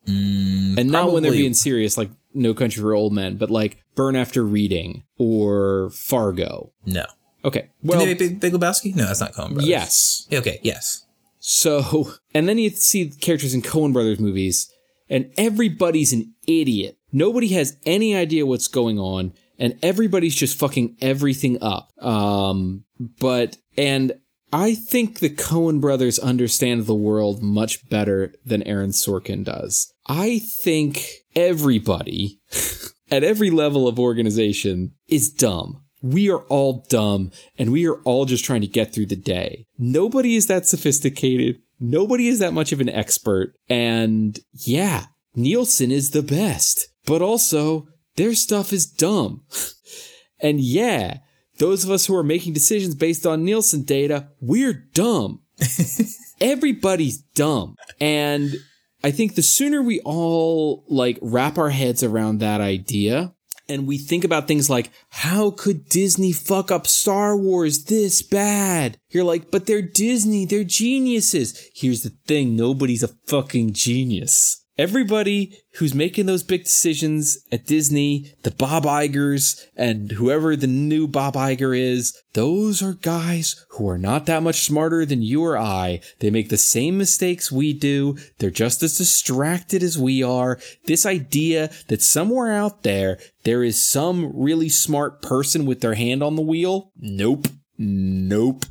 and not when they're being serious, like No Country for Old Men, but like Burn After Reading or Fargo. No. Okay. Well, Big, Big Lebowski? No, that's not Coen Brothers. yes. Okay. Yes. So, and then you see characters in Coen Brothers movies, and everybody's an idiot. Nobody has any idea what's going on, and everybody's just fucking everything up. Um, but, and I think the Coen brothers understand the world much better than Aaron Sorkin does. I think everybody [laughs] at every level of organization is dumb. We are all dumb and we are all just trying to get through the day. Nobody is that sophisticated. Nobody is that much of an expert. And yeah, Nielsen is the best, but also their stuff is dumb. [laughs] and yeah, those of us who are making decisions based on Nielsen data, we're dumb. [laughs] Everybody's dumb. And I think the sooner we all like wrap our heads around that idea and we think about things like, how could Disney fuck up Star Wars this bad? You're like, but they're Disney, they're geniuses. Here's the thing, nobody's a fucking genius. Everybody who's making those big decisions at Disney, the Bob Igers and whoever the new Bob Iger is, those are guys who are not that much smarter than you or I. They make the same mistakes we do. They're just as distracted as we are. This idea that somewhere out there, there is some really smart person with their hand on the wheel. Nope. Nope.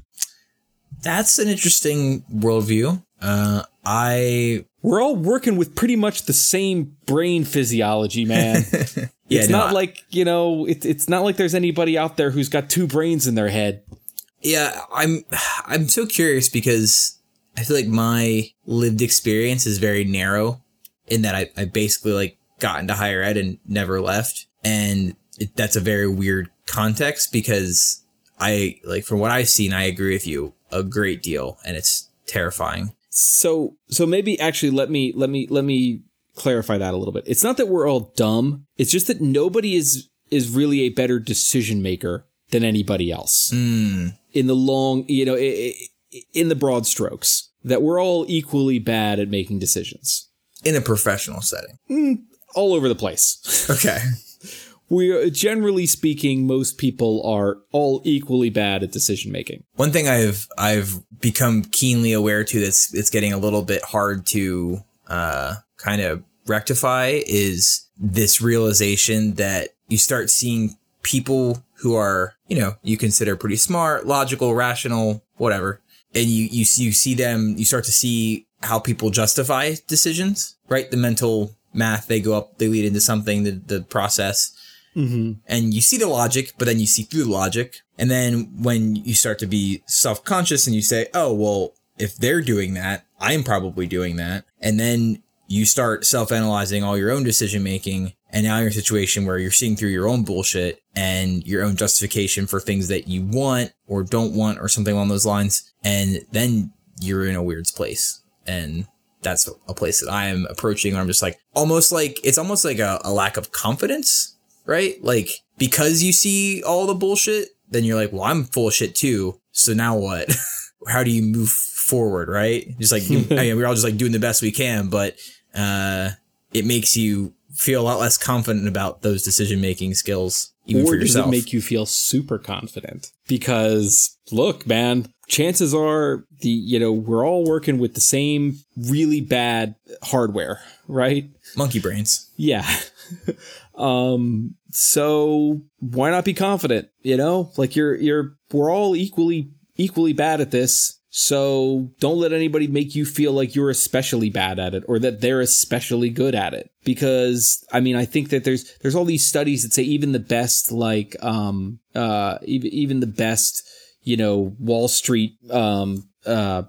That's an interesting worldview. Uh, I we're all working with pretty much the same brain physiology, man. [laughs] Yeah, it's no, not like you know, it, it's not like there's anybody out there who's got two brains in their head. yeah, I'm I'm so curious because I feel like my lived experience is very narrow in that I, I basically like got into higher ed and never left. And it, that's a very weird context because I like from what I've seen, I agree with you a great deal and it's terrifying. So, so maybe actually let me let me let me clarify that a little bit. It's not that we're all dumb. It's just that nobody is is really a better decision maker than anybody else Mm, in the long, you know, in the broad strokes. That we're all equally bad at making decisions, in a professional setting. all over the place. Okay. [laughs] we are generally speaking, most people are all equally bad at decision making. One thing I've I've become keenly aware to that's it's getting a little bit hard to uh, kind of rectify is this realization that you start seeing people who are you know you consider pretty smart, logical, rational, whatever, and you you you see them you start to see how people justify decisions, right? The mental math they go up, they lead into something, the the process Mm-hmm. and you see the logic, but then you see through the logic. And then when you start to be self conscious and you say, oh, well, if they're doing that, I'm probably doing that. And then you start self analyzing all your own decision making. And now you're in a situation where you're seeing through your own bullshit and your own justification for things that you want or don't want or something along those lines. And then you're in a weird place. And that's a place that I am approaching I'm just like, almost like, it's almost like a, a lack of confidence right? Like because you see all the bullshit, then you're like, well, I'm full of shit too. So now what? [laughs] How do you move forward, right? Just like [laughs] I mean, we're all just like doing the best we can, but uh, it makes you feel a lot less confident about those decision making skills, even or for does it make you feel super confident? Because look, man, chances are the you know we're all working with the same really bad hardware, right? Monkey brains. Yeah. [laughs] um. So why not be confident? You know, like you're you're we're all equally equally bad at this. So don't let anybody make you feel like you're especially bad at it or that they're especially good at it. Because I mean, I think that there's there's all these studies that say even the best like um uh even even the best you know Wall Street um uh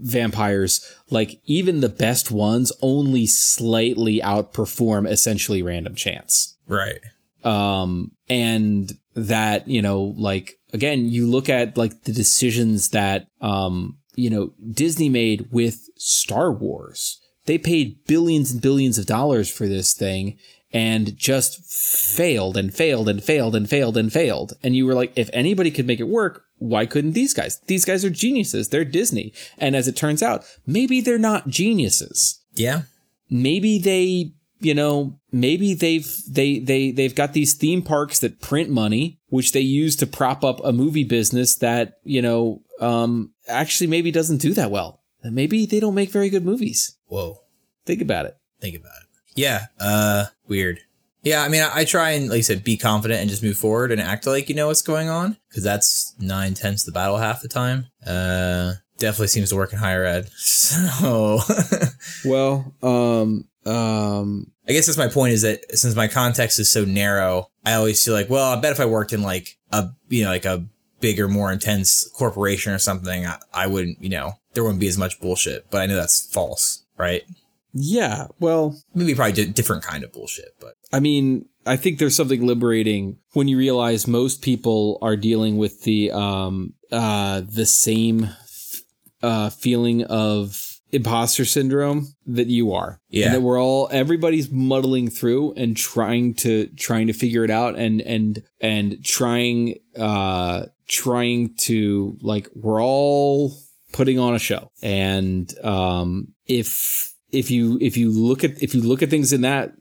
vampires like even the best ones only slightly outperform essentially random chance. Right. um and that you know like again you look at like the decisions that um you know disney made with star wars. They paid billions and billions of dollars for this thing and just failed and failed and failed and failed and failed. And you were like if anybody could make it work why couldn't these guys these guys are geniuses they're disney and as it turns out maybe they're not geniuses Yeah. maybe they you know maybe they've they they they've got these theme parks that print money which they use to prop up a movie business that you know um actually maybe doesn't do that well and maybe they don't make very good movies Whoa. think about it Think about it. Yeah. Uh, weird. Yeah, I mean, I, I try and, like I said, be confident and just move forward and act like you know what's going on because that's nine tenths the battle half the time. Uh, definitely seems to work in higher ed. [laughs] So, [laughs] well um um I guess that's my point is that since my context is so narrow, I always feel like, well, I bet if I worked in like a, you know, like a bigger, more intense corporation or something, I, I wouldn't, you know, there wouldn't be as much bullshit. But I know that's false, right? yeah well Maybe probably di- different kind of bullshit, but I mean, I think there's something liberating when you realize most people are dealing with the um uh the same uh feeling of imposter syndrome that you are. Yeah. And that we're all everybody's muddling through and trying to trying to figure it out and and and trying uh trying to like we're all putting on a show. And um if if you if you look at if you look at things in that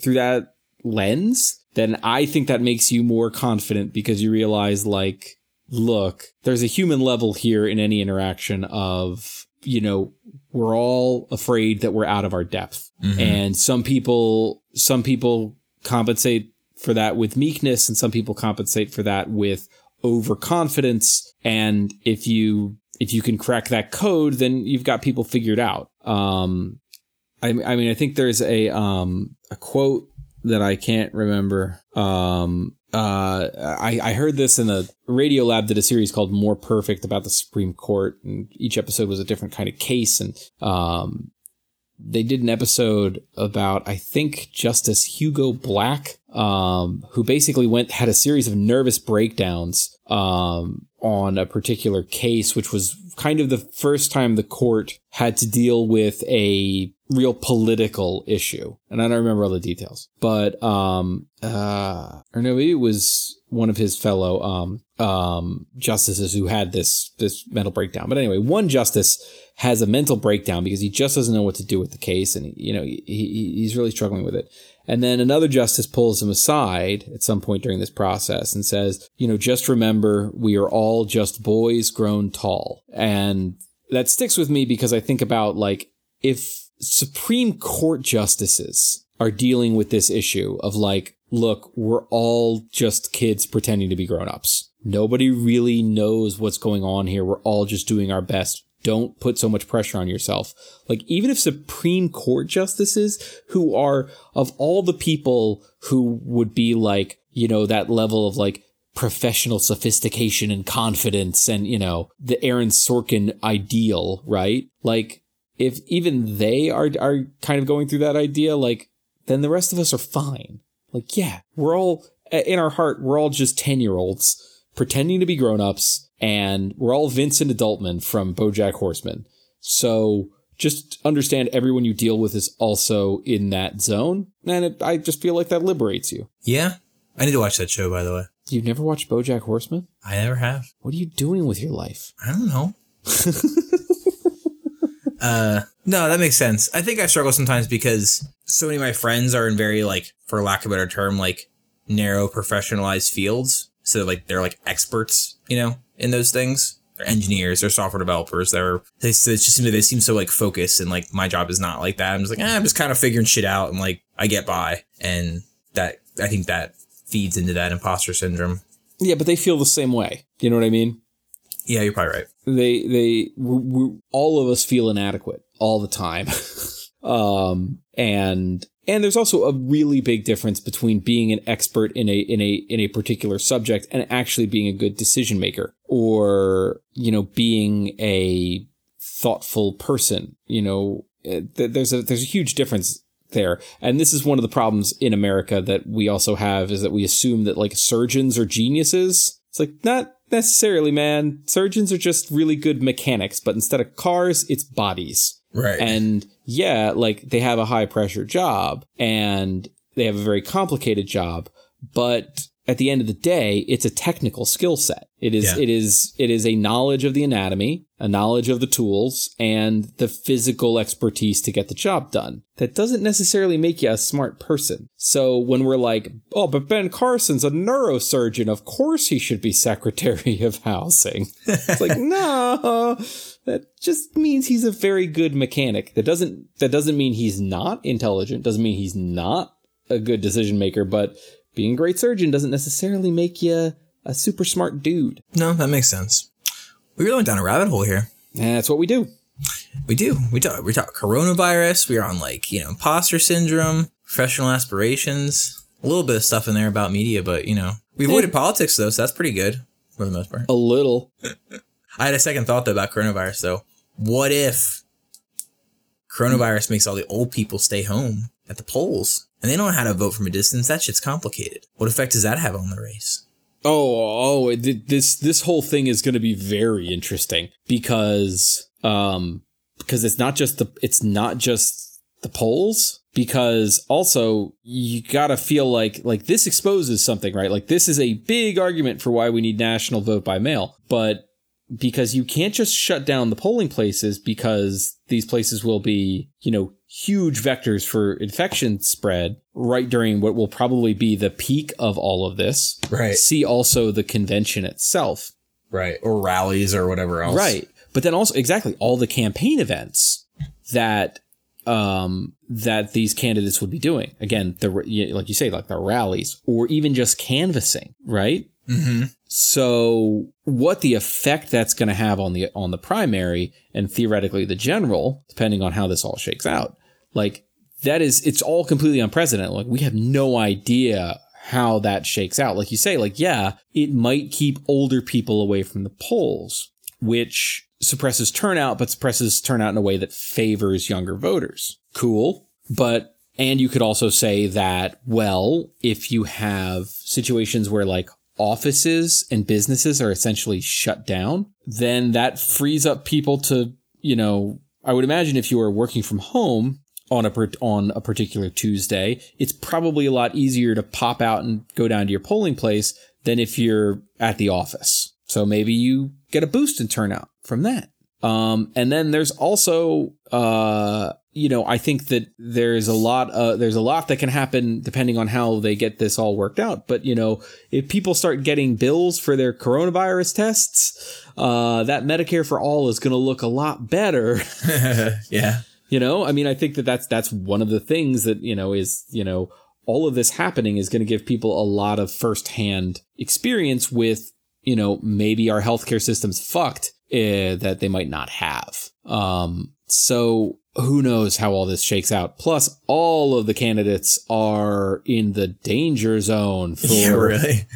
through that lens, then I think that makes you more confident because you realize like look, there's a human level here in any interaction of, you know, we're all afraid that we're out of our depth. Mm-hmm. And some people some people compensate for that with meekness and some people compensate for that with overconfidence and if you if you can crack that code then you've got people figured out um i, I mean i think there's a um a quote that i can't remember. Um uh i i heard this in the a Radiolab did a series called more perfect about the supreme court and each episode was a different kind of case and um they did an episode about I think Justice Hugo Black, um, who basically went had a series of nervous breakdowns um, on a particular case, which was kind of the first time the court had to deal with a real political issue. And I don't remember all the details, but um, uh, or no, maybe it was one of his fellow um, um, justices who had this this mental breakdown. But anyway, one justice has a mental breakdown because he just doesn't know what to do with the case, and you know he, he's really struggling with it. And then another justice pulls him aside at some point during this process and says, you know, just remember we are all just boys grown tall. And that sticks with me because I think about like if Supreme Court justices are dealing with this issue of like, look, we're all just kids pretending to be grown ups. Nobody really knows what's going on here. We're all just doing our best don't put so much pressure on yourself. Like, even if Supreme Court justices who are of all the people who would be like, you know, that level of like professional sophistication and confidence and, you know, the Aaron Sorkin ideal, right? Like, if even they are, are kind of going through that idea, like, then the rest of us are fine. Like, yeah, we're all, in our heart, we're all just 10 year olds pretending to be grown ups and we're all Vincent Adultman from BoJack Horseman. So just understand everyone you deal with is also in that zone, and it, I just feel like that liberates you. Yeah, I need to watch that show. By the way, you've never watched BoJack Horseman? I never have. What are you doing with your life? I don't know. [laughs] uh, no, that makes sense. I think I struggle sometimes because so many of my friends are in very like, for lack of a better term, like narrow professionalized fields. So like they're like experts, you know, in those things. They're engineers, they're software developers. They're they, just seem they seem so like focused, and like my job is not like that. I'm just like eh, I'm just kind of figuring shit out, and like I get by, and that I think that feeds into that imposter syndrome. Yeah, but they feel the same way. You know what I mean? Yeah, you're probably right. They they we, we, all of us feel inadequate all the time, [laughs] um, and and there's also a really big difference between being an expert in a in a in a particular subject and actually being a good decision maker or you know being a thoughtful person you know eh, there's a there's a huge difference there. And this is one of the problems in America that we also have is that we assume that like surgeons are geniuses. It's like not necessarily man. Surgeons are just really good mechanics but instead of cars it's bodies. Right. And yeah, like they have a high pressure job and they have a very complicated job, but at the end of the day, it's a technical skill set. It is, yeah. it is, it is a knowledge of the anatomy, a knowledge of the tools, and the physical expertise to get the job done. That doesn't necessarily make you a smart person. So when we're like, oh, but Ben Carson's a neurosurgeon, of course he should be [laughs] Secretary of Housing. It's like, [laughs] no, that just means he's a very good mechanic. That doesn't that doesn't mean he's not intelligent. Doesn't mean he's not a good decision maker. But being a great surgeon doesn't necessarily make you a super smart dude. No, that makes sense. We really went down a rabbit hole here. And that's what we do. We do. We talk. We talk coronavirus. We're on like you know imposter syndrome, professional aspirations, a little bit of stuff in there about media, but you know we avoided politics though, so that's pretty good for the most part. A little. [laughs] I had a second thought though about coronavirus though. What if coronavirus makes all the old people stay home at the polls and they don't know how to vote from a distance? That shit's complicated. What effect does that have on the race? Oh, oh, this this whole thing is going to be very interesting because um because it's not just the it's not just the polls because also you got to feel like like this exposes something, right? Like this is a big argument for why we need national vote by mail, but because you can't just shut down the polling places because these places will be, you know, huge vectors for infection spread right during what will probably be the peak of all of this. Right. See also the convention itself. Right. Or rallies or whatever else. Right. But then also exactly all the campaign events that um that these candidates would be doing. Again, the like you say like the rallies or even just canvassing, right? Mm-hmm. So what the effect that's going to have on the on the primary and theoretically the general, depending on how this all shakes out, like that is it's all completely unprecedented. Like we have no idea how that shakes out. Like you say, like yeah, it might keep older people away from the polls, which suppresses turnout, but suppresses turnout in a way that favors younger voters. Cool, but and you could also say that well, if you have situations where like offices and businesses are essentially shut down, then that frees up people to, you know, I would imagine if you are working from home on a on a particular Tuesday, it's probably a lot easier to pop out and go down to your polling place than if you're at the office. So maybe you get a boost in turnout from that. Um, and then there's also, uh, you know, I think that there's a lot, uh, there's a lot that can happen depending on how they get this all worked out. But, you know, if people start getting bills for their coronavirus tests, uh, that Medicare for all is going to look a lot better. [laughs] yeah. You know, I mean, I think that that's, that's one of the things that, you know, is, you know, all of this happening is going to give people a lot of firsthand experience with, you know, maybe our healthcare system's fucked uh, that they might not have. Um, so who knows how all this shakes out. Plus, all of the candidates are in the danger zone [laughs] for Yeah, really.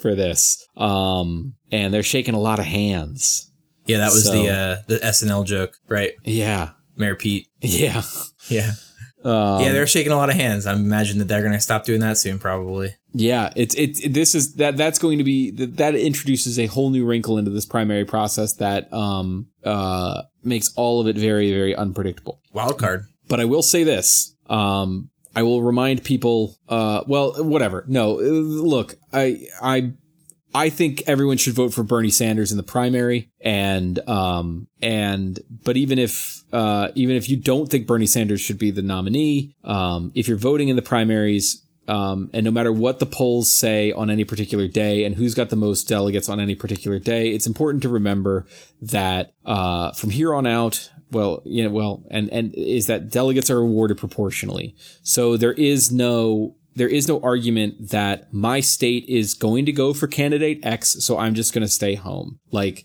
for this. Um, and they're shaking a lot of hands. Yeah, that was So- the uh, the SNL joke, right? Yeah, Mayor Pete. yeah, Yeah. um, yeah, they're shaking a lot of hands. I imagine that they're going to stop doing that soon, probably. yeah. It's it's this is that that's going to be that, that introduces a whole new wrinkle into this primary process that um uh makes all of it very very unpredictable. Wild card. But I will say this. Um, I will remind people. Uh, well, whatever. No, uh, look, I, I, I think everyone should vote for Bernie Sanders in the primary, and um, and but even if uh, even if you don't think Bernie Sanders should be the nominee, um, if you're voting in the primaries. Um, and no matter what the polls say on any particular day and who's got the most delegates on any particular day, it's important to remember that uh, from here on out, well, you know, well, and and is that delegates are awarded proportionally. So there is no there is no argument that my state is going to go for candidate X, so I'm just going to stay home. Like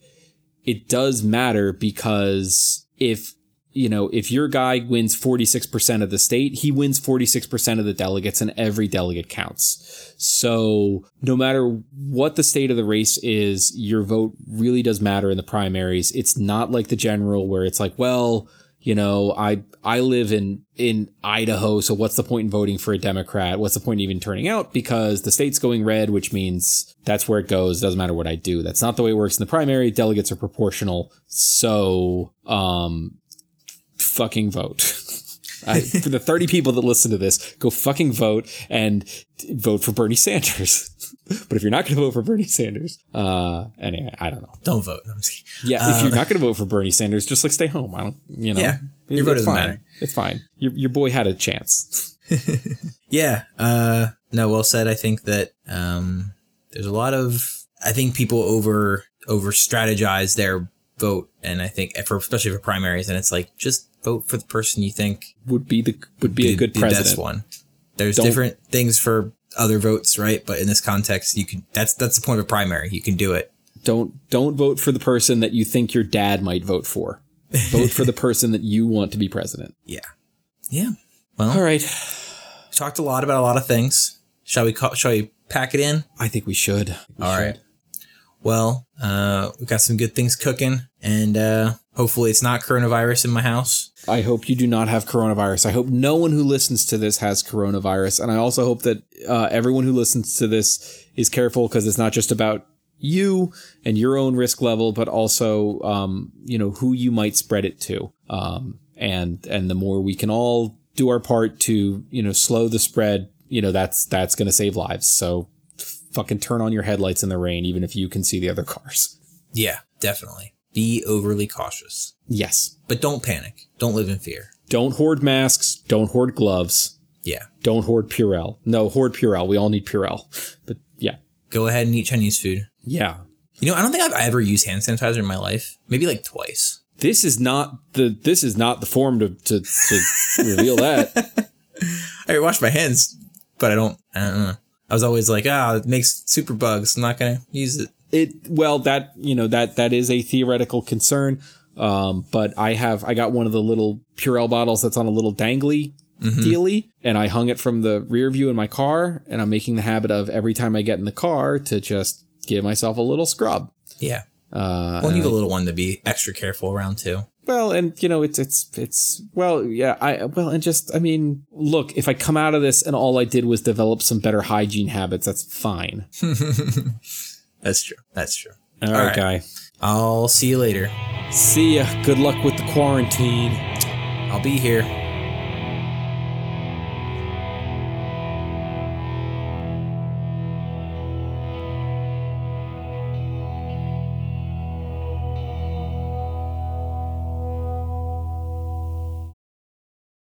it does matter because if you know, if your guy wins 46% of the state, he wins 46% of the delegates and every delegate counts. So no matter what the state of the race is, your vote really does matter in the primaries. It's not like the general where it's like, well, you know, I I live in in Idaho, so what's the point in voting for a Democrat? What's the point in even turning out? Because the state's going red, which means that's where it goes. Doesn't matter what I do. That's not the way it works in the primary. Delegates are proportional. So, um, fucking vote. [laughs] I, for the 30 people that listen to this, go fucking vote and vote for Bernie Sanders. [laughs] but if you're not going to vote for Bernie Sanders, uh, anyway, I don't know. Don't vote. I'm just kidding. Yeah, if you're not going to vote for Bernie Sanders, just like stay home. I don't, you know. Uh, Yeah, your It- vote it's doesn't fine. matter. It's fine. Your your boy had a chance. [laughs] Yeah. Uh, no, well said. I think that um, there's a lot of I think people over over strategize their vote, and I think for especially for primaries, and it's like just vote for the person you think Would be the would be a good the president. best one. There's Don't- different things for other votes, right? But in this context, you can. That's that's the point of a primary. You can do it. Don't don't vote for the person that you think your dad might vote for. Vote for the person that you want to be president. [laughs] Yeah. Yeah. Well, All right. we talked a lot about a lot of things. Shall we? Call, shall we pack it in? I think we should. We All should. right. Well, uh, we got some good things cooking, and uh, hopefully it's not coronavirus in my house. I hope you do not have coronavirus. I hope no one who listens to this has coronavirus. And I also hope that uh, everyone who listens to this is careful because it's not just about you and your own risk level, but also, um, you know, who you might spread it to. Um, and, and the more we can all do our part to, you know, slow the spread, you know, that's, that's going to save lives. So fucking turn on your headlights in the rain, even if you can see the other cars. Yeah, definitely. Be overly cautious, Yes. but don't panic. Don't live in fear. Don't hoard masks. Don't hoard gloves. Yeah. Don't hoard Purell. No, hoard Purell. We all need Purell. But yeah, Go ahead and eat Chinese food. yeah. You know, I don't think I've ever used hand sanitizer in my life. Maybe like twice. This is not the this is not the form to to, to [laughs] reveal that. I wash my hands, but I don't. I don't know. I was always like, ah, it makes super bugs. I'm not gonna use it. It well that you know that that is a theoretical concern. Um, but I have I got one of the little Purell bottles that's on a little dangly dealy, and I hung it from the rear view in my car, and I'm making the habit of every time I get in the car to just give myself a little scrub. Yeah. Uh, Well, you have a little one to be extra careful around too. Well, and you know, it's it's it's well, yeah. I well, and just I mean, look, if I come out of this and all I did was develop some better hygiene habits, that's fine. [laughs] That's true. That's true. All right, right. guy. I'll see you later. See ya. Good luck with the quarantine. I'll be here.